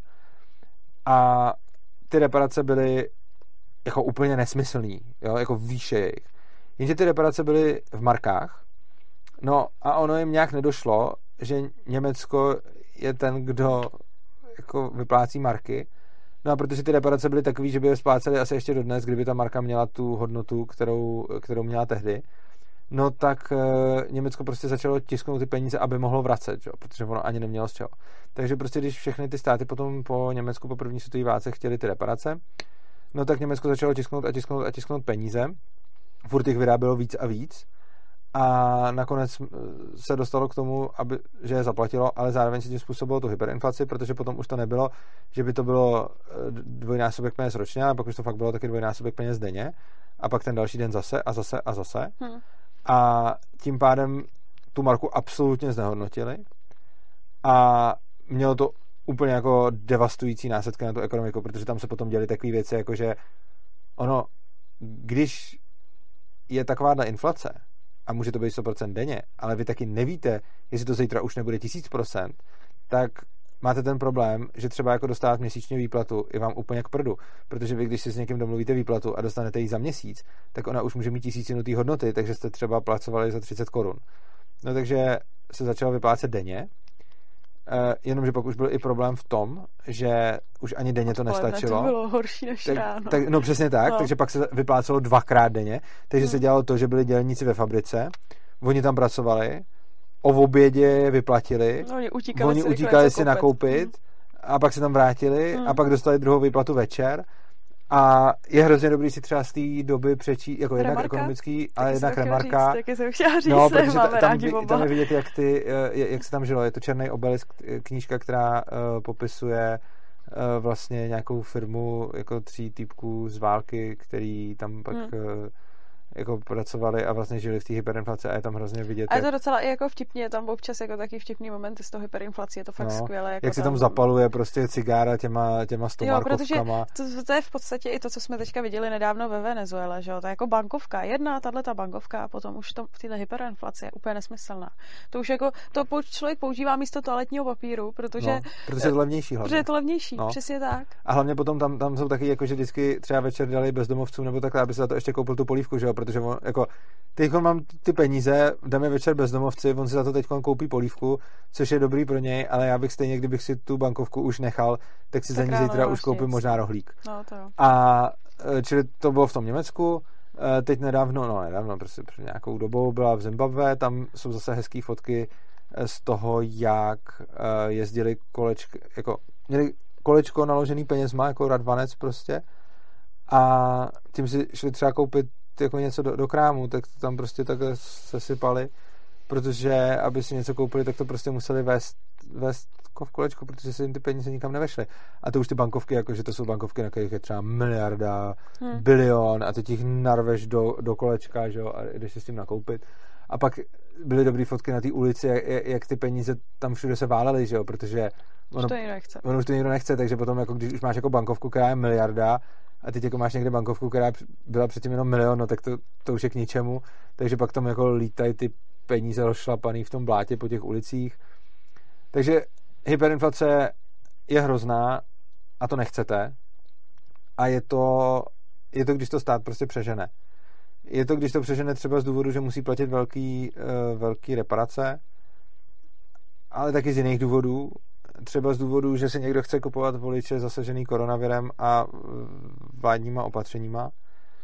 A ty reparace byly jako úplně nesmyslný, jo, jako výše jejich. Jenže ty reparace byly v markách No a ono jim nějak nedošlo, že Německo je ten, kdo jako vyplácí marky. No a protože ty reparace byly takové, že by je spláceli asi ještě dodnes, kdyby ta marka měla tu hodnotu, kterou, kterou měla tehdy, no tak e, Německo prostě začalo tisknout ty peníze, aby mohlo vracet, jo, protože ono ani nemělo z čeho. Takže prostě když všechny ty státy potom po Německu po první světové válce chtěli ty reparace, no tak Německo začalo tisknout a tisknout a tisknout peníze, furt jich vyrábělo víc a víc a nakonec se dostalo k tomu, aby, že je zaplatilo, ale zároveň si tím způsobilo tu hyperinflaci, protože potom už to nebylo, že by to bylo eh, dvojnásobek peněz ročně, ale pak už to fakt bylo taky dvojnásobek peněz denně a pak ten další den zase a zase a zase. Hmm. A tím pádem tu marku absolutně znehodnotili. A mělo to úplně jako devastující následky na tu ekonomiku, protože tam se potom děly takové věci, jako že ono, když je takováhle inflace, a může to být 100% denně, ale vy taky nevíte, jestli to zítra už nebude 1000%, tak máte ten problém, že třeba jako dostávat měsíčně výplatu je vám úplně k prdu, protože vy, když si s někým domluvíte výplatu a dostanete ji za měsíc, tak ona už může mít tisícinutý hodnoty, takže jste třeba placovali za 30 korun. No takže se začalo vyplácet denně, Uh, jenomže pak už byl i problém v tom, že už ani denně to nestačilo. to bylo horší než tak, ráno. Tak, no přesně tak, no. takže pak se vyplácelo dvakrát denně, takže hmm. se dělalo to, že byli dělníci ve fabrice, oni tam pracovali, o obědě vyplatili, no, oni utíkali, oni si, utíkali si nakoupit hmm. a pak se tam vrátili hmm. a pak dostali druhou výplatu večer a je hrozně dobrý si třeba z té doby přečíst, jako jednak ekonomický, ale jednak remarka. Taky jsem chtěla říct, no, protože máme tam, rádi tam, tam je vidět, jak, ty, eh, jak se tam žilo. Je to Černý obelisk, knížka, která uh, popisuje uh, vlastně nějakou firmu jako tří týpků z války, který tam pak hmm. uh, jako pracovali a vlastně žili v té hyperinflaci a je tam hrozně vidět. A je to jak... docela i jako vtipně, je tam občas jako taky vtipný momenty z toho hyperinflace, je to fakt no, skvělé. Jako jak si tam, tam zapaluje prostě cigára těma, těma stomarkovkama. Jo, protože to, to, je v podstatě i to, co jsme teďka viděli nedávno ve Venezuele, že jo, to je jako bankovka, jedna tahle ta bankovka a potom už to v téhle hyperinflaci je úplně nesmyslná. To už jako, to člověk používá místo toaletního papíru, protože... No, protože je to levnější hlavně. Protože je to levnější, no. přesně tak. A hlavně potom tam, tam jsou taky jako, že vždycky třeba večer dali bezdomovcům nebo takhle, aby se za to ještě koupil tu polívku, že jo, protože on, jako teď mám ty peníze, dáme večer bezdomovci, on si za to teď koupí polívku, což je dobrý pro něj, ale já bych stejně, kdybych si tu bankovku už nechal, tak si tak za ní zítra už koupím nic. možná rohlík. No, to jo. A e, čili to bylo v tom Německu, e, teď nedávno, no nedávno, prostě před nějakou dobou byla v Zimbabwe, tam jsou zase hezké fotky e, z toho, jak jezdili kolečky, jako měli kolečko naložený penězma, jako radvanec prostě, a tím si šli třeba koupit jako něco do, do krámu, tak to tam prostě takhle sesypali, protože aby si něco koupili, tak to prostě museli vést, vést v kolečku, protože se jim ty peníze nikam nevešly. A to už ty bankovky, jakože to jsou bankovky, na kterých je třeba miliarda, hmm. bilion a ty těch narveš do, do kolečka, že jo, a jdeš si s tím nakoupit. A pak byly dobré fotky na té ulici, jak, jak, ty peníze tam všude se válely, že jo, protože ono, už to nikdo nechce. Ono už to nikdo nechce, takže potom, jako když už máš jako bankovku, která je miliarda, a teď jako máš někde bankovku, která byla předtím jenom milion, no tak to, to už je k ničemu, takže pak tam jako lítají ty peníze rozšlapaný v tom blátě po těch ulicích. Takže hyperinflace je hrozná a to nechcete. A je to, je to když to stát prostě přežene. Je to, když to přežene třeba z důvodu, že musí platit velký, uh, velký reparace, ale taky z jiných důvodů, třeba z důvodu, že si někdo chce kupovat voliče zasažený koronavirem a vládníma opatřeníma.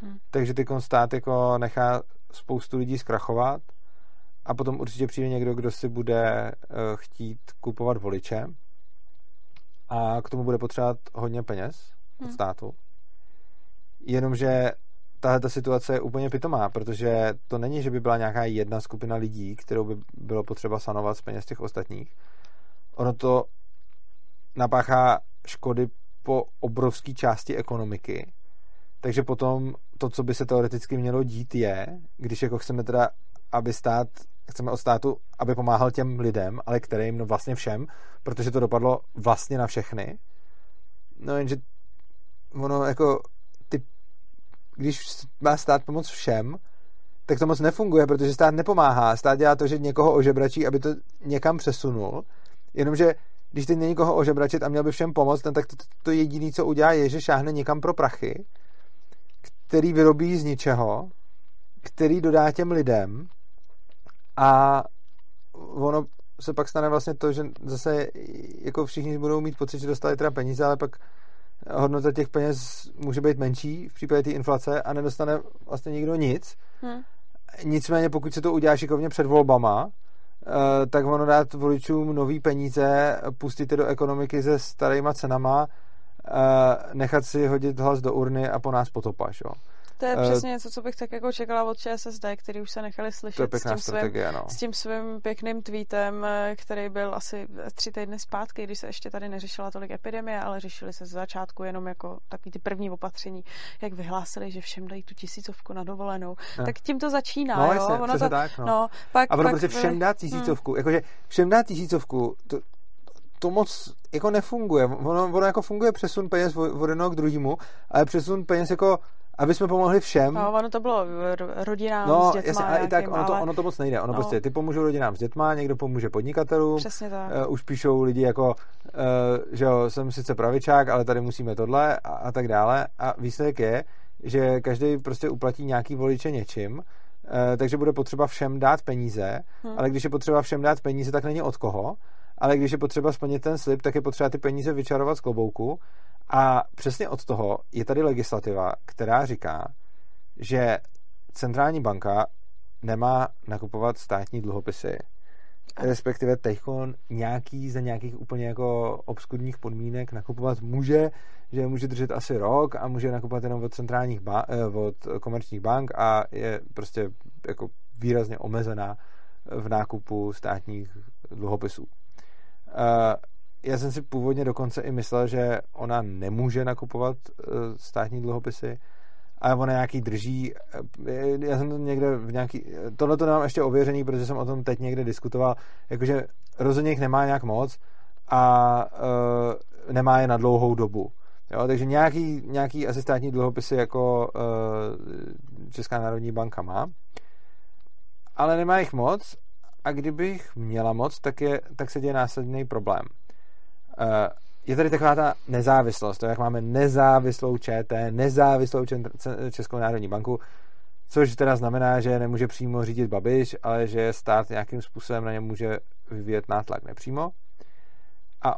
Hmm. Takže ty stát jako nechá spoustu lidí zkrachovat a potom určitě přijde někdo, kdo si bude uh, chtít kupovat voliče a k tomu bude potřebovat hodně peněz od hmm. státu. Jenomže tahle ta situace je úplně pitomá, protože to není, že by byla nějaká jedna skupina lidí, kterou by bylo potřeba sanovat z peněz těch ostatních. Ono to napáchá škody po obrovské části ekonomiky. Takže potom to, co by se teoreticky mělo dít, je, když jako chceme teda, aby stát, chceme od státu, aby pomáhal těm lidem, ale kterým, no vlastně všem, protože to dopadlo vlastně na všechny. No jenže ono jako ty, když má stát pomoct všem, tak to moc nefunguje, protože stát nepomáhá. Stát dělá to, že někoho ožebračí, aby to někam přesunul, jenomže když teď není koho ožebračit a měl by všem pomoct, tak to, to, to jediné, co udělá, je, že šáhne někam pro prachy, který vyrobí z ničeho, který dodá těm lidem a ono se pak stane vlastně to, že zase jako všichni budou mít pocit, že dostali teda peníze, ale pak hodnota těch peněz může být menší v případě té inflace a nedostane vlastně nikdo nic. Hmm. Nicméně pokud se to udělá šikovně před volbama, tak ono dát voličům nový peníze, pustit je do ekonomiky se starýma cenama, nechat si hodit hlas do urny a po nás potopaš, jo. To je uh, přesně něco, co bych tak jako čekala od ČSSD, který už se nechali slyšet s tím, svým, no. s tím svým pěkným tweetem, eh, který byl asi tři týdny zpátky, když se ještě tady neřešila tolik epidemie, ale řešili se z začátku jenom jako takový ty první opatření, jak vyhlásili, že všem dají tu tisícovku na dovolenou. No. Tak tím to začíná, no, jo? Jasně, ono to, tak, no. no pak, a ono prostě všem dát tisícovku, hmm. jakože všem dát tisícovku, to, to moc jako nefunguje. Ono, ono jako funguje přesun peněz od jednoho k druhému, ale přesun peněz jako aby jsme pomohli všem. No, ono to bylo rodinám no, s dětma. Jasně, a i tak ono, ale... to, ono to moc nejde. Ono no. prostě, ty pomůžou rodinám s dětma, někdo pomůže podnikatelům. Přesně tak. Uh, už píšou lidi jako, uh, že jo, jsem sice pravičák, ale tady musíme tohle a, a tak dále. A výsledek je, že každý prostě uplatí nějaký voliče něčím, uh, takže bude potřeba všem dát peníze, hmm. ale když je potřeba všem dát peníze, tak není od koho ale když je potřeba splnit ten slib, tak je potřeba ty peníze vyčarovat z klobouku. A přesně od toho je tady legislativa, která říká, že centrální banka nemá nakupovat státní dluhopisy, respektive teďkon nějaký za nějakých úplně jako obskurních podmínek nakupovat může, že může držet asi rok a může nakupovat jenom od centrálních ba- eh, od komerčních bank a je prostě jako výrazně omezená v nákupu státních dluhopisů. Já jsem si původně dokonce i myslel, že ona nemůže nakupovat uh, státní dluhopisy, ale ona nějaký drží. Eh, já jsem to někde v nějaký... Tohle to nemám ještě ověřený, protože jsem o tom teď někde diskutoval. Jakože rozhodně jich nemá nějak moc a uh, nemá je na dlouhou dobu. Jo, takže nějaký, nějaký asi státní dluhopisy jako uh, Česká národní banka má, ale nemá jich moc a kdybych měla moc, tak, je, tak se děje následný problém. Uh, je tady taková ta nezávislost, to jak máme nezávislou ČT, nezávislou Českou národní banku, což teda znamená, že nemůže přímo řídit Babiš, ale že stát nějakým způsobem na ně může vyvíjet nátlak nepřímo. A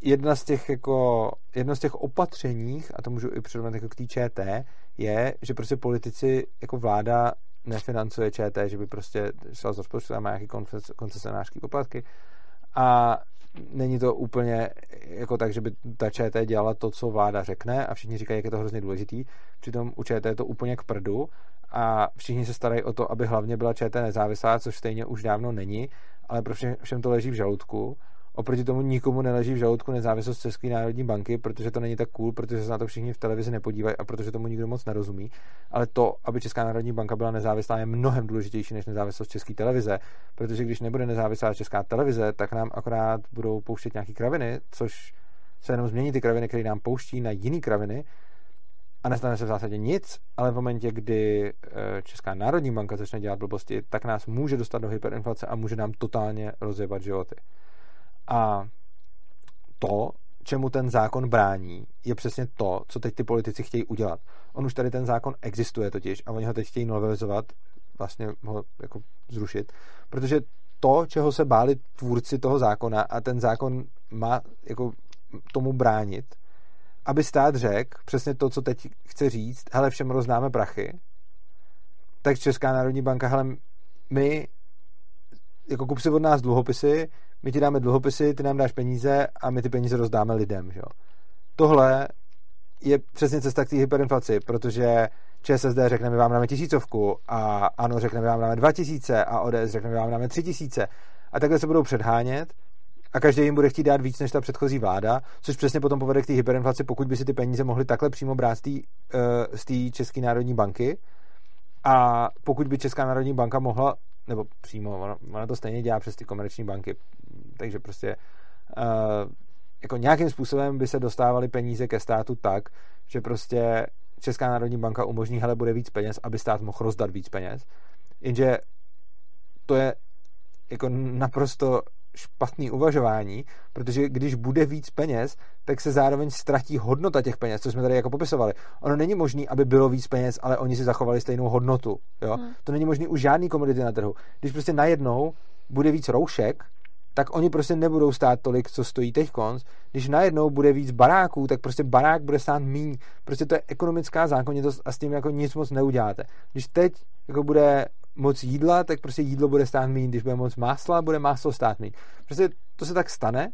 jedna z těch, jako, jedno z těch opatřeních, a to můžu i přirovnat jako k té ČT, je, že prostě politici jako vláda nefinancuje ČT, že by prostě šel z rozpočtu a má nějaký koncesionářský poplatky a není to úplně jako tak, že by ta ČT dělala to, co vláda řekne a všichni říkají, jak je to hrozně důležitý. Přitom u ČT je to úplně k prdu a všichni se starají o to, aby hlavně byla ČT nezávislá, což stejně už dávno není, ale pro všem to leží v žaludku Oproti tomu nikomu neleží v žaludku nezávislost České národní banky, protože to není tak cool, protože se na to všichni v televizi nepodívají a protože tomu nikdo moc nerozumí. Ale to, aby Česká národní banka byla nezávislá, je mnohem důležitější než nezávislost České televize, protože když nebude nezávislá Česká televize, tak nám akorát budou pouštět nějaký kraviny, což se jenom změní ty kraviny, které nám pouští na jiné kraviny a nestane se v zásadě nic, ale v momentě, kdy eh, Česká národní banka začne dělat blbosti, tak nás může dostat do hyperinflace a může nám totálně rozjebat životy. A to, čemu ten zákon brání, je přesně to, co teď ty politici chtějí udělat. On už tady ten zákon existuje totiž a oni ho teď chtějí novelizovat, vlastně ho jako zrušit, protože to, čeho se báli tvůrci toho zákona a ten zákon má jako tomu bránit, aby stát řekl přesně to, co teď chce říct, hele, všem rozdáme prachy, tak Česká národní banka, hele, my jako kup si od nás dluhopisy, my ti dáme dluhopisy, ty nám dáš peníze a my ty peníze rozdáme lidem. Že? Tohle je přesně cesta k té hyperinflaci, protože ČSSD řekne, my vám dáme tisícovku a ANO řekne, my vám dáme dva tisíce a ODS řekne, my vám dáme tři tisíce. A takhle se budou předhánět a každý jim bude chtít dát víc než ta předchozí vláda, což přesně potom povede k té hyperinflaci, pokud by si ty peníze mohly takhle přímo brát z té uh, České národní banky. A pokud by Česká národní banka mohla nebo přímo, ono, ono to stejně dělá přes ty komerční banky, takže prostě uh, jako nějakým způsobem by se dostávaly peníze ke státu tak, že prostě Česká národní banka umožní, hele, bude víc peněz, aby stát mohl rozdat víc peněz. Jenže to je jako naprosto špatný uvažování, protože když bude víc peněz, tak se zároveň ztratí hodnota těch peněz, co jsme tady jako popisovali. Ono není možné, aby bylo víc peněz, ale oni si zachovali stejnou hodnotu. Jo? Hmm. To není možné u žádný komodity na trhu. Když prostě najednou bude víc roušek, tak oni prostě nebudou stát tolik, co stojí teď konc. Když najednou bude víc baráků, tak prostě barák bude stát míň. Prostě to je ekonomická zákonitost a s tím jako nic moc neuděláte. Když teď jako bude moc jídla, tak prostě jídlo bude stát méně, když bude moc másla, bude máslo stát méně. Prostě to se tak stane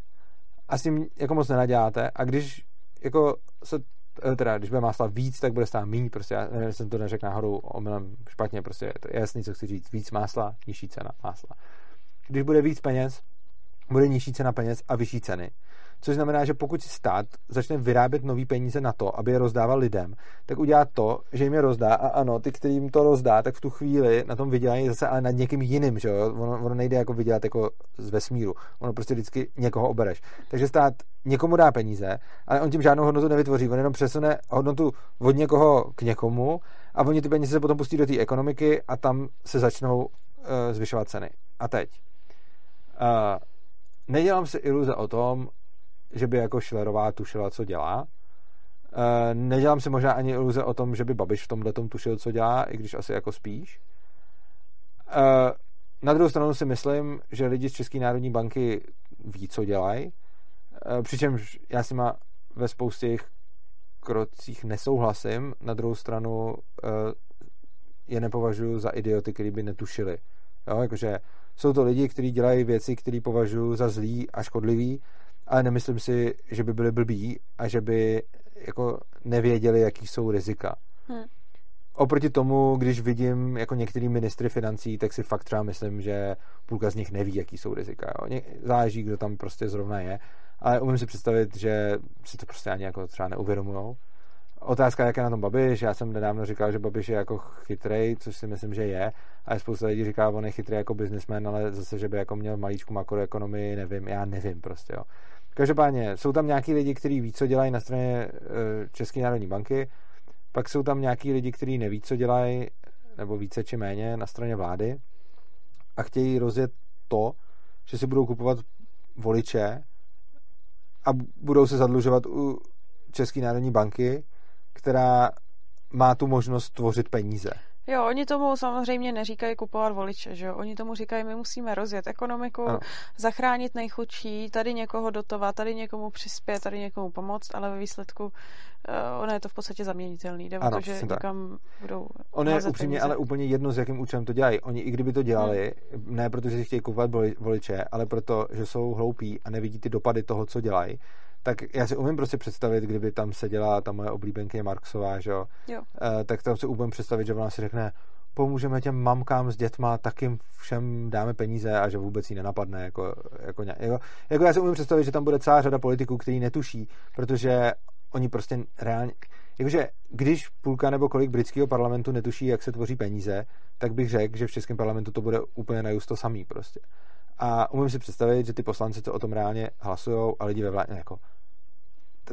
a s tím jako moc nenaděláte a když jako se eh, teda, když bude másla víc, tak bude stát méně, prostě já nevím, jsem to neřekl náhodou omylem špatně, prostě je to jasný, co chci říct, víc másla, nižší cena másla. Když bude víc peněz, bude nižší cena peněz a vyšší ceny. Což znamená, že pokud stát začne vyrábět nové peníze na to, aby je rozdával lidem, tak udělá to, že jim je rozdá a ano, ty, kterým to rozdá, tak v tu chvíli na tom vydělají zase ale nad někým jiným, že jo? Ono, ono nejde jako vydělat jako z vesmíru. Ono prostě vždycky někoho obereš. Takže stát někomu dá peníze, ale on tím žádnou hodnotu nevytvoří. On jenom přesune hodnotu od někoho k někomu a oni ty peníze se potom pustí do té ekonomiky a tam se začnou uh, zvyšovat ceny. A teď. Uh, nedělám si iluze o tom, že by jako Schillerová tušila, co dělá. E, nedělám si možná ani iluze o tom, že by Babiš v tomhle tom tušil, co dělá, i když asi jako spíš. E, na druhou stranu si myslím, že lidi z České národní banky ví, co dělají. E, přičemž já s nima ve spoustě jejich krocích nesouhlasím. Na druhou stranu e, je nepovažuji za idioty, který by netušili. Jo, jakože jsou to lidi, kteří dělají věci, které považuji za zlý a škodlivý ale nemyslím si, že by byli blbí a že by jako nevěděli, jaký jsou rizika. Hmm. Oproti tomu, když vidím jako některý ministry financí, tak si fakt třeba myslím, že půlka z nich neví, jaký jsou rizika. Jo. Záleží, kdo tam prostě zrovna je, ale umím si představit, že si to prostě ani jako třeba neuvědomujou. Otázka, jak je na tom Babiš. Já jsem nedávno říkal, že Babiš je jako chytrej, což si myslím, že je. A spousta lidí říká, on je chytrý jako biznismen, ale zase, že by jako měl malíčku makroekonomii, nevím, já nevím prostě. Jo. Každopádně jsou tam nějaký lidi, kteří ví, co dělají na straně e, České národní banky, pak jsou tam nějaký lidi, kteří neví, co dělají, nebo více či méně na straně vlády a chtějí rozjet to, že si budou kupovat voliče a budou se zadlužovat u České národní banky, která má tu možnost tvořit peníze. Jo, oni tomu samozřejmě neříkají kupovat voliče, že jo? Oni tomu říkají, my musíme rozjet ekonomiku, ano. zachránit nejchudší, tady někoho dotovat, tady někomu přispět, tady někomu pomoct, ale ve výsledku uh, ono je to v podstatě zaměnitelný. Jde ano, to, že tak. budou Ono je upřímně ale úplně jedno, s jakým účelem to dělají. Oni i kdyby to dělali, hmm. ne protože si chtějí kupovat voliče, ale proto, že jsou hloupí a nevidí ty dopady toho, co dělají, tak já si umím prostě představit, kdyby tam seděla ta moje oblíbenkyně Marksová, že jo, jo. Uh, tak tam si umím představit, že ona si řekne, pomůžeme těm mamkám s dětma, tak jim všem dáme peníze a že vůbec jí nenapadne. Jako, jako, jako, jako já si umím představit, že tam bude celá řada politiků, kteří netuší, protože oni prostě reálně... Jakože když půlka nebo kolik britského parlamentu netuší, jak se tvoří peníze, tak bych řekl, že v českém parlamentu to bude úplně najusto samý prostě. A umím si představit, že ty poslanci, co o tom reálně hlasují, a lidi ve vládě, jako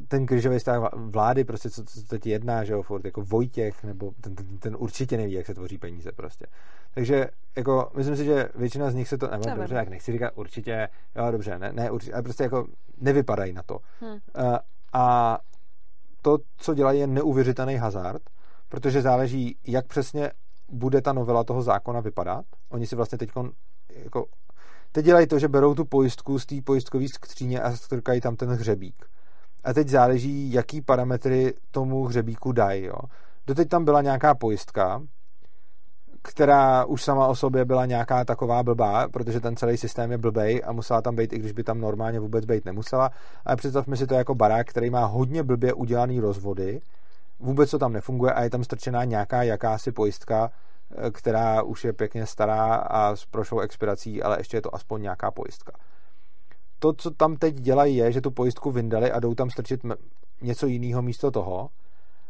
ten krizový stav vlády, prostě co, co teď jedná, že jo, furt, jako Vojtěch, nebo ten, ten, ten, určitě neví, jak se tvoří peníze prostě. Takže, jako, myslím si, že většina z nich se to, nebo Nevím. dobře, jak nechci říkat určitě, jo, dobře, ne, ne určitě, ale prostě jako nevypadají na to. Hmm. Uh, a to, co dělají, je neuvěřitelný hazard, protože záleží, jak přesně bude ta novela toho zákona vypadat. Oni si vlastně teď jako Teď dělají to, že berou tu pojistku z té pojistkové skříně a strkají tam ten hřebík. A teď záleží, jaký parametry tomu hřebíku dají. Jo. Doteď tam byla nějaká pojistka, která už sama o sobě byla nějaká taková blbá, protože ten celý systém je blbej a musela tam být, i když by tam normálně vůbec být nemusela. Ale představme si to jako barák, který má hodně blbě udělaný rozvody, vůbec to tam nefunguje a je tam strčená nějaká jakási pojistka, která už je pěkně stará a s prošlou expirací, ale ještě je to aspoň nějaká pojistka. To, co tam teď dělají, je, že tu pojistku vyndali a jdou tam strčit něco jiného místo toho.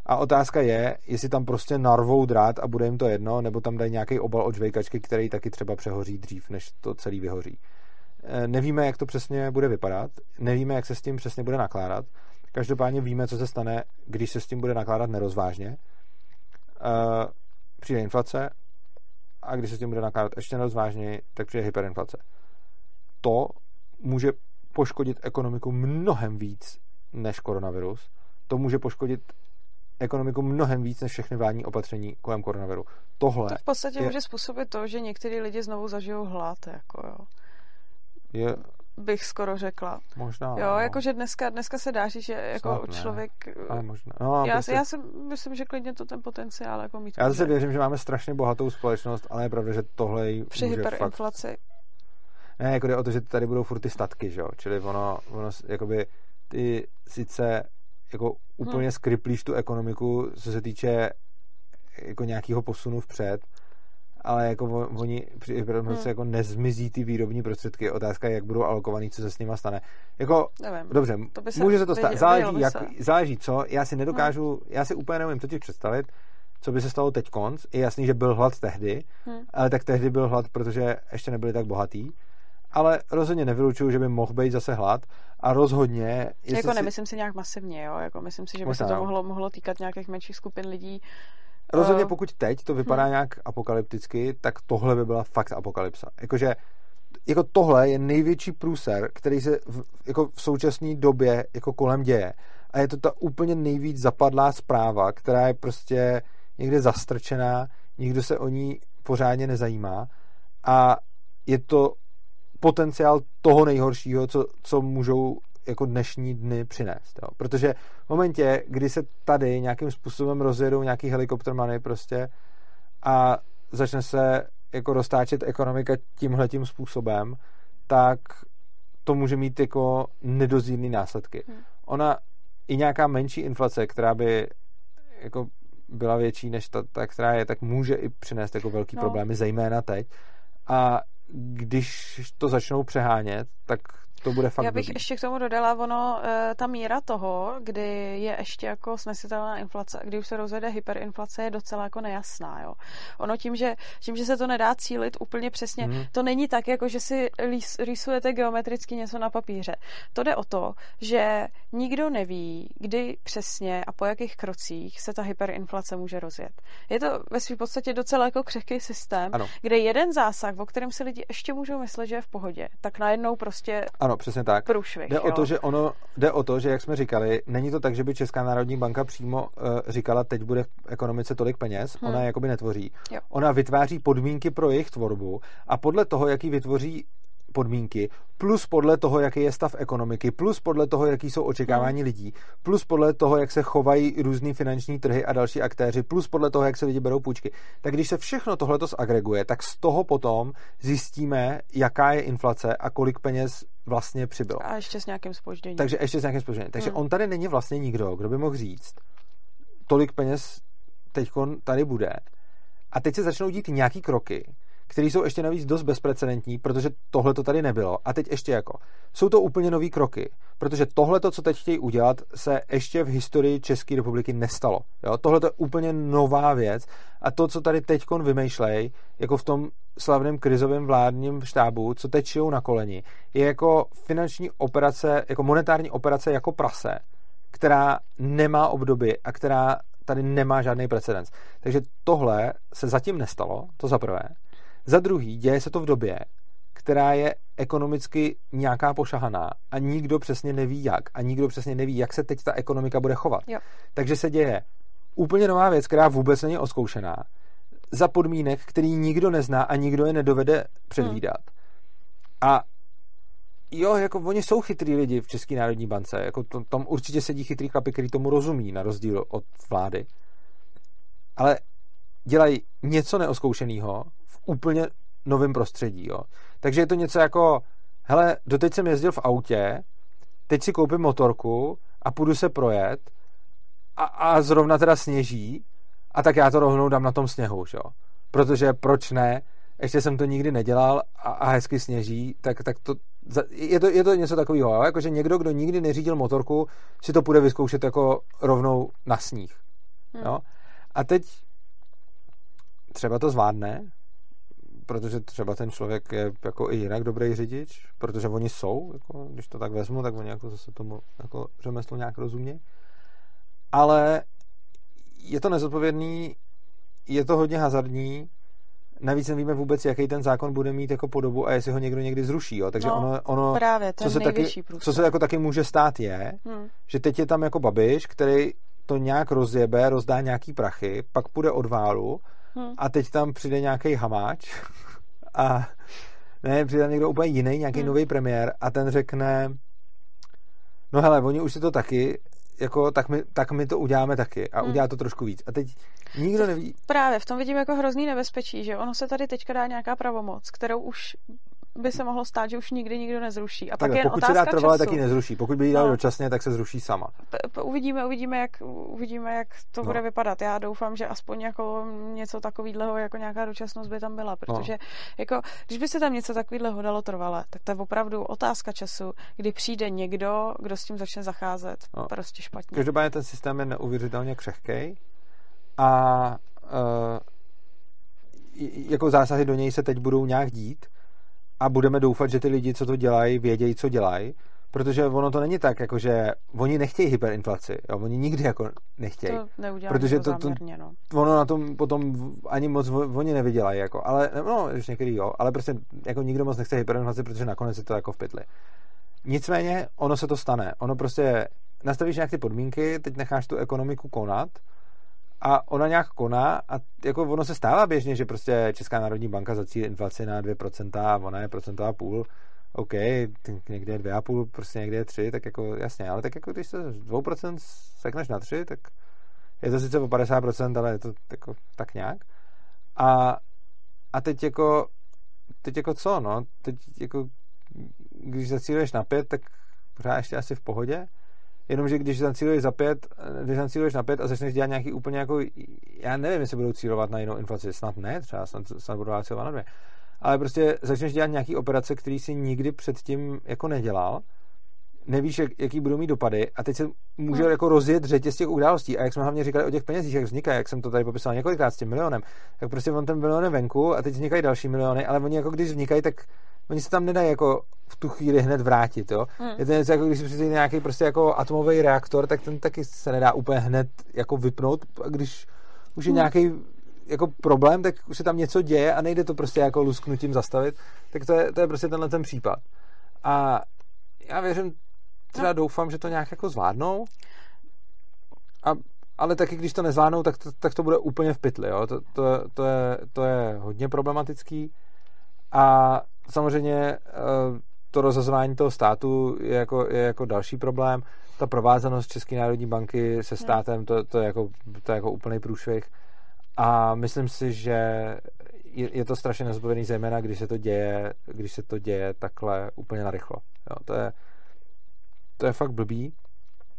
A otázka je, jestli tam prostě narvou drát a bude jim to jedno, nebo tam dají nějaký obal od žvejkačky, který taky třeba přehoří dřív, než to celý vyhoří. E, nevíme, jak to přesně bude vypadat, nevíme, jak se s tím přesně bude nakládat. Každopádně víme, co se stane, když se s tím bude nakládat nerozvážně. E, přijde inflace a když se s tím bude nakládat ještě nerozvážněji, tak přijde hyperinflace. To může poškodit ekonomiku mnohem víc než koronavirus. To může poškodit ekonomiku mnohem víc než všechny vládní opatření kolem koronaviru. Tohle to v podstatě je... může způsobit to, že některý lidi znovu zažijou hlad. Jako jo. Je, bych skoro řekla. Možná. Jo, no. jakože dneska, dneska se dá říct, že jako Snad člověk... Ale možná. No, já, prostě... já si myslím, že klidně to ten potenciál jako mít. Já zase věřím, že máme strašně bohatou společnost, ale je pravda, že tohle Při hyperinflaci. Fakt... Ne, jako jde o to, že tady budou furt ty statky, že jo? Čili ono, ono jakoby ty sice jako úplně hmm. skriplíš tu ekonomiku, co se týče jako nějakého posunu vpřed, ale jako oni při hmm. jako nezmizí ty výrobní prostředky. Otázka je, jak budou alokovaný, co se s nima stane. Jako, Nevím, dobře, to se může se to stát. Záleží, jak, záleží co. Já si nedokážu, hmm. já si úplně nevím totiž představit, co by se stalo teď konc. Je jasný, že byl hlad tehdy, hmm. ale tak tehdy byl hlad, protože ještě nebyli tak bohatý. Ale rozhodně nevylučuju, že by mohl být zase hlad a rozhodně... Jako nemyslím si nějak masivně, jo? Jako myslím si, že by Možná, se to mohlo, mohlo týkat nějakých menších skupin lidí, Rozhodně uh, pokud teď to vypadá hmm. nějak apokalypticky, tak tohle by byla fakt apokalypsa. Jakože jako tohle je největší průser, který se v, jako v současné době jako kolem děje. A je to ta úplně nejvíc zapadlá zpráva, která je prostě někde zastrčená, nikdo se o ní pořádně nezajímá a je to potenciál toho nejhoršího, co, co můžou jako dnešní dny přinést. Jo. Protože v momentě, kdy se tady nějakým způsobem rozjedou nějaký helikoptermany prostě a začne se jako roztáčet ekonomika tímhletím způsobem, tak to může mít jako nedozírný následky. Hmm. Ona i nějaká menší inflace, která by jako byla větší než ta, ta, která je, tak může i přinést jako velký no. problémy, zejména teď. A když to začnou přehánět, tak to bude fakt Já bych blbý. ještě k tomu dodala, ono, e, ta míra toho, kdy je ještě jako snesitelná inflace, kdy už se rozvede hyperinflace, je docela jako nejasná, jo. Ono tím, že, tím, že se to nedá cílit úplně přesně, mm. to není tak, jako že si rýsujete geometricky něco na papíře. To jde o to, že nikdo neví, kdy přesně a po jakých krocích se ta hyperinflace může rozjet. Je to ve své podstatě docela jako křehký systém, ano. kde jeden zásah, o kterém si lidi ještě můžou myslet, že je v pohodě, tak najednou prostě ano přesně tak. Průšvih, jde jo. o to, že ono, jde o to, že jak jsme říkali, není to tak, že by Česká národní banka přímo uh, říkala, teď bude v ekonomice tolik peněz, hmm. ona je jakoby netvoří. Jo. Ona vytváří podmínky pro jejich tvorbu a podle toho, jaký vytvoří podmínky, plus podle toho, jaký je stav ekonomiky, plus podle toho, jaký jsou očekávání hmm. lidí, plus podle toho, jak se chovají různý finanční trhy a další aktéři, plus podle toho, jak se lidi berou půjčky. Tak když se všechno tohleto zagreguje, tak z toho potom zjistíme, jaká je inflace a kolik peněz vlastně přibylo. A ještě s nějakým spožděním. Takže ještě s nějakým spožděním. Takže hmm. on tady není vlastně nikdo, kdo by mohl říct, tolik peněz teď tady bude. A teď se začnou dít nějaký kroky, které jsou ještě navíc dost bezprecedentní, protože tohle to tady nebylo. A teď ještě jako. Jsou to úplně nové kroky, protože tohle, co teď chtějí udělat, se ještě v historii České republiky nestalo. Tohle je úplně nová věc a to, co tady teď vymýšlej, jako v tom slavném krizovém vládním štábu, co teď šijou na koleni, je jako finanční operace, jako monetární operace jako prase, která nemá obdoby a která tady nemá žádný precedens. Takže tohle se zatím nestalo, to za prvé. Za druhý, děje se to v době, která je ekonomicky nějaká pošahaná a nikdo přesně neví jak a nikdo přesně neví, jak se teď ta ekonomika bude chovat. Jo. Takže se děje úplně nová věc, která vůbec není oskoušená, za podmínek, který nikdo nezná a nikdo je nedovede předvídat. Hmm. A jo, jako oni jsou chytrý lidi v České národní bance, jako to, tam určitě sedí chytrý chlapy, který tomu rozumí, na rozdíl od vlády. Ale dělají něco neoskoušeného úplně novém prostředí. Jo. Takže je to něco jako, hele, doteď jsem jezdil v autě, teď si koupím motorku a půjdu se projet a, a zrovna teda sněží a tak já to rovnou dám na tom sněhu, jo. Protože proč ne, ještě jsem to nikdy nedělal a, a hezky sněží, tak, tak to, je to, je to něco takového, jakože někdo, kdo nikdy neřídil motorku, si to půjde vyzkoušet jako rovnou na sníh. Hmm. Jo? A teď třeba to zvládne, protože třeba ten člověk je jako i jinak dobrý řidič, protože oni jsou, jako, když to tak vezmu, tak oni jako zase tomu jako řemeslo nějak rozumějí. Ale je to nezodpovědný, je to hodně hazardní, navíc nevíme vůbec, jaký ten zákon bude mít jako podobu a jestli ho někdo někdy zruší. Jo. Takže no, ono, ono právě, co, se taky, co se jako taky může stát je, hmm. že teď je tam jako babiš, který to nějak rozjebe, rozdá nějaký prachy, pak půjde od válu Hmm. A teď tam přijde nějaký hamáč a ne, přijde tam někdo úplně jiný, nějaký hmm. nový premiér a ten řekne no hele, oni už si to taky jako, tak my, tak my to uděláme taky a hmm. udělá to trošku víc. A teď nikdo neví. Právě, v tom vidím jako hrozný nebezpečí, že ono se tady teďka dá nějaká pravomoc, kterou už by se mohlo stát, že už nikdy nikdo nezruší. A tak pak je pokud se dá trvalé, tak ji nezruší. Pokud by ji dali no. dočasně, tak se zruší sama. P- uvidíme, uvidíme, jak, uvidíme, jak to no. bude vypadat. Já doufám, že aspoň jako něco takového, jako nějaká dočasnost by tam byla, no. protože no. jako, když by se tam něco takového dalo trvale, tak to je opravdu otázka času, kdy přijde někdo, kdo s tím začne zacházet no. prostě špatně. Každopádně ten systém je neuvěřitelně křehký a uh, jako zásahy do něj se teď budou nějak dít a budeme doufat, že ty lidi, co to dělají, vědějí, co dělají, protože ono to není tak, jako že oni nechtějí hyperinflaci, jo? oni nikdy jako nechtějí. To protože to, to, no. ono na tom potom ani moc oni nevydělají, jako, ale no, už některý jo, ale prostě jako nikdo moc nechce hyperinflaci, protože nakonec je to jako v pytli. Nicméně ono se to stane. Ono prostě nastavíš nějaké podmínky, teď necháš tu ekonomiku konat a ona nějak koná a jako ono se stává běžně, že prostě Česká národní banka zacílí inflaci na 2% a ona je procentová půl, OK, někde je 2,5, prostě někde je 3, tak jako jasně, ale tak jako když se z 2% sekneš na 3, tak je to sice o 50%, ale je to jako tak nějak. A, a teď jako teď jako co, no, teď jako když zacíluješ na 5, tak pořád ještě asi v pohodě, Jenomže když zacíluješ za pět, když zacíluješ na pět a začneš dělat nějaký úplně jako, já nevím, jestli budou cílovat na jinou inflaci, snad ne, třeba snad, snad budou cílovat na dvě. Ale prostě začneš dělat nějaký operace, který si nikdy předtím jako nedělal, nevíš, jak, jaký budou mít dopady a teď se může hmm. jako rozjet řetěz těch událostí. A jak jsme hlavně říkali o těch penězích, jak vznikají, jak jsem to tady popisoval několikrát s tím milionem, tak prostě on ten milion je venku a teď vznikají další miliony, ale oni jako když vznikají, tak oni se tam nedají jako v tu chvíli hned vrátit, jo. Hmm. Je to něco jako když si přijde nějaký prostě jako atomový reaktor, tak ten taky se nedá úplně hned jako vypnout, a když už je hmm. nějaký jako problém, tak už se tam něco děje a nejde to prostě jako lusknutím zastavit, tak to je, to je prostě tenhle ten případ. A já věřím, třeba no. doufám, že to nějak jako zvládnou, a, ale taky když to nezvládnou, tak to, tak to bude úplně v pytli, jo. To, to, to, je, to je hodně problematický a samozřejmě eh, to rozhazování toho státu je jako, je jako další problém. Ta provázanost České národní banky se státem, to, to, je, jako, to je jako úplný průšvih. A myslím si, že je, je to strašně nezodpovědný, zejména když se to děje, když se to děje takhle úplně narychlo. Jo, to, je, to je fakt blbý.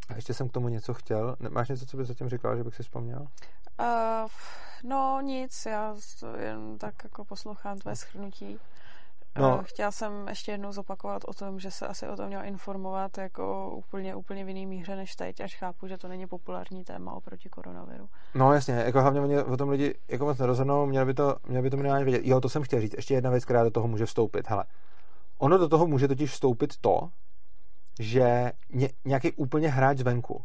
A ještě jsem k tomu něco chtěl. Máš něco, co bys zatím říkal, že bych si vzpomněl? Uh, no nic, já jen tak jako poslouchám tvoje schrnutí. No. Chtěla jsem ještě jednou zopakovat o tom, že se asi o tom měl informovat jako úplně, úplně v jiný míře než teď, až chápu, že to není populární téma oproti koronaviru. No jasně, jako hlavně mě o tom lidi jako moc nerozhodnou, měli by to, měli by to minimálně vědět. Jo, to jsem chtěl říct. Ještě jedna věc, která do toho může vstoupit. Hele, ono do toho může totiž vstoupit to, že ně, nějaký úplně hráč zvenku uh,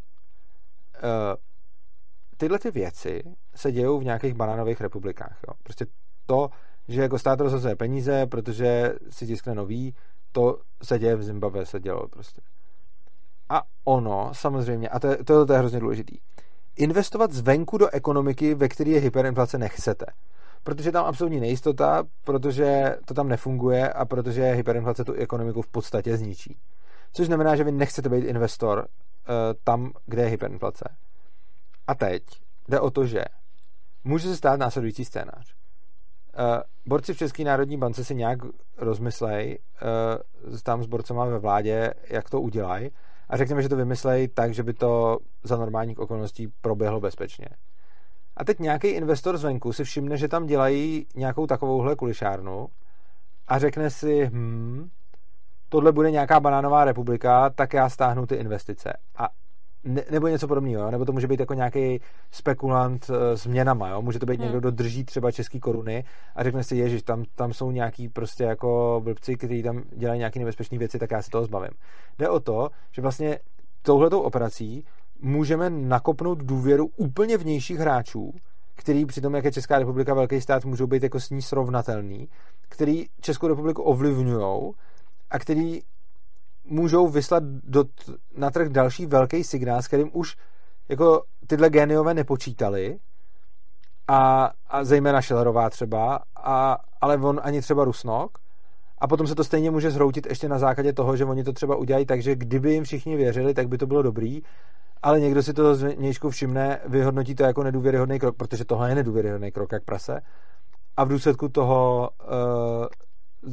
tyhle ty věci se dějou v nějakých banánových republikách. Jo. Prostě to, že jako stát rozhazuje peníze, protože si tiskne nový, to se děje v Zimbabwe, se dělo prostě. A ono, samozřejmě, a to je, to, to je hrozně důležitý, investovat zvenku do ekonomiky, ve které je hyperinflace, nechcete. Protože tam absolutní nejistota, protože to tam nefunguje a protože hyperinflace tu ekonomiku v podstatě zničí. Což znamená, že vy nechcete být investor uh, tam, kde je hyperinflace. A teď jde o to, že může se stát následující scénář. Uh, borci v České národní bance si nějak rozmyslej, uh, tam s borcema ve vládě, jak to udělají a řekněme, že to vymyslej tak, že by to za normálních okolností proběhlo bezpečně. A teď nějaký investor zvenku si všimne, že tam dělají nějakou takovouhle kulišárnu a řekne si, hm, tohle bude nějaká banánová republika, tak já stáhnu ty investice. A ne, nebo něco podobného, nebo to může být jako nějaký spekulant uh, s měnama, jo? může to být hmm. někdo, kdo drží třeba český koruny a řekne si, ježiš, tam, tam jsou nějaký prostě jako blbci, kteří tam dělají nějaké nebezpečné věci, tak já se toho zbavím. Jde o to, že vlastně touhletou operací můžeme nakopnout důvěru úplně vnějších hráčů, který přitom, jak je Česká republika velký stát, můžou být jako s ní srovnatelný, který Českou republiku ovlivňují a který můžou vyslat do, na trh další velký signál, s kterým už jako tyhle géniové nepočítali, a, a zejména Schillerová třeba, a, ale on ani třeba Rusnok, a potom se to stejně může zhroutit ještě na základě toho, že oni to třeba udělají tak, že kdyby jim všichni věřili, tak by to bylo dobrý, ale někdo si to z nějšku všimne, vyhodnotí to jako nedůvěryhodný krok, protože tohle je nedůvěryhodný krok jak prase. A v důsledku toho uh,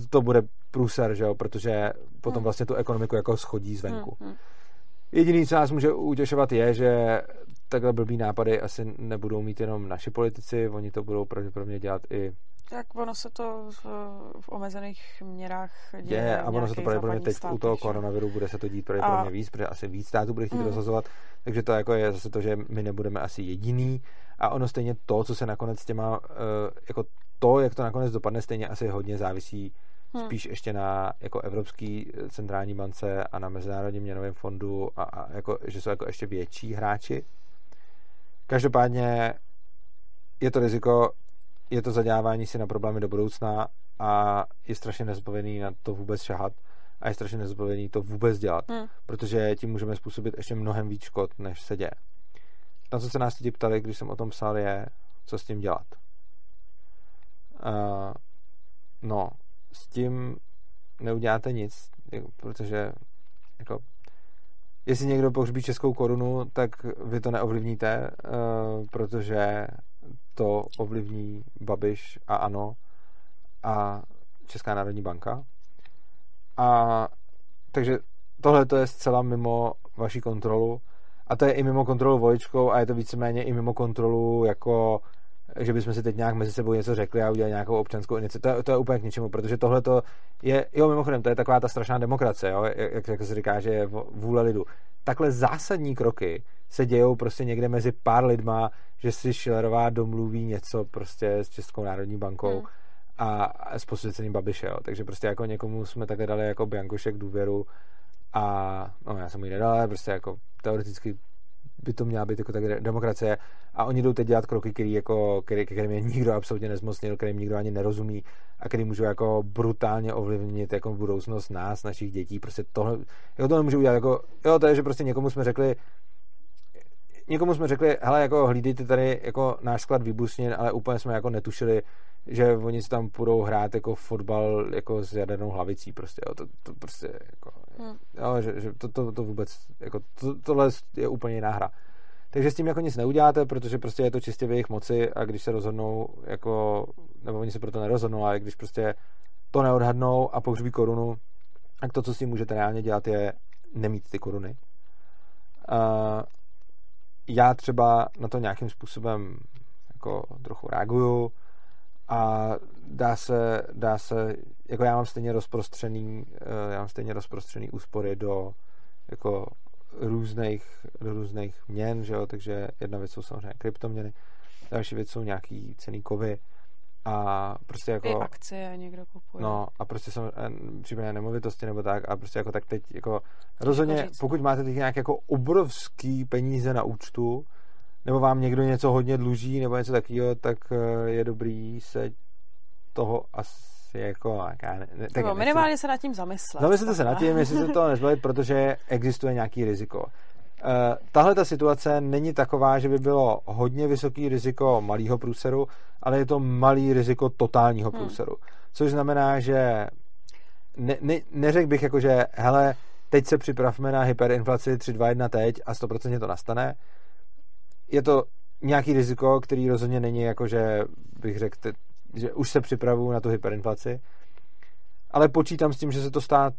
to bude průser, že jo, protože potom hmm. vlastně tu ekonomiku jako schodí zvenku. Hmm. Jediný, co nás může utěšovat, je, že takhle blbý nápady asi nebudou mít jenom naši politici, oni to budou pravděpodobně dělat i tak ono se to v, v omezených měrách děje. Je, a ono se to pravděpodobně teď u toho koronaviru bude se to dít pravděpodobně a... víc, protože asi víc států bude chtít mm. rozhazovat, takže to jako je zase to, že my nebudeme asi jediný a ono stejně to, co se nakonec s těma, eh, jako to, jak to nakonec dopadne, stejně asi hodně závisí hmm. spíš ještě na jako Evropský centrální bance a na Mezinárodním měnovém fondu a, a jako, že jsou jako ještě větší hráči. Každopádně je to riziko, je to zadělávání si na problémy do budoucna a je strašně nezbavený na to vůbec šahat a je strašně nezbavený to vůbec dělat, hmm. protože tím můžeme způsobit ještě mnohem víc škod, než se děje. Na co se nás lidi ptali, když jsem o tom psal, je, co s tím dělat. Uh, no, s tím neuděláte nic, protože jako, jestli někdo pohřbí českou korunu, tak vy to neovlivníte, uh, protože to ovlivní Babiš a ANO a Česká národní banka. A takže tohle to je zcela mimo vaši kontrolu a to je i mimo kontrolu voličkou a je to víceméně i mimo kontrolu jako že bychom si teď nějak mezi sebou něco řekli a udělali nějakou občanskou iniciativu. To, to je úplně k ničemu, protože tohle to je, jo, mimochodem, to je taková ta strašná demokracie, jo, jak, jak se říká, že je vůle lidu. Takhle zásadní kroky se dějou prostě někde mezi pár lidma, že si Schillerová domluví něco prostě s Českou národní bankou hmm. a, a s posvěceným Babiše, jo. Takže prostě jako někomu jsme takhle dali jako Biankošek důvěru a no, já jsem ji nedal, ale prostě jako teoreticky by to měla být jako tak demokracie. A oni jdou teď dělat kroky, který jako, který, kterým je nikdo absolutně nezmocnil, kterým nikdo ani nerozumí a který můžou jako brutálně ovlivnit jako budoucnost nás, našich dětí, prostě tohle, jako to nemůžu udělat, jako, jo, to je, že prostě někomu jsme řekli, někomu jsme řekli, hele, jako hlídejte tady jako náš sklad výbušnin, ale úplně jsme jako netušili, že oni si tam půjdou hrát jako fotbal jako s jadernou hlavicí prostě, jo, to, to prostě jako, hmm. jo, že, že to, to, to, vůbec, jako to, tohle je úplně jiná hra. Takže s tím jako nic neuděláte, protože prostě je to čistě v jejich moci a když se rozhodnou jako, nebo oni se proto nerozhodnou, ale když prostě to neodhadnou a pohřbí korunu, tak to, co s tím můžete reálně dělat, je nemít ty koruny. Uh, já třeba na to nějakým způsobem jako trochu reaguju a dá se, dá se, jako já mám stejně rozprostřený, eh, já mám stejně rozprostřený úspory do jako různých, do různých měn, že jo, takže jedna věc jsou samozřejmě kryptoměny, další věc jsou nějaký cený kovy a prostě jako... I akcie někdo kupuje. No a prostě jsou eh, případně nemovitosti nebo tak a prostě jako tak teď jako rozhodně, pokud máte teď nějaké jako obrovský peníze na účtu, nebo vám někdo něco hodně dluží nebo něco takového, tak eh, je dobrý se toho asi jako... Ne, tak nebo minimálně se nad tím zamyslet. Zamyslete se nad tím, jestli se toho nezbavit, protože existuje nějaký riziko. Uh, tahle ta situace není taková, že by bylo hodně vysoký riziko malého průseru, ale je to malý riziko totálního hmm. průseru. Hmm. Což znamená, že ne, ne, neřekl bych jako, že hele, teď se připravme na hyperinflaci 3, 2, 1 teď a 100% to nastane, je to nějaký riziko, který rozhodně není jako, že bych řekl, že už se připravuju na tu hyperinflaci, ale počítám s tím, že se to stát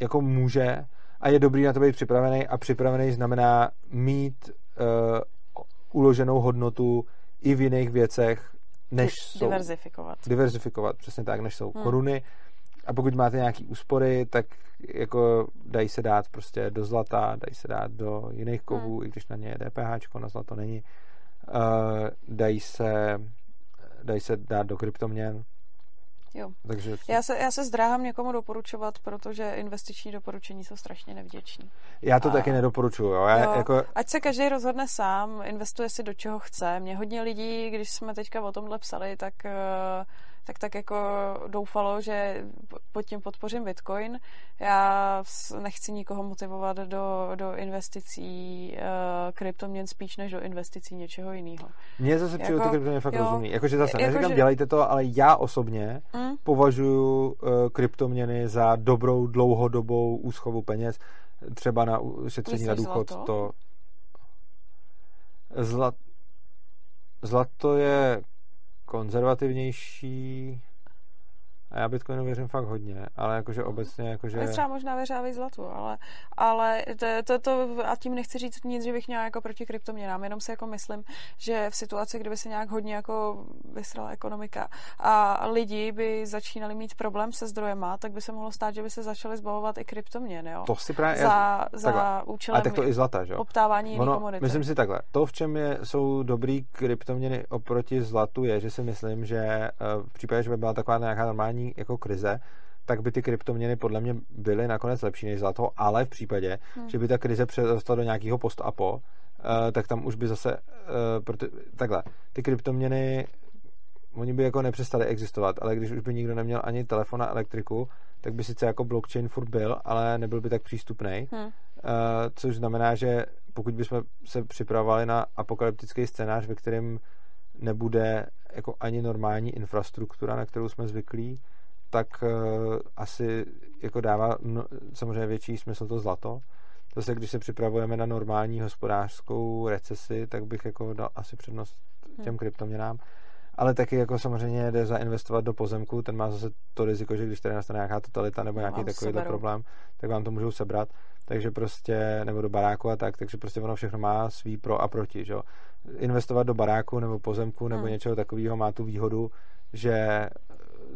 jako může a je dobrý na to být připravený a připravený znamená mít uh, uloženou hodnotu i v jiných věcech, než jsou... Diverzifikovat. Diverzifikovat, přesně tak, než jsou hmm. koruny. A pokud máte nějaký úspory, tak jako dají se dát prostě do zlata, dají se dát do jiných kovů, hmm. i když na ně je DPH, na zlato není. Uh, dají se dají se dát do kryptoměn. Jo. Takže... Já, se, já se zdráhám někomu doporučovat, protože investiční doporučení jsou strašně nevděční. Já to a... taky nedoporučuju. Jo. Já, jo. Jako... Ať se každý rozhodne sám, investuje si do čeho chce. Mě hodně lidí, když jsme teďka o tomhle psali, tak uh, tak tak jako doufalo, že pod tím podpořím Bitcoin. Já nechci nikoho motivovat do, do investicí uh, kryptoměn spíš než do investicí něčeho jiného. Mně zase přijde jako, ty kryptoměny fakt jo, rozumí. Jakože zase jako, neříkám, že... dělejte to, ale já osobně mm? považuji uh, kryptoměny za dobrou dlouhodobou úschovu peněz, třeba na šetření na důchod. Zlato? To... Zlat... Zlato je konzervativnější. A já Bitcoinu věřím fakt hodně, ale jakože mhm. obecně jakože... Já třeba možná věřávej zlatu, ale, ale to, to, to, a tím nechci říct nic, že bych měla jako proti kryptoměnám, jenom si jako myslím, že v situaci, kdyby se nějak hodně jako vysrala ekonomika a lidi by začínali mít problém se zdrojema, tak by se mohlo stát, že by se začaly zbavovat i kryptoměn, jo? To si právě... Za, za účelem ale tak to i zlata, že? poptávání ono, komodity. Myslím si takhle, to, v čem je, jsou dobrý kryptoměny oproti zlatu, je, že si myslím, že eh, v případě, že by byla taková nějaká normální jako krize, tak by ty kryptoměny podle mě byly nakonec lepší než zlato, ale v případě, hmm. že by ta krize přerostla do nějakého post-apo, uh, tak tam už by zase, uh, proto, takhle, ty kryptoměny, oni by jako nepřestali existovat, ale když už by nikdo neměl ani telefon a elektriku, tak by sice jako blockchain furt byl, ale nebyl by tak přístupný, hmm. uh, což znamená, že pokud bychom se připravovali na apokalyptický scénář, ve kterém nebude jako ani normální infrastruktura, na kterou jsme zvyklí, tak uh, asi jako dává no, samozřejmě větší smysl to zlato. Zase, když se připravujeme na normální hospodářskou recesi, tak bych jako dal asi přednost těm hmm. kryptoměnám. Ale taky jako samozřejmě jde zainvestovat do pozemku, ten má zase to riziko, že když tady nastane nějaká totalita nebo no, nějaký takový problém, tak vám to můžou sebrat. Takže prostě, nebo do baráku a tak, takže prostě ono všechno má svý pro a proti, že? Investovat do baráku nebo pozemku nebo hmm. něčeho takového má tu výhodu, že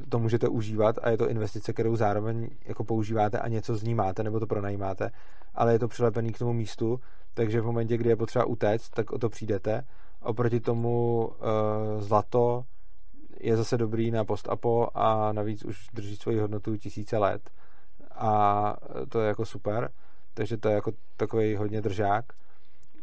to můžete užívat a je to investice, kterou zároveň jako používáte a něco z ní máte nebo to pronajímáte, ale je to přilepený k tomu místu, takže v momentě, kdy je potřeba utéct, tak o to přijdete. Oproti tomu uh, zlato je zase dobrý na post-apo a navíc už drží svoji hodnotu tisíce let a to je jako super, takže to je jako takový hodně držák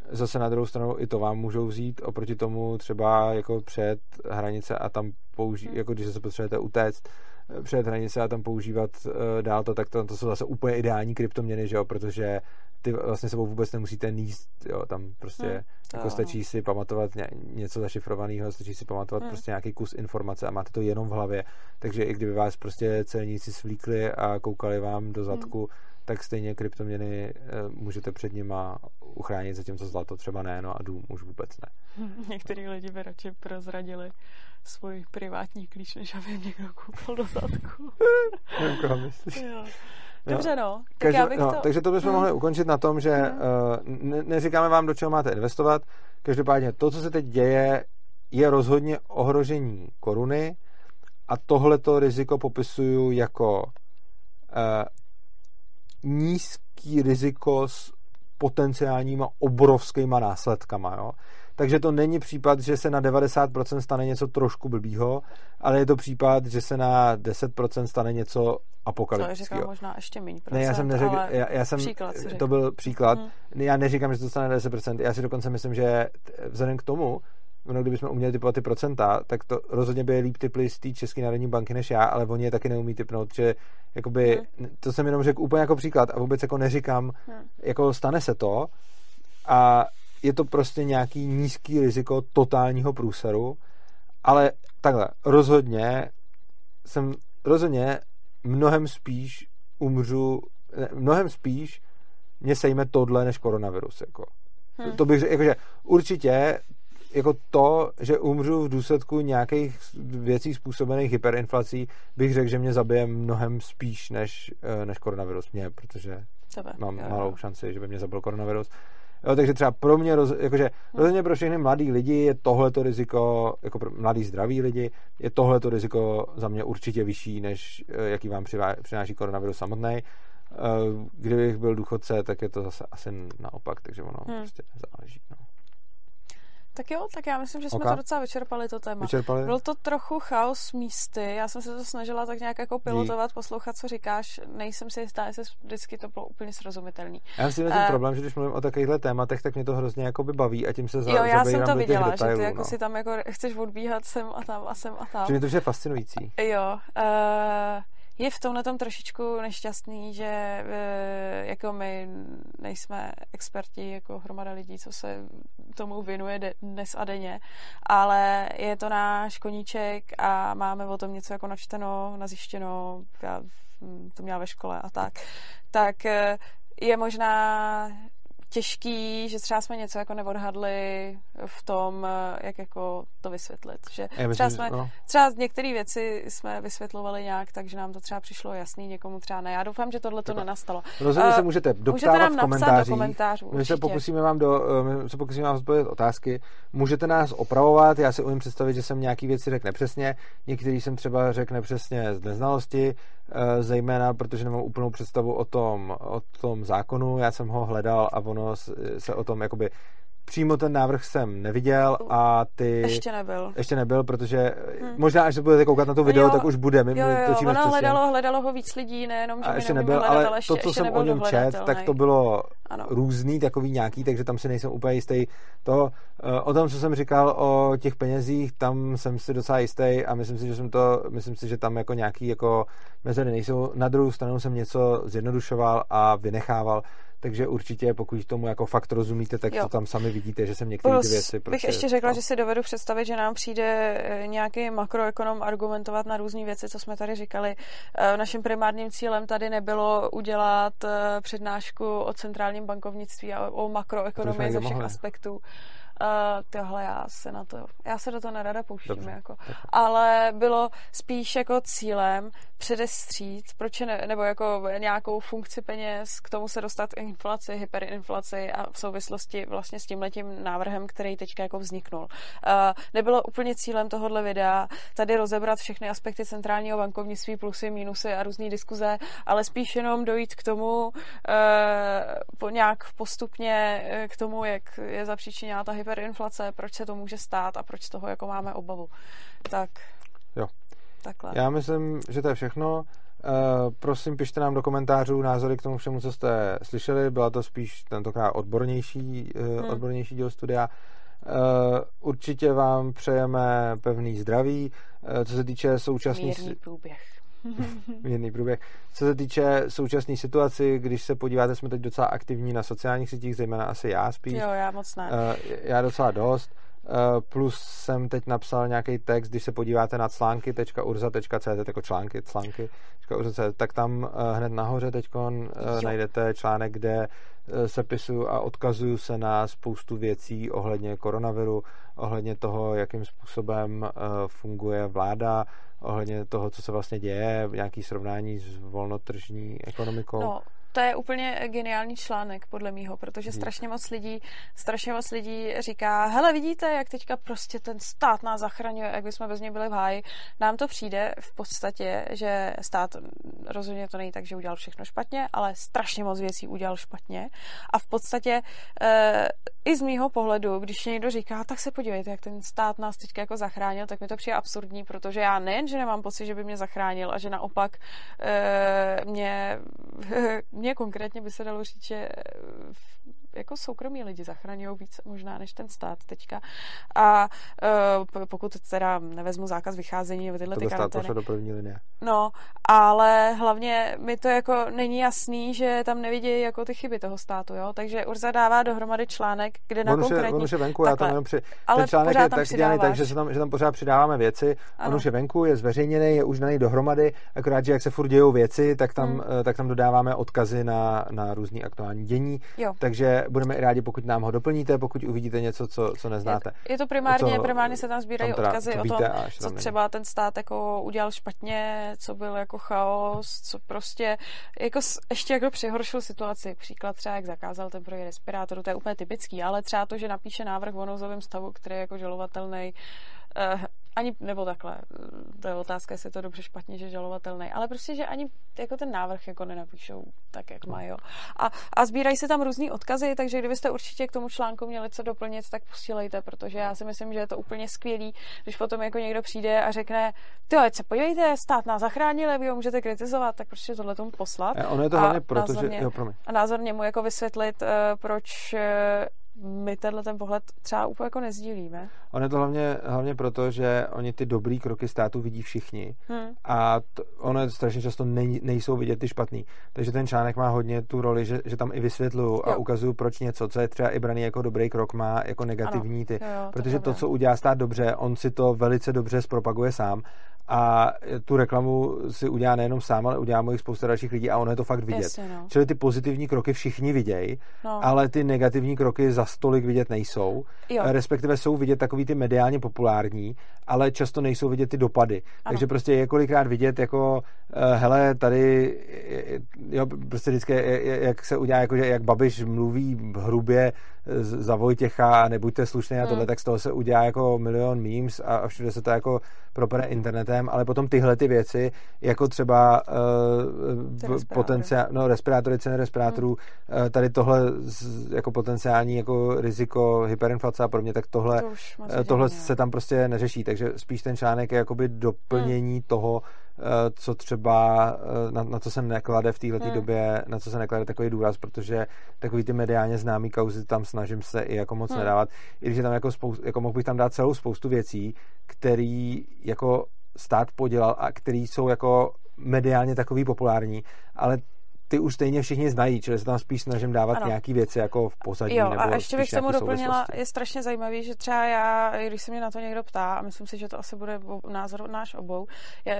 zase na druhou stranu i to vám můžou vzít oproti tomu třeba jako před hranice a tam použít, hmm. jako když se potřebujete utéct eh, před hranice a tam používat uh, dál to, tak to, to jsou zase úplně ideální kryptoměny, že jo, protože ty vlastně sebou vůbec nemusíte níst, jo, tam prostě hmm, jako stačí si pamatovat ně, něco zašifrovaného, stačí si pamatovat hmm. prostě nějaký kus informace a máte to jenom v hlavě, takže i kdyby vás prostě celníci svlíkli a koukali vám do zadku, hmm tak stejně kryptoměny eh, můžete před nima uchránit, zatímco zlato třeba ne, no a dům už vůbec ne. Některý lidi by radši prozradili svůj privátní klíč, než aby někdo koupil do zadku. koho myslíš? Dobře, no. Tak Každou, já bych no, to... Takže to bychom hmm. mohli ukončit na tom, že hmm. uh, ne, neříkáme vám, do čeho máte investovat. Každopádně to, co se teď děje, je rozhodně ohrožení koruny a tohleto riziko popisuju jako uh, nízký riziko s potenciálníma obrovskýma následkama. Jo? Takže to není případ, že se na 90% stane něco trošku blbýho, ale je to případ, že se na 10% stane něco apokalyptického. To možná ještě méně procent, ne, já jsem neřekl, já, já jsem, příklad to byl příklad. Hmm. Já neříkám, že to stane 10%, já si dokonce myslím, že vzhledem k tomu, ono, kdybychom uměli typovat ty procenta, tak to rozhodně by je líp typli z té České národní banky než já, ale oni je taky neumí typnout, že jakoby, hmm. to jsem jenom řekl úplně jako příklad a vůbec jako neříkám, hmm. jako stane se to a je to prostě nějaký nízký riziko totálního průseru, ale takhle, rozhodně jsem, rozhodně mnohem spíš umřu, mnohem spíš mě sejme tohle než koronavirus, jako. Hmm. To bych řekl, jakože určitě jako to, že umřu v důsledku nějakých věcí způsobených hyperinflací, bych řekl, že mě zabije mnohem spíš než, eh, než koronavirus mě, protože Tebe, mám jo, malou šanci, že by mě zabil koronavirus. Jo, takže třeba pro mě, roz, jakože hmm. rozhodně pro všechny mladý lidi je tohleto riziko, jako pro mladý zdraví lidi, je tohleto riziko za mě určitě vyšší, než eh, jaký vám přináší koronavirus samotný. Eh, kdybych byl důchodce, tak je to zase asi naopak, takže ono hmm. prostě záleží. No. Tak jo, tak já myslím, že jsme okay. to docela vyčerpali, to téma. Vyčerpali? Byl to trochu chaos místy, já jsem se to snažila tak nějak jako pilotovat, Dík. poslouchat, co říkáš, nejsem si jistá, jestli vždycky to bylo úplně srozumitelný. Já myslím, že ten uh, problém, že když mluvím o takovýchhle tématech, tak mě to hrozně jako by baví a tím se za, Jo, já jsem to viděla, detailů, že ty jako no. si tam jako chceš odbíhat sem a tam a sem a tam. Že mi to je fascinující. Jo, uh, je v tomhle tom trošičku nešťastný, že e, jako my nejsme experti, jako hromada lidí, co se tomu věnuje dnes a denně, ale je to náš koníček a máme o tom něco jako načteno, nazjištěno, já to měla ve škole a tak, tak e, je možná těžký, že třeba jsme něco jako neodhadli v tom, jak jako to vysvětlit. Že myslím, třeba, jsme, no. třeba některé věci jsme vysvětlovali nějak, takže nám to třeba přišlo jasný, někomu třeba ne. Já doufám, že tohle to nenastalo. Rozhodně uh, se můžete doptávat můžete nám v komentářích. Do komentářů my se pokusíme vám do, my se pokusíme vám zbavit otázky. Můžete nás opravovat, já si umím představit, že jsem nějaký věci řekl nepřesně, některý jsem třeba řekl nepřesně z neznalosti, eh, zejména protože nemám úplnou představu o tom, o tom zákonu, já jsem ho hledal a ono se o tom jakoby přímo ten návrh jsem neviděl a ty... Ještě nebyl. Ještě nebyl, protože hmm. možná, až se budete koukat na to video, jo, tak už bude. My, jo, jo, točíme ono hledalo, hledalo ho víc lidí, nejenom, že a ještě nebyl, hledat, ale, ale ještě, to, co ještě jsem o něm čet, tak to bylo ano. různý, takový nějaký, takže tam si nejsem úplně jistý. To, eh, o tom, co jsem říkal o těch penězích, tam jsem si docela jistý a myslím si, že jsem to, myslím si, že tam jako nějaký jako mezery nejsou. Na druhou stranu jsem něco zjednodušoval a vynechával, takže určitě, pokud tomu jako fakt rozumíte, tak jo. to tam sami vidíte, že jsem některé ty věci prostě... bych ještě řekla, že si dovedu představit, že nám přijde eh, nějaký makroekonom argumentovat na různé věci, co jsme tady říkali. Eh, naším primárním cílem tady nebylo udělat eh, přednášku o centrálním bankovnictví a o makroekonomii ze všech mohli. aspektů. Uh, tohle já se na to, já se do toho nerada pouštím, Dobře, jako. ale bylo spíš jako cílem předestřít, proč ne, nebo jako nějakou funkci peněz, k tomu se dostat inflaci, hyperinflaci a v souvislosti vlastně s tímhletím návrhem, který teďka jako vzniknul. Uh, nebylo úplně cílem tohohle videa tady rozebrat všechny aspekty centrálního bankovnictví, plusy, mínusy a různé diskuze, ale spíš jenom dojít k tomu uh, po nějak postupně k tomu, jak je zapříčiněná ta hyperinflace, proč se to může stát a proč z toho jako máme obavu. Tak. Jo. Takhle. Já myslím, že to je všechno. Uh, prosím, pište nám do komentářů názory k tomu všemu, co jste slyšeli. Byla to spíš tentokrát odbornější, uh, hmm. odbornější díl studia. Uh, určitě vám přejeme pevný zdraví. Co se týče současné... Mírný průběh. Mírný průběh. Co se týče současné situaci, když se podíváte, jsme teď docela aktivní na sociálních sítích, zejména asi já spíš. Jo, já moc ne. Uh, já docela dost. Uh, plus jsem teď napsal nějaký text, když se podíváte na články.urza.cz jako články, články, tak tam uh, hned nahoře teď uh, najdete článek, kde uh, sepisu a odkazuju se na spoustu věcí ohledně koronaviru, ohledně toho, jakým způsobem funguje vláda, ohledně toho, co se vlastně děje, nějaký srovnání s volnotržní ekonomikou. No, to je úplně geniální článek, podle mýho, protože strašně moc lidí, strašně moc lidí říká, hele, vidíte, jak teďka prostě ten stát nás zachraňuje, jak bychom bez něj byli v háji. Nám to přijde v podstatě, že stát rozhodně to není tak, že udělal všechno špatně, ale strašně moc věcí udělal špatně. A v podstatě e, i z mýho pohledu, když někdo říká, tak se podívejte, jak ten stát nás teďka jako zachránil, tak mi to přijde absurdní, protože já nejen, že nemám pocit, že by mě zachránil a že naopak e, mě, mě konkrétně by se dalo říct, že eh, jako soukromí lidi zachraňují víc možná než ten stát teďka. A uh, pokud teda nevezmu zákaz vycházení v tyhle ty karantény. do první linie. No, ale hlavně mi to jako není jasný, že tam nevidí jako ty chyby toho státu, jo. Takže Urza dává dohromady článek, kde na on konkrétní... On už je venku, takhle. já tam jenom při... Ale ten článek je tak dělaný tak, že, se tam, že tam pořád přidáváme věci. Ano. On už je venku, je zveřejněný, je už daný dohromady, akorát, že jak se furt dějou věci, tak tam, hmm. Eh, tak tam dodáváme odkazy na, na různý aktuální dění. Jo. Takže budeme i rádi, pokud nám ho doplníte, pokud uvidíte něco, co, co neznáte. Je, je to primárně, co, primárně se tam sbírají tam odkazy o tom, co třeba ten stát jako udělal špatně, co byl jako chaos, co prostě jako ještě jako přihoršil situaci. Příklad třeba, jak zakázal ten projekt respirátoru, to je úplně typický, ale třeba to, že napíše návrh o nouzovém stavu, který je jako žalovatelný, uh, ani, nebo takhle, to je otázka, jestli je to dobře špatně, že žalovatelný, ale prostě, že ani jako ten návrh jako nenapíšou tak, jak mají. A, a sbírají se tam různý odkazy, takže kdybyste určitě k tomu článku měli co doplnit, tak posílejte, protože já si myslím, že je to úplně skvělý, když potom jako někdo přijde a řekne, ty se podívejte, stát nás zachránil, vy ho můžete kritizovat, tak prostě tohle tomu poslat. A ono je to hlavně proto, že... Jo, a názorně mu jako vysvětlit, uh, proč uh, my tenhle ten pohled třeba úplně jako nezdílíme. On je to hlavně, hlavně proto, že oni ty dobrý kroky státu vidí všichni hmm. a to, ono strašně často nej, nejsou vidět ty špatný. Takže ten článek má hodně tu roli, že, že tam i vysvětluju a ukazuju, proč něco, co je třeba i braný jako dobrý krok, má jako negativní ty. Jo, jo, protože to, co udělá stát dobře, on si to velice dobře zpropaguje sám a tu reklamu si udělá nejenom sám, ale udělá mu jich spousta dalších lidí a ono je to fakt vidět. Jasně, no. Čili ty pozitivní kroky všichni vidějí, No. ale ty negativní kroky za stolik vidět nejsou. Jo. Respektive jsou vidět takový ty mediálně populární, ale často nejsou vidět ty dopady. Takže prostě je kolikrát vidět jako, uh, hele, tady, eh, jo, prostě vždycky, eh, jak se udělá, jako, že jak Babiš mluví hrubě za Vojtěcha a nebuďte slušný a Hmm. tohle, tak z toho se udělá jako milion memes a, a všude se to jako propere internetem, ale potom tyhle ty věci, jako třeba uh, respirátory. potenciál, no respirátory, ceny respirátorů, hmm. tady tohle z, jako potenciální jako riziko hyperinflace a podobně, tak tohle, To eh, tohle se tam prostě neřeší, takže spíš ten článek je jakoby doplnění hmm. toho, eh, co třeba, eh, na, na co se neklade v této Hmm. době, na co se neklade takový důraz, protože takový ty mediálně známý kauzy tam snažím se i jako moc Hmm. nedávat, i když je tam jako, spoustu, jako mohl bych tam dát celou spoustu věcí, který jako stát podělal a který jsou jako mediálně takový populární, ale ty už stejně všichni znají, čili se tam spíš snažím dávat Ano. nějaký věci jako v pozadí. Jo, nebo a ještě bych tomu doplnila, je strašně zajímavý, že třeba já, když se mě na to někdo ptá, a myslím si, že to asi bude názor náš obou, je,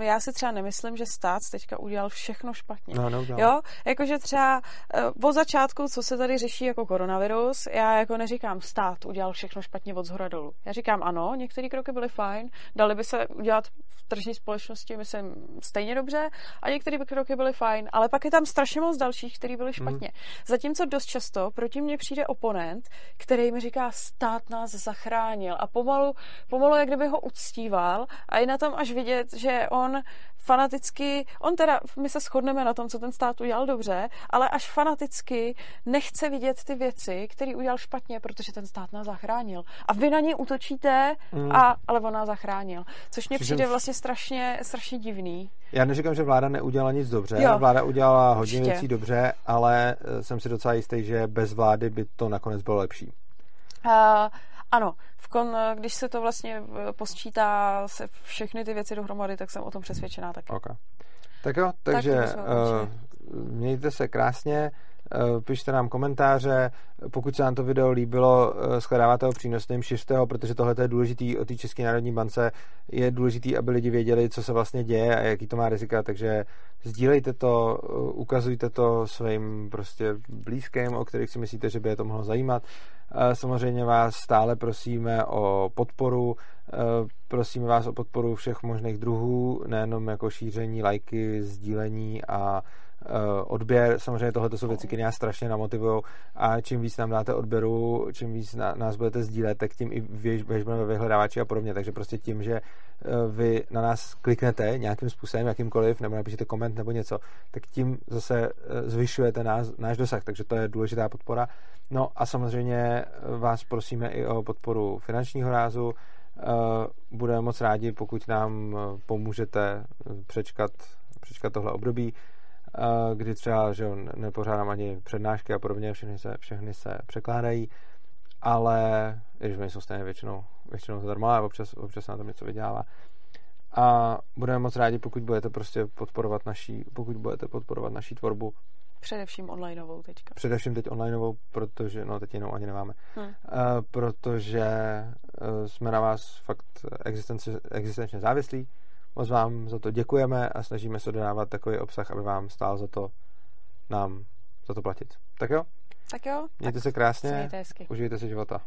eh, já si třeba nemyslím, že stát teďka udělal všechno špatně. No, neudělal. Jo, jakože třeba eh, po začátku, co se tady řeší jako koronavirus, já jako neříkám stát udělal všechno špatně od zhora dolů. Já říkám ano, některé kroky byly fajn, dali by se udělat v tržní společnosti, myslím, stejně dobře, a některé kroky byly fajn, ale pak je tam strašně moc dalších, které byly špatně. Zatímco dost často proti mně přijde oponent, který mi říká, stát nás zachránil a pomalu, pomalu jak kdyby ho uctíval a je na tom až vidět, že on fanaticky, on teda, my se shodneme na tom, co ten stát udělal dobře, ale až fanaticky nechce vidět ty věci, které udělal špatně, protože ten stát nás zachránil. A vy na něj útočíte, Mm. a, ale on nás zachránil. Což Přičemž- přijde vlastně strašně, strašně divný. Já neříkám, že vláda neudělala nic dobře. Jo. Vláda udělala hodně Určitě. věcí dobře, ale eh, jsem si docela jistý, že bez vlády by to nakonec bylo lepší. Uh, ano, v kon, když se to vlastně eh, posčítá se všechny ty věci dohromady, tak jsem o tom přesvědčená taky. Okay. Tak jo, takže bychom uh, mějte se krásně, pište nám komentáře, pokud se vám to video líbilo, uh, shledáváte ho přínosným, šiřte ho, protože tohle je důležitý o té České národní bance, je důležitý, aby lidi věděli, co se vlastně děje a jaký to má rizika, takže sdílejte to, uh, ukazujte to svým prostě blízkým, o kterých si myslíte, že by je to mohlo zajímat. Samozřejmě vás stále prosíme o podporu, prosíme vás o podporu všech možných druhů, nejenom jako šíření, lajky, sdílení a odběr. Samozřejmě tohle jsou věci, které nás strašně namotivují a čím víc nám dáte odběru, čím víc nás budete sdílet, tak tím i věž, ve vyhledávači a podobně. Takže prostě tím, že uh, vy na nás kliknete nějakým způsobem, jakýmkoliv, nebo napíšete koment nebo něco, tak tím zase uh, zvyšujete nás, náš dosah. Takže to je důležitá podpora. No a samozřejmě vás prosíme i o podporu finančního rázu. Eh, Budeme moc rádi, pokud nám eh, pomůžete přečkat, přečkat tohle období, eh, kdy třeba že jo, nepořádám ani přednášky a podobně, všechny se, všechny se překládají, ale i když oni jsou stejně většinou, většinou zadarmo, ale občas, občas se na tom něco vydělává. A budeme moc rádi, pokud budete prostě podporovat naší, pokud budete podporovat naší tvorbu, Především onlineovou teďka. především teď onlineovou, protože, no teď jinou ani nemáme, Hm. uh, protože uh, jsme na vás fakt existenci, existenčně závislí. Moc vám za to děkujeme a snažíme se dodávat takový obsah, aby vám stál za to nám za to platit. Tak jo, Tak jo, mějte tak se krásně, se mějte hezky. užijte si života.